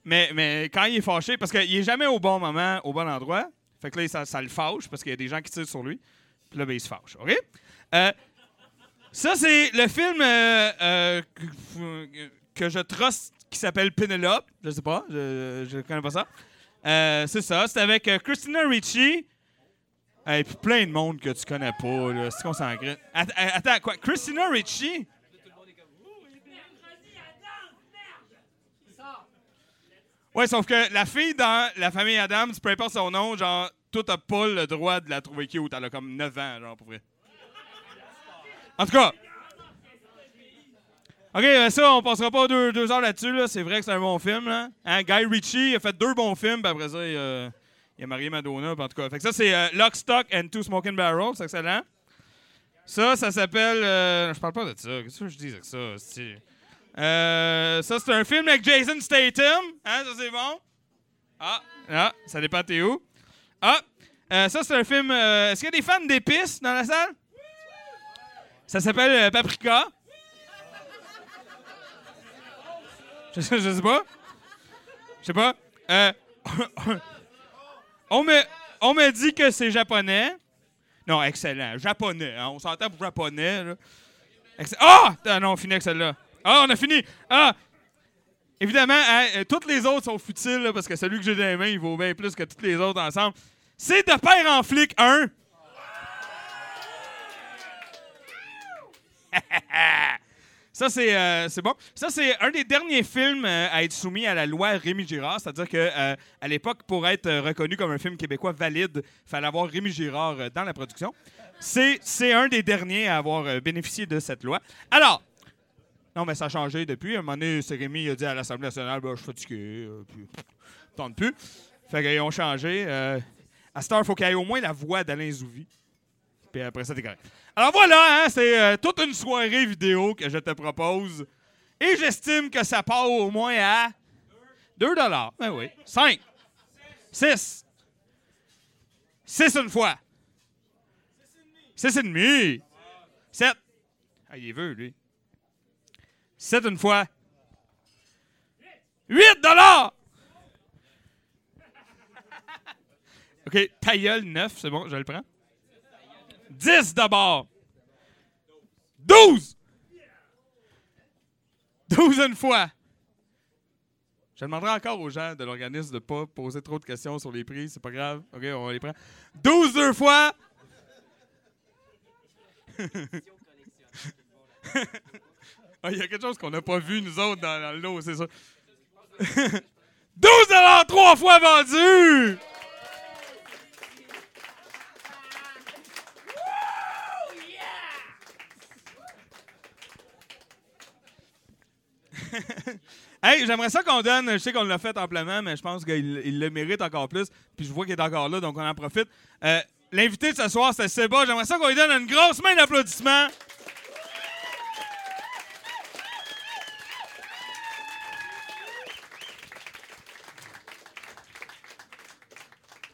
Mais, mais quand il est fâché, parce qu'il est jamais au bon moment, au bon endroit, fait que là, ça, le fâche parce qu'il y a des gens qui tirent sur lui. Puis là, ben, il se fâche. OK? Euh, ça, c'est le film euh, euh, que, je truste qui s'appelle Penelope. Je sais pas, je, je connais pas ça. C'est ça, c'est avec Christina Ricci. Et puis plein de monde que tu connais pas, là. C'est qu'on s'en crée. Att- Attends, quoi? Christina Ricci? Ouais, sauf que la fille dans la famille Adams, peu importe son nom, genre, toi, t'as pas le droit de la trouver cute. Elle a comme 9 ans, genre, pour vrai. En tout cas. OK, ben ça, on passera pas deux, deux heures là-dessus. Là. C'est vrai que c'est un bon film. Là. Hein, Guy Ritchie a fait deux bons films, puis après ça, il, euh, il a marié Madonna. En tout cas, fait que ça, c'est euh, Lock, Stock and Two Smoking Barrels. C'est excellent. Ça, ça s'appelle... euh, je parle pas de ça. Qu'est-ce que je dis avec ça? Euh, ça, c'est un film avec Jason Statham. Hein, ça, c'est bon. Ah, ah ça dépend t'es où. Ah, euh, ça, c'est un film... euh, Est-ce qu'il y a des fans d'épices dans la salle? Ça s'appelle euh, Paprika. Je, je sais pas. Je sais pas. Euh, on, me, on me dit que c'est japonais. Non, excellent. Japonais. hein, On s'entend pour japonais. Ah! Ah non, on finit avec celle-là. Ah, on a fini. Ah! Évidemment, hein, euh, toutes les autres sont futiles parce que celui que j'ai dans les mains, il vaut bien plus que toutes les autres ensemble. C'est de père en flic 1. Ça, c'est euh, bon. Ça, c'est un des derniers films euh, à être soumis à la loi Rémi Girard. C'est-à-dire que euh, à l'époque, pour être euh, reconnu comme un film québécois valide, il fallait avoir Rémi Girard euh, dans la production. C'est un des derniers à avoir bénéficié de cette loi. Alors, non, mais ça a changé depuis. À un moment donné, Rémi a dit à l'Assemblée nationale ben, Je suis fatigué, puis tente plus. Fait qu'ils ont changé. à heure, il faut qu'il y ait au moins la voix d'Alain Zouvi. Puis après ça, t'es correct. Alors voilà, hein, c'est euh, toute une soirée vidéo que je te propose. Et j'estime que ça part au moins à 2 dollars. Ben oui. 5. 6. 6 une fois. 6 et demi. 7. Ah, il veut, lui. 7 une fois. 8 dollars. OK, ta gueule, 9, c'est bon, je le prends. 10 d'abord. 12! 12 une fois. Je demanderai encore aux gens de l'organisme de ne pas poser trop de questions sur les prix. C'est pas grave. OK, on les prend. 12 deux fois. Ah, Il y a quelque chose qu'on n'a pas vu, nous autres, dans, dans le lot, c'est ça. 12 trois fois vendu! Hey, j'aimerais ça qu'on donne. Je sais qu'on l'a fait amplement, mais je pense qu'il il le mérite encore plus. Puis je vois qu'il est encore là, donc on en profite. Euh, L'invité de ce soir, c'est Seba. J'aimerais ça qu'on lui donne une grosse main d'applaudissements.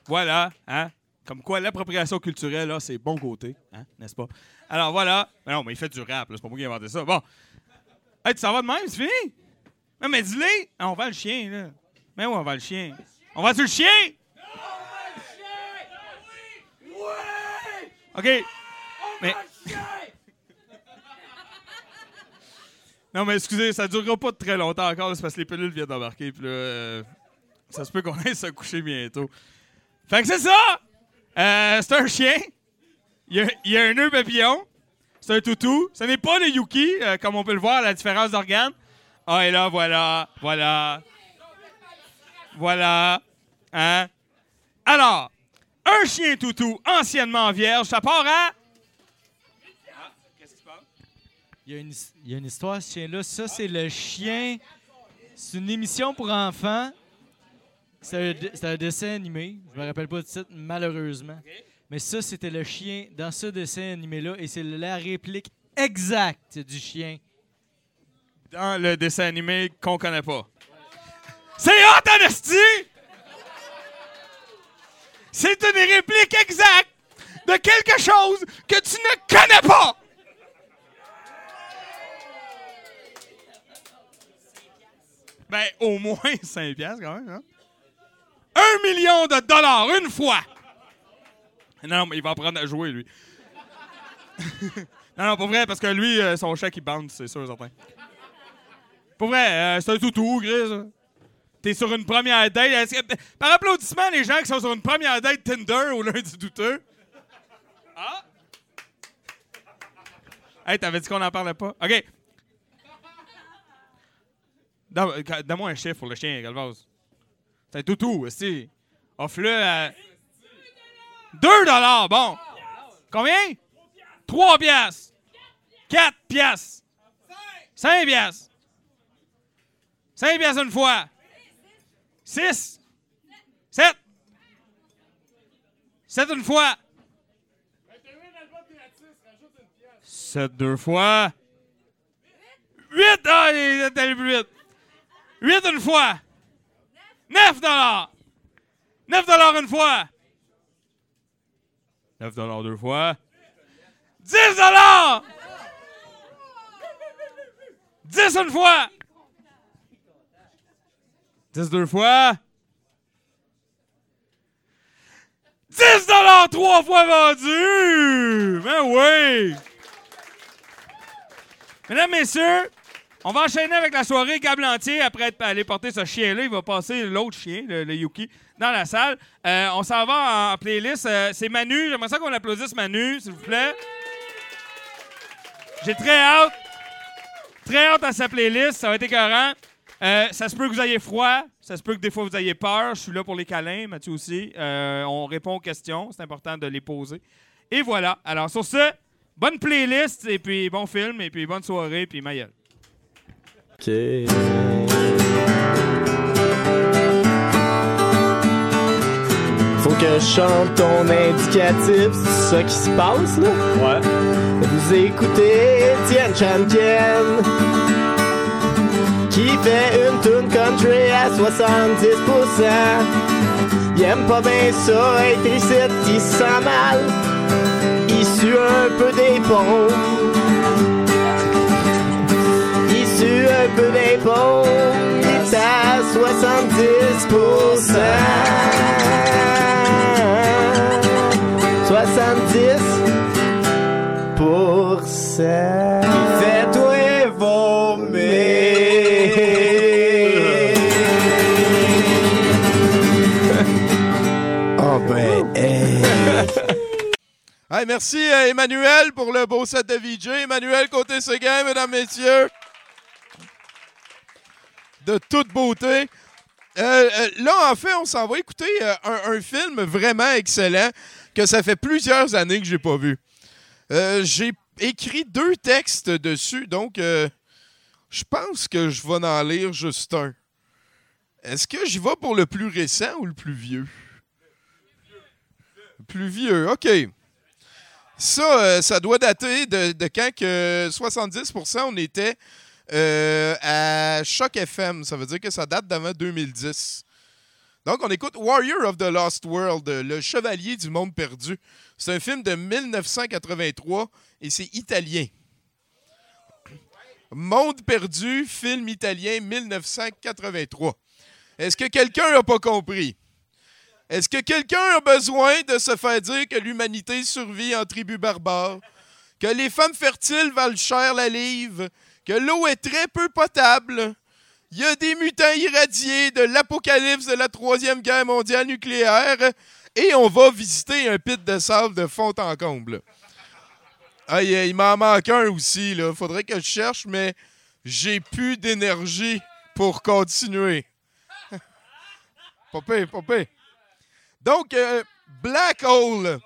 Voilà, hein? Comme quoi, l'appropriation culturelle, c'est bon côté, hein? N'est-ce pas? Alors voilà. Mais non, mais il fait du rap. C'est pas moi qui ai inventé ça. Bon. Hey, tu s'en vas de même, c'est fini? Non, mais dis-le! Ah, on vend le chien, là. Mais oui, on vend le chien. On vend-tu le chien? OK. Mais. Non, mais excusez, ça durera pas très longtemps encore, là, parce que les pilules viennent d'embarquer, puis là, euh, ça se peut qu'on aille se coucher bientôt. Fait que c'est ça! Euh, c'est un chien. Il y a, il y a un nœud papillon. C'est un toutou. Ce n'est pas le Yuki, euh, comme on peut le voir à la différence d'organes. Ah, et là, voilà, voilà. Voilà. Hein? Alors, un chien toutou anciennement vierge. Ça part à. Il y, a une, il y a une histoire, ce chien-là. Ça, c'est le chien. C'est une émission pour enfants. C'est un, de- c'est un dessin animé. Je me rappelle pas du titre, malheureusement. Mais ça, c'était le chien dans ce dessin animé-là. Et c'est la réplique exacte du chien. Dans le dessin animé qu'on connaît pas. C'est hot, Anastie! C'est une réplique exacte de quelque chose que tu ne connais pas! Ben, au moins 5 piastres, quand même, hein? Un million de dollars, une fois! Non, mais il va apprendre à jouer, lui. non, non, pas vrai, parce que lui, euh, son chèque, il bande, c'est sûr, certain. Pour vrai, euh, c'est un toutou, Gris. T'es sur une première date. Par applaudissement, les gens qui sont sur une première date Tinder au lundi douteux. Ah! Hey, t'avais dit qu'on en parlait pas? OK. Donne- Donne-moi un chiffre pour le chien, Galvaz. C'est un toutou, aussi. Offre-le à... 2 dollars, bon. Combien? 3 piastres. 4 piastres. 5 piastres. 5 piastres une fois. 6. 7. 7 une fois. 7 deux fois. 8. Ah, il est allé plus vite. 8 une fois. 9 dollars. 9 dollars une fois. 9 dollars deux fois. 10 dollars. 10 une fois. 10 deux fois. 10 dollars trois fois vendu! Ben oui! Mesdames, messieurs, on va enchaîner avec la soirée câble entier. Après être allé porter ce chien-là, il va passer l'autre chien, le Yuki, dans la salle. Euh, on s'en va en playlist. Euh, C'est Manu. J'aimerais ça qu'on applaudisse Manu, s'il vous plaît. J'ai très hâte. Très hâte à sa playlist. Ça va être écœurant. Euh, ça se peut que vous ayez froid. Ça se peut que des fois vous ayez peur. Je suis là pour les câlins, Mathieu aussi. On répond aux questions. C'est important de les poser. Et voilà. Alors, sur ce, bonne playlist, et puis bon film, et puis bonne soirée, puis ma gueule. Faut que je chante ton indicatif, c'est ça qui se passe là? Ouais. Vous écoutez Étienne Champion qui fait une tune country à 70%. Il aime pas bien ça, être ici, il se sent mal. Il sue un peu des ponts. Il sue un peu des ponts. Il est à 70%. 70 Fais-toi vomir Oh ben, hey. Hey, merci euh, Emmanuel pour le beau set de VJ. Emmanuel Côté-Séguin, mesdames, messieurs. De toute beauté. Euh, euh, là, en fait, on s'en va écouter un, un film vraiment excellent que ça fait plusieurs années que j'ai pas vu. Euh, j'ai écrit deux textes dessus, donc euh, je pense que je vais en lire juste un. Est-ce que j'y vais pour le plus récent ou le plus vieux? Le plus vieux, OK. Ça, euh, ça doit dater de, quand que 70% on était à Choc FM. Ça veut dire que ça date d'avant 2010. Donc, on écoute Warrior of the Lost World, le chevalier du monde perdu. C'est un film de 1983 et c'est italien. Monde perdu, film italien 1983. Est-ce que quelqu'un n'a pas compris? Est-ce que quelqu'un a besoin de se faire dire que l'humanité survit en tribu barbare? Que les femmes fertiles valent cher la livre? Que l'eau est très peu potable? Il y a des mutants irradiés de l'apocalypse de la Troisième Guerre mondiale nucléaire et on va visiter un pit de sable de fond en comble. Il m'en manque un aussi, là. Faudrait que je cherche, mais j'ai plus d'énergie pour continuer. Popé, popé. Donc, euh, Black Hole.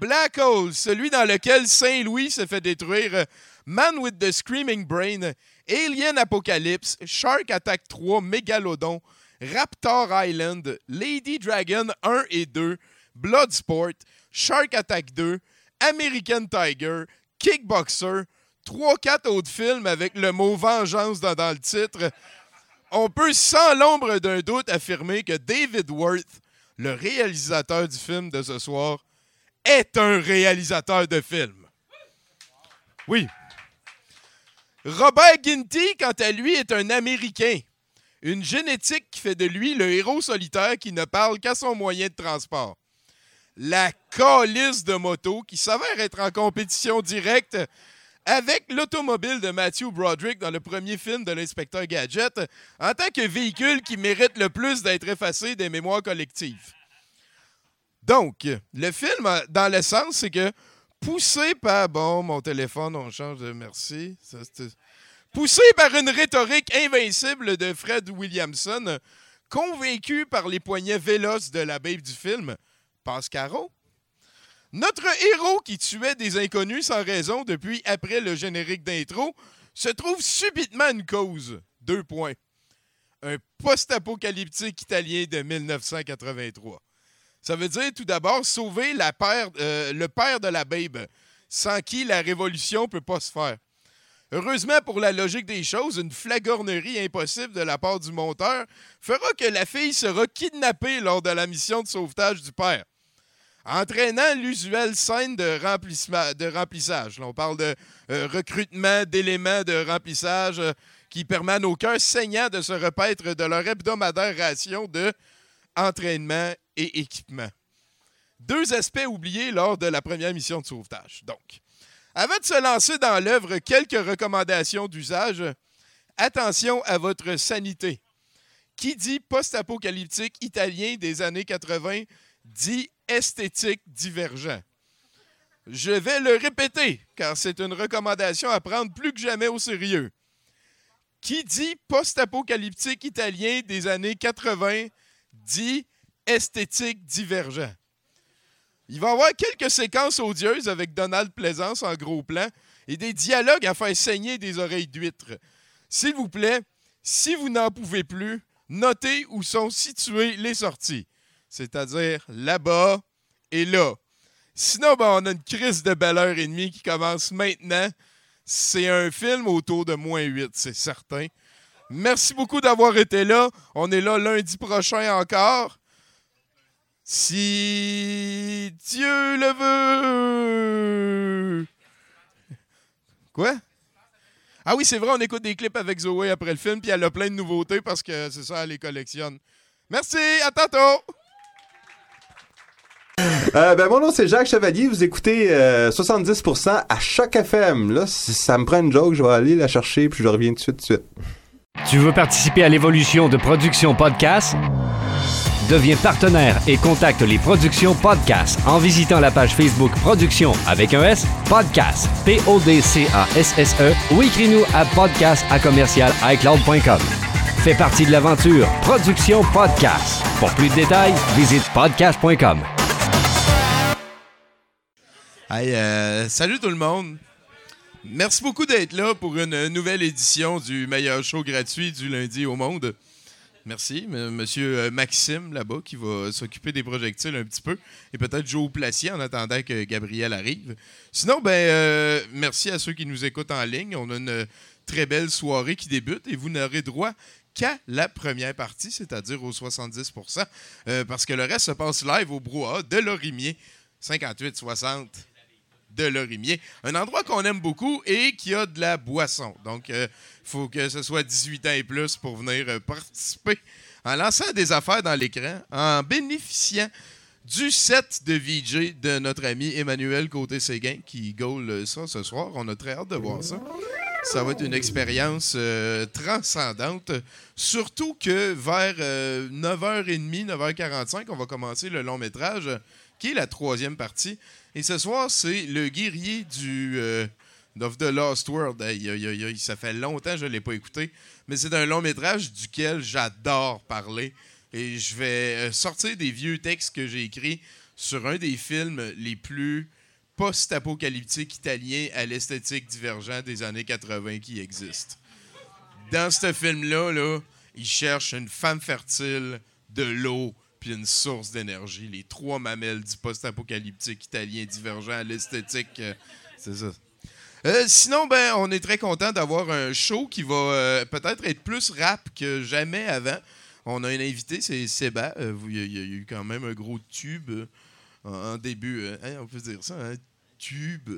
Black Hole, celui dans lequel Saint-Louis se fait détruire. Man with the Screaming Brain. Alien Apocalypse. Shark Attack 3. Megalodon. Raptor Island. Lady Dragon 1 et 2. Bloodsport. Shark Attack 2. American Tiger. Kickboxer. 3-4 autres films avec le mot vengeance dans, dans le titre. On peut sans l'ombre d'un doute affirmer que David Worth, le réalisateur du film de ce soir, est un réalisateur de film. Oui. Robert Ginty, quant à lui, est un Américain. Une génétique qui fait de lui le héros solitaire qui ne parle qu'à son moyen de transport. La calice de moto qui s'avère être en compétition directe avec l'automobile de Matthew Broderick dans le premier film de l'inspecteur Gadget en tant que véhicule qui mérite le plus d'être effacé des mémoires collectives. Donc, le film, dans l'essence, c'est que poussé par. Bon, mon téléphone, on change merci. Poussé par une rhétorique invincible de Fred Williamson, convaincu par les poignets véloces de la babe du film, Pascaro. Notre héros qui tuait des inconnus sans raison depuis après le générique d'intro se trouve subitement une cause. Deux points. Un post-apocalyptique italien de 1983. Ça veut dire tout d'abord sauver euh, le père de la babe, sans qui la révolution peut pas se faire. Heureusement pour la logique des choses, une flagornerie impossible de la part du monteur fera que la fille sera kidnappée lors de la mission de sauvetage du père entraînant l'usuelle scène de, remplissage. On parle de euh, recrutement d'éléments de remplissage euh, qui permettent à nos cœurs saignants de se repaître de leur hebdomadaire ration de entraînement et équipement. Deux aspects oubliés lors de la première mission de sauvetage. Donc, avant de se lancer dans l'œuvre, quelques recommandations d'usage. Attention à votre sanité. Qui dit post-apocalyptique italien des années 80 dit esthétique divergent. Je vais le répéter, car c'est une recommandation à prendre plus que jamais au sérieux. Qui dit post-apocalyptique italien des années 80 dit esthétique divergent. Il va y avoir quelques séquences odieuses avec Donald Plaisance en gros plan et des dialogues à faire saigner des oreilles d'huîtres. S'il vous plaît, si vous n'en pouvez plus, notez où sont situées les sorties, c'est-à-dire là-bas et là. Sinon, ben, on a une crise de et demie qui commence maintenant. C'est un film autour de moins 8, c'est certain. Merci beaucoup d'avoir été là. On est là lundi prochain encore. Si Dieu le veut. Quoi? Ah oui, c'est vrai, on écoute des clips avec Zoé après le film, puis elle a plein de nouveautés parce que c'est ça, elle les collectionne. Merci, à tantôt! Euh, ben, mon nom, c'est Jacques Chevalier. Vous écoutez euh, 70% à chaque FM. Là, si ça me prend une joke, je vais aller la chercher, puis je reviens tout de suite, tout de suite. Tu veux participer à l'évolution de Production Podcast? Deviens partenaire et contacte les Productions Podcast en visitant la page Facebook Production avec un S, Podcast, P-O-D-C-A-S-S-E ou écris-nous à podcast à commercial iCloud.com. Fais partie de l'aventure Production Podcast. Pour plus de détails, visite podcast.com. Euh, salut tout le monde. Merci beaucoup d'être là pour une nouvelle édition du meilleur show gratuit du lundi au monde. Merci, Monsieur euh, Maxime là-bas qui va s'occuper des projectiles un petit peu et peut-être Joe Placier en attendant que Gabriel arrive. Sinon, ben euh, merci à ceux qui nous écoutent en ligne. On a une très belle soirée qui débute et vous n'aurez droit qu'à la première partie, c'est-à-dire aux 70% euh, parce que le reste se passe live au brouhaha de Lorimier, 58-60 de Lorimier. Un endroit qu'on aime beaucoup et qui a de la boisson. Donc, il faut que ce soit 18 ans et plus pour venir euh, participer en lançant des affaires dans l'écran, en bénéficiant du set de VJ de notre ami Emmanuel Côté-Séguin qui gaule ça ce soir. On a très hâte de voir ça. Ça va être une expérience euh, transcendante. Surtout que vers euh, 9h30, 9h45, on va commencer le long métrage, qui est la troisième partie. Et ce soir, c'est le guerrier du euh, of the Lost World. Aïe, aïe, aïe, ça fait longtemps que je ne l'ai pas écouté. Mais c'est un long métrage duquel j'adore parler. Et je vais euh, sortir des vieux textes que j'ai écrits sur un des films les plus post-apocalyptiques italiens à l'esthétique divergente des années 80 qui existent. Dans ce film-là, là, il cherche une femme fertile, de l'eau, puis une source d'énergie. Les trois mamelles du post-apocalyptique italien divergent à l'esthétique. euh, c'est ça. Euh, sinon, ben, on est très content d'avoir un show qui va euh, peut-être être plus rap que jamais avant. On a un invité, c'est vous- Il y, a- eu quand même un gros tube en, début. hein, on peut dire ça, un tube.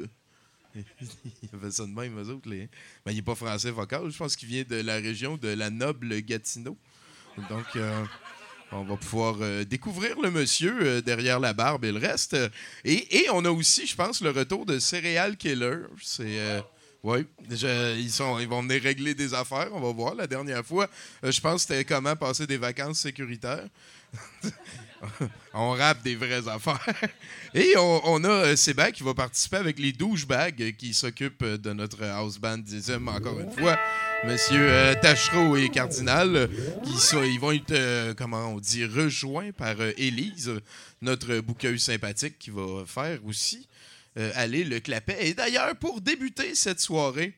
Il avait ça de même, eux autres. Les... Ben, il n'est pas français vocal. Je pense qu'il vient de la région de la noble Gatineau. Donc, on va pouvoir euh, découvrir le monsieur euh, derrière la barbe et le reste. Euh, Et, on a aussi, je pense, le retour de Cereal Killer. C'est. euh, oui, ils, ils vont venir régler des affaires. On va voir. La dernière fois, euh, je pense que c'était comment passer des vacances sécuritaires. on rappe des vraies affaires. Et on, a euh, Séba qui va participer avec les douchebags euh, qui s'occupent euh, de notre house band encore une fois. Monsieur euh, Tachereau et Cardinal, qui ils vont être, comment on dit, rejoints par Élise, notre bouqueuse sympathique, qui va faire aussi aller le clapet. Et d'ailleurs, pour débuter cette soirée,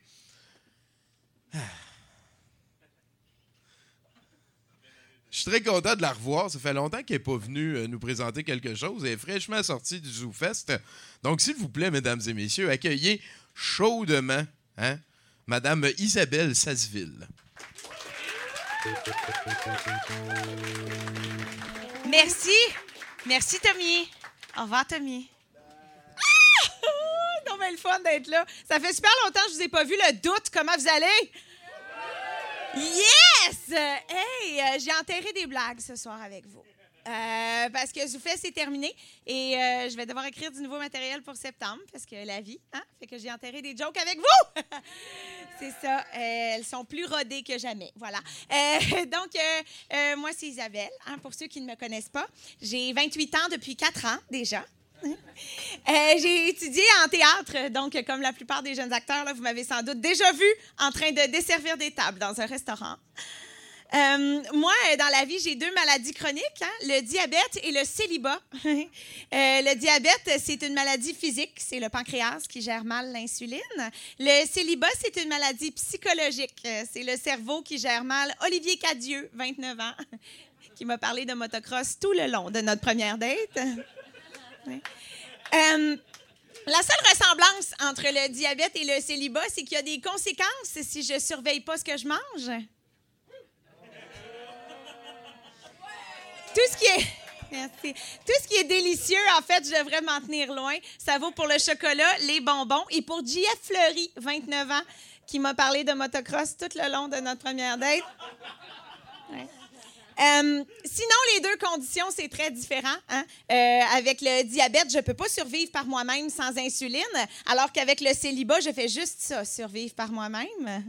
Je suis très content de la revoir. Ça fait longtemps qu'elle n'est pas venue euh, nous présenter quelque chose. Elle est fraîchement sortie du ZooFest. Donc, s'il vous plaît, mesdames et messieurs, accueillez chaudement hein, Madame Isabelle Sasseville. Merci. Merci, Tommy. Au revoir, Tommy. Ah! Non, mais le fun d'être là. Ça fait super longtemps que je vous ai pas vu. Le doute, comment vous allez? Yes! Hey, euh, j'ai enterré des blagues ce soir avec vous. Euh, parce que Zoufest c'est terminé et euh, je vais devoir écrire du nouveau matériel pour septembre parce que la vie, hein, fait que j'ai enterré des jokes avec vous. c'est ça, elles sont plus rodées que jamais, voilà. Donc moi c'est Isabelle, hein, pour ceux qui ne me connaissent pas, j'ai 28 ans depuis 4 ans déjà. Euh, j'ai étudié en théâtre, donc comme la plupart des jeunes acteurs, vous m'avez sans doute déjà vu en train de desservir des tables dans un restaurant. Euh, moi, dans la vie, j'ai deux maladies chroniques, hein, le diabète et le célibat. Euh, le diabète, c'est une maladie physique, c'est le pancréas qui gère mal l'insuline. Le célibat, c'est une maladie psychologique, c'est le cerveau qui gère mal. Olivier Cadieux, 29 ans, qui m'a parlé de motocross tout le long de notre première date. Euh, la seule ressemblance entre le diabète et le célibat, c'est qu'il y a des conséquences si je surveille pas ce que je mange. Tout ce qui est. Tout ce qui est délicieux, en fait, je devrais m'en tenir loin. Ça vaut pour le chocolat, les bonbons. Et pour JF Fleury, 29 ans, qui m'a parlé de motocross tout le long de notre première date. Ouais. Euh, sinon, les deux conditions, c'est très différent. hein. Euh, avec le diabète, je peux pas survivre par moi-même sans insuline, alors qu'avec le célibat, je fais juste ça, survivre par moi-même.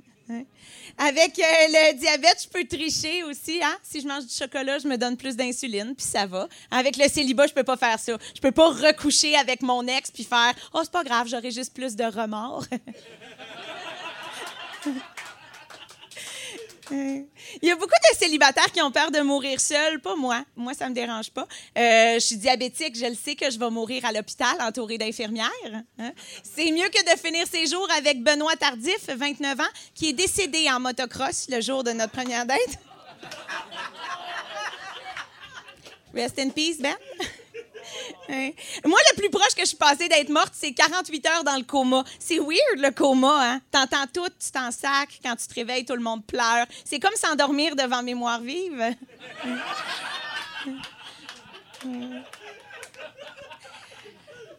Avec euh, le diabète, je peux tricher aussi. Hein? Si je mange du chocolat, je me donne plus d'insuline, puis ça va. Avec le célibat, je peux pas faire ça. Je peux pas recoucher avec mon ex puis faire « Oh, c'est pas grave, j'aurai juste plus de remords. » Il y a beaucoup de célibataires qui ont peur de mourir seuls, pas moi. Moi, ça me dérange pas. Euh, je suis diabétique, je le sais que je vais mourir à l'hôpital entourée d'infirmières. hein. C'est mieux que de finir ses jours avec Benoît Tardif, 29 ans, qui est décédé en motocross le jour de notre première date. Rest in peace, Ben. Ouais. Moi, le plus proche que je suis passée d'être morte, c'est 48 heures dans le coma. C'est weird, le coma, hein? T'entends tout, tu t'en sacs. Quand tu te réveilles, tout le monde pleure. C'est comme s'endormir devant Mémoire vive.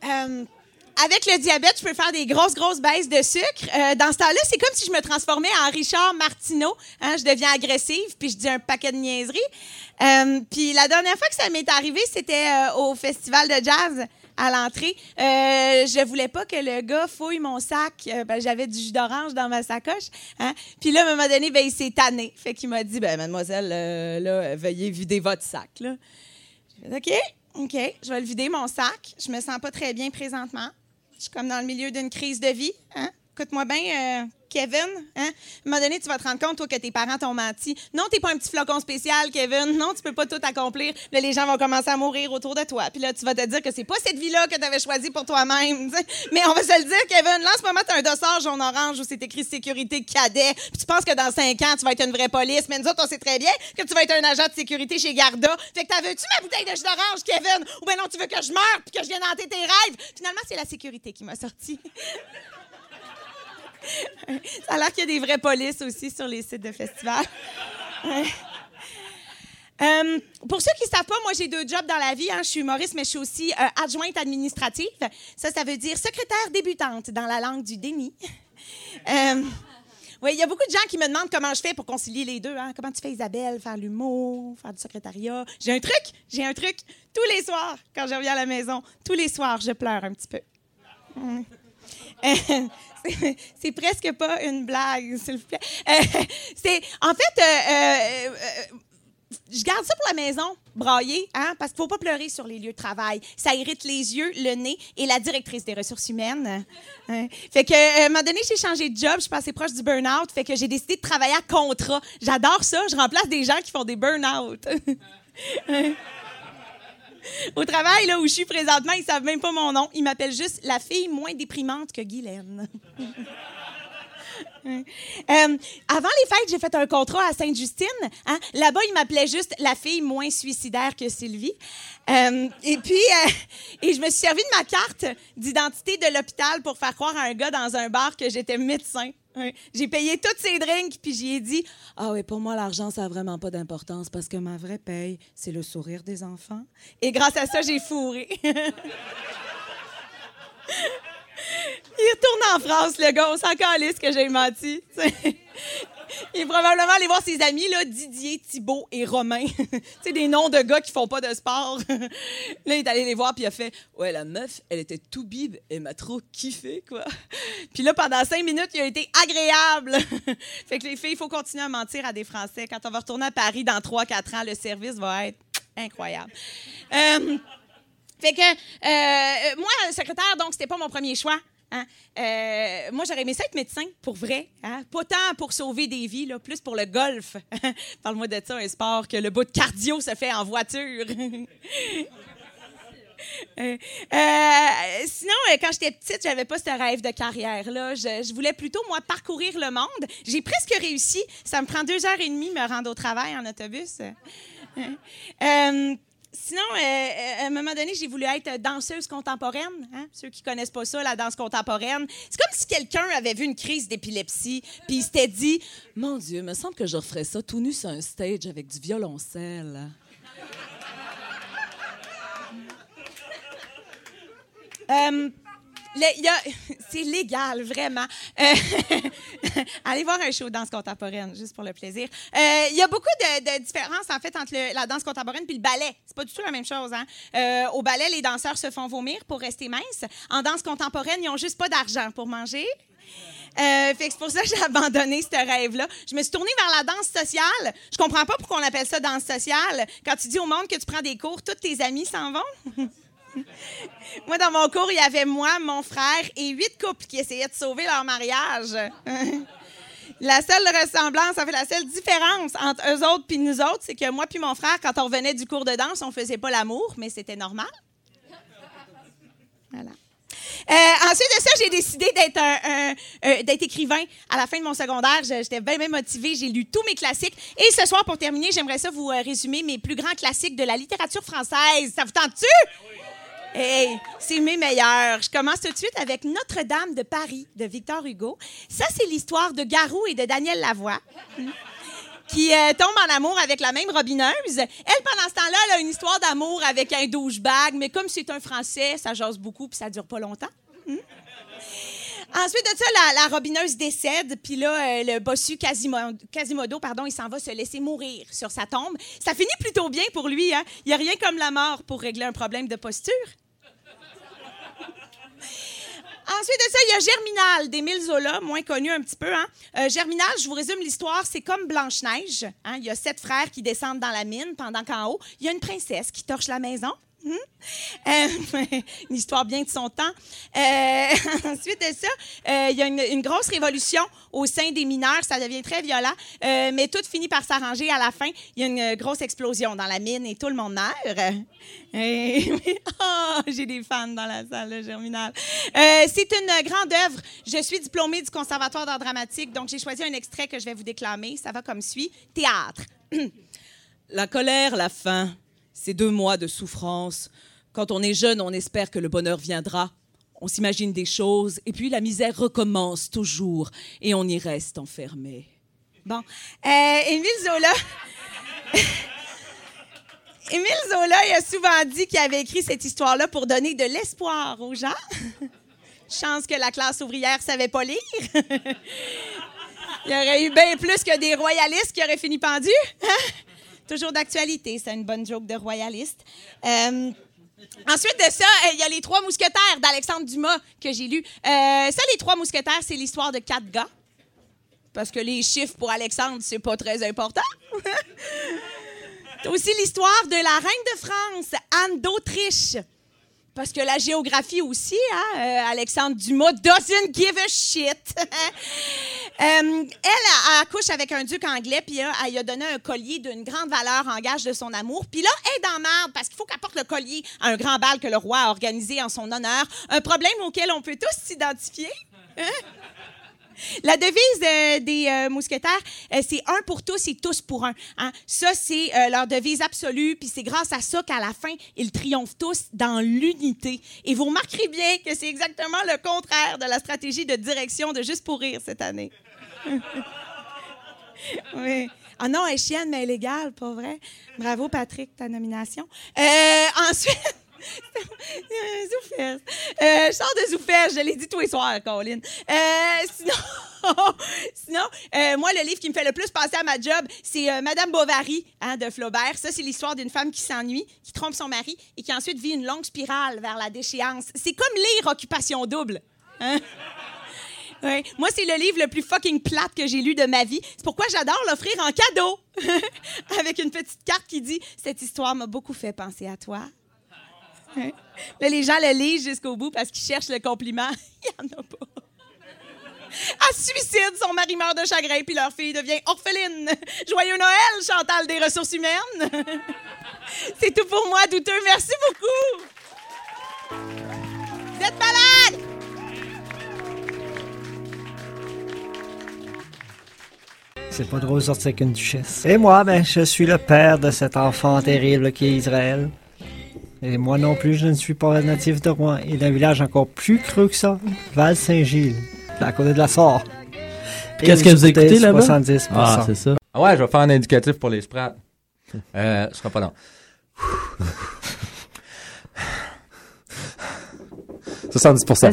Euh, avec le diabète, je peux faire des grosses, grosses baisses de sucre. Euh, dans ce temps-là, c'est comme si je me transformais en Richard Martineau. Hein, je deviens agressive, puis je dis un paquet de niaiseries. Euh, puis la dernière fois que ça m'est arrivé, c'était euh, au festival de jazz à l'entrée. Euh, je voulais pas que le gars fouille mon sac. euh, ben, J'avais du jus d'orange dans ma sacoche. Hein? Puis là, à un moment donné, ben, il s'est tanné. Fait qu'il m'a dit, ben, mademoiselle, euh, là, veuillez vider votre sac. Là. Fait, OK, OK, je vais le vider, mon sac. Je me sens pas très bien présentement. Je suis comme dans le milieu d'une crise de vie. Hein? Écoute-moi bien, euh, Kevin, hein? À un moment donné, tu vas te rendre compte, toi, que tes parents t'ont menti. Non, t'es pas un petit flocon spécial, Kevin. Non, tu peux pas tout accomplir. Là, les gens vont commencer à mourir autour de toi. Puis là, tu vas te dire que c'est pas cette vie-là que tu avais choisie pour toi-même. Mais on va se le dire, Kevin. Là, en ce moment, t'as un dossard jaune-orange où c'est écrit sécurité cadet. Tu penses que dans cinq ans, tu vas être une vraie police. Mais nous autres, on sait très bien que tu vas être un agent de sécurité chez Garda. Fait que t'as veux-tu ma bouteille de jus d'orange, Kevin? Ou ben non, tu veux que je meure puis que je vienne hanter tes rêves? Finalement, c'est la sécurité qui m'a sorti. Ça a l'air qu'il y a des vraies polices aussi sur les sites de festivals. Euh, pour ceux qui ne savent pas, moi, j'ai deux jobs dans la vie. hein. Je suis humoriste, mais je suis aussi euh, adjointe administrative. Ça, ça veut dire secrétaire débutante dans la langue du déni. Euh, oui, il y a beaucoup de gens qui me demandent comment je fais pour concilier les deux. hein. Comment tu fais, Isabelle, faire l'humour, faire du secrétariat. J'ai un truc, j'ai un truc. Tous les soirs, quand je reviens à la maison, tous les soirs, je pleure un petit peu. C'est- presque pas une blague, s'il vous plaît. Euh, c'est, en fait, euh, euh, je garde ça pour la maison, brailler, hein, parce qu'il faut pas pleurer sur les lieux de travail. Ça irrite les yeux, le nez et la directrice des ressources humaines. Hein. Fait que, euh, à un moment donné, j'ai changé de job, je suis passée proche du burn-out, fait que j'ai décidé de travailler à contrat. J'adore ça, je remplace des gens qui font des burn-out. Hein. Au travail, là, où je suis présentement, ils savent même pas mon nom. Ils m'appellent juste la fille moins déprimante que Guylaine. Euh, avant les fêtes, j'ai fait un contrat à Sainte-Justine. hein. Là-bas, ils m'appelaient juste la fille moins suicidaire que Sylvie. Euh, et puis, euh, et je me suis servi de ma carte d'identité de l'hôpital pour faire croire à un gars dans un bar que j'étais médecin. J'ai payé tous ses drinks, puis j'y ai dit Ah oui, pour moi, l'argent, ça n'a vraiment pas d'importance parce que ma vraie paye, c'est le sourire des enfants. Et grâce à ça, j'ai fourré. Il retourne en France, le gars. On s'en calisse que j'ai menti. Il est probablement allé voir ses amis, là, Didier, Thibault et Romain. tu sais, des noms de gars qui font pas de sport. là, il est allé les voir, puis il a fait Ouais, la meuf, elle était tout bib, elle m'a trop kiffé, quoi. Puis là, pendant cinq minutes, il a été agréable. fait que les filles, il faut continuer à mentir à des Français. Quand on va retourner à Paris dans 3-4 ans, le service va être incroyable. Euh, fait que, euh, moi, secrétaire, donc, c'était pas mon premier choix. Hein? Euh, moi, j'aurais aimé ça être médecin, pour vrai. hein? Pas tant pour sauver des vies, là, plus pour le golf. Parle-moi de ça, un sport que le bout de cardio se fait en voiture. Euh, euh, sinon, quand j'étais petite, j'avais pas ce rêve de carrière-là. Je, je voulais plutôt, moi, parcourir le monde. J'ai presque réussi. Ça me prend deux heures et demie me rendre au travail en autobus. Euh, Sinon, euh, euh, à un moment donné, j'ai voulu être danseuse contemporaine. hein. Ceux qui connaissent pas ça, la danse contemporaine. C'est comme si quelqu'un avait vu une crise d'épilepsie, puis il s'était dit Mon Dieu, me semble que je referais ça tout nu sur un stage avec du violoncelle. Euh, c'est légal, vraiment. Euh, allez voir un show de danse contemporaine, juste pour le plaisir. Euh, Il y a beaucoup de, différences, en fait, entre la danse contemporaine et le ballet. C'est pas du tout la même chose. Hein? Euh, au ballet, les danseurs se font vomir pour rester minces. En danse contemporaine, ils ont juste pas d'argent pour manger. Euh, c'est pour ça que j'ai abandonné ce rêve-là. Je me suis tournée vers la danse sociale. Je comprends pas pourquoi on appelle ça danse sociale. Quand tu dis au monde que tu prends des cours, tous tes amis s'en vont. Moi, dans mon cours, il y avait moi, mon frère et huit couples qui essayaient de sauver leur mariage. La seule ressemblance, en fait, la seule différence entre eux autres puis nous autres, c'est que moi puis mon frère, quand on revenait du cours de danse, on faisait pas l'amour, mais c'était normal. Voilà. Euh, ensuite de ça, j'ai décidé d'être euh, d'être écrivain. À la fin de mon secondaire, j'étais bien, bien motivée. J'ai lu tous mes classiques. Et ce soir, pour terminer, j'aimerais ça vous euh, résumer mes plus grands classiques de la littérature française. Ça vous tente-tu? Hey, c'est mes meilleurs. Je commence tout de suite avec Notre-Dame de Paris de Victor Hugo. Ça, c'est l'histoire de Garou et de Daniel Lavoie. Qui euh, tombe en amour avec la même robineuse. Elle, pendant ce temps-là, elle a une histoire d'amour avec un douchebag, mais comme c'est un Français, ça jase beaucoup puis ça dure pas longtemps. Hmm? Ensuite de ça, la, la robineuse décède, puis là, euh, le bossu Quasimo- Quasimodo, pardon, il s'en va se laisser mourir sur sa tombe. Ça finit plutôt bien pour lui. Hein? Il n'y a rien comme la mort pour régler un problème de posture. Ensuite de ça, il y a Germinal d'Émile Zola, moins connu un petit peu. Hein? Euh, Germinal, je vous résume l'histoire, c'est comme Blanche-Neige. hein. Il y a sept frères qui descendent dans la mine pendant qu'en haut, il y a une princesse qui torche la maison. Hmm? Une histoire bien de son temps. Euh, ensuite de ça, euh, il y a une, grosse révolution au sein des mineurs. Ça devient très violent, euh, mais tout finit par s'arranger. À la fin, il y a une grosse explosion dans la mine et tout le monde meurt. Oh, j'ai des fans dans la salle germinale. C'est une grande œuvre. Je suis diplômée du Conservatoire d'art dramatique, donc j'ai choisi un extrait que je vais vous déclamer. Ça va comme suit. Théâtre. La colère, la faim, ces deux mois de souffrance. Quand on est jeune, on espère que le bonheur viendra. On s'imagine des choses, et puis la misère recommence toujours, et on y reste enfermé. Bon. Euh, Émile Zola. Émile Zola, il a souvent dit qu'il avait écrit cette histoire-là pour donner de l'espoir aux gens. Chance que la classe ouvrière savait pas lire. il y aurait eu bien plus que des royalistes qui auraient fini pendus. hein? Toujours d'actualité, c'est une bonne joke de royaliste. Euh, Ensuite de ça, euh, il y a les Trois Mousquetaires d'Alexandre Dumas que j'ai lu. Euh, ça, les Trois Mousquetaires, c'est l'histoire de quatre gars. Parce que les chiffres pour Alexandre, c'est pas très important. Aussi l'histoire de la reine de France, Anne d'Autriche. Parce que la géographie aussi, hein, euh, Alexandre Dumas doesn't give a shit. Euh, elle accouche avec un duc anglais, puis euh, elle lui a donné un collier d'une grande valeur en gage de son amour. Puis là, elle est dans merde parce qu'il faut qu'elle porte le collier à un grand bal que le roi a organisé en son honneur. Un problème auquel on peut tous s'identifier. Hein? La devise euh, des euh, mousquetaires, euh, c'est un pour tous et tous pour un. hein. Ça, c'est leur devise absolue, puis c'est grâce à ça qu'à la fin, ils triomphent tous dans l'unité. Et vous remarquerez bien que c'est exactement le contraire de la stratégie de direction de Juste pour rire cette année. oui. Ah non, elle est chienne, mais elle est égale, pas vrai? Bravo, Patrick, ta nomination. Ensuite... Zoufès. Euh, je sors de Zoufès, je l'ai dit tous les soirs, Colin. Euh, sinon, sinon euh, moi, le livre qui me fait le plus penser à ma job, c'est euh, Madame Bovary hein, de Flaubert. Ça, c'est l'histoire d'une femme qui s'ennuie, qui trompe son mari et qui ensuite vit une longue spirale vers la déchéance. C'est comme lire Occupation double. Hein? Moi, c'est le livre le plus fucking plate que j'ai lu de ma vie. C'est pourquoi j'adore l'offrir en cadeau. Avec une petite carte qui dit Cette histoire m'a beaucoup fait penser à toi. Là, les gens le lisent jusqu'au bout parce qu'ils cherchent le compliment. Il n'y en a pas. Elle suicide, son mari meurt de chagrin, puis leur fille devient orpheline. Joyeux Noël, Chantal des ressources humaines. C'est tout pour moi, douteux. Merci beaucoup. Vous êtes malade! C'est pas drôle de sortir avec une duchesse. Et moi, ben, je suis le père de cet enfant terrible qui est Israël. Et moi non plus, je ne suis pas natif de Rouen et d'un village encore plus creux que ça, Val-Saint-Gilles, à côté de la Sorre. Et Qu'est-ce que vous écoutez là-bas? 70%. Ah, c'est ça. Ah ouais, je vais faire un indicatif pour les sprats. Euh, ce sera pas long. 70%.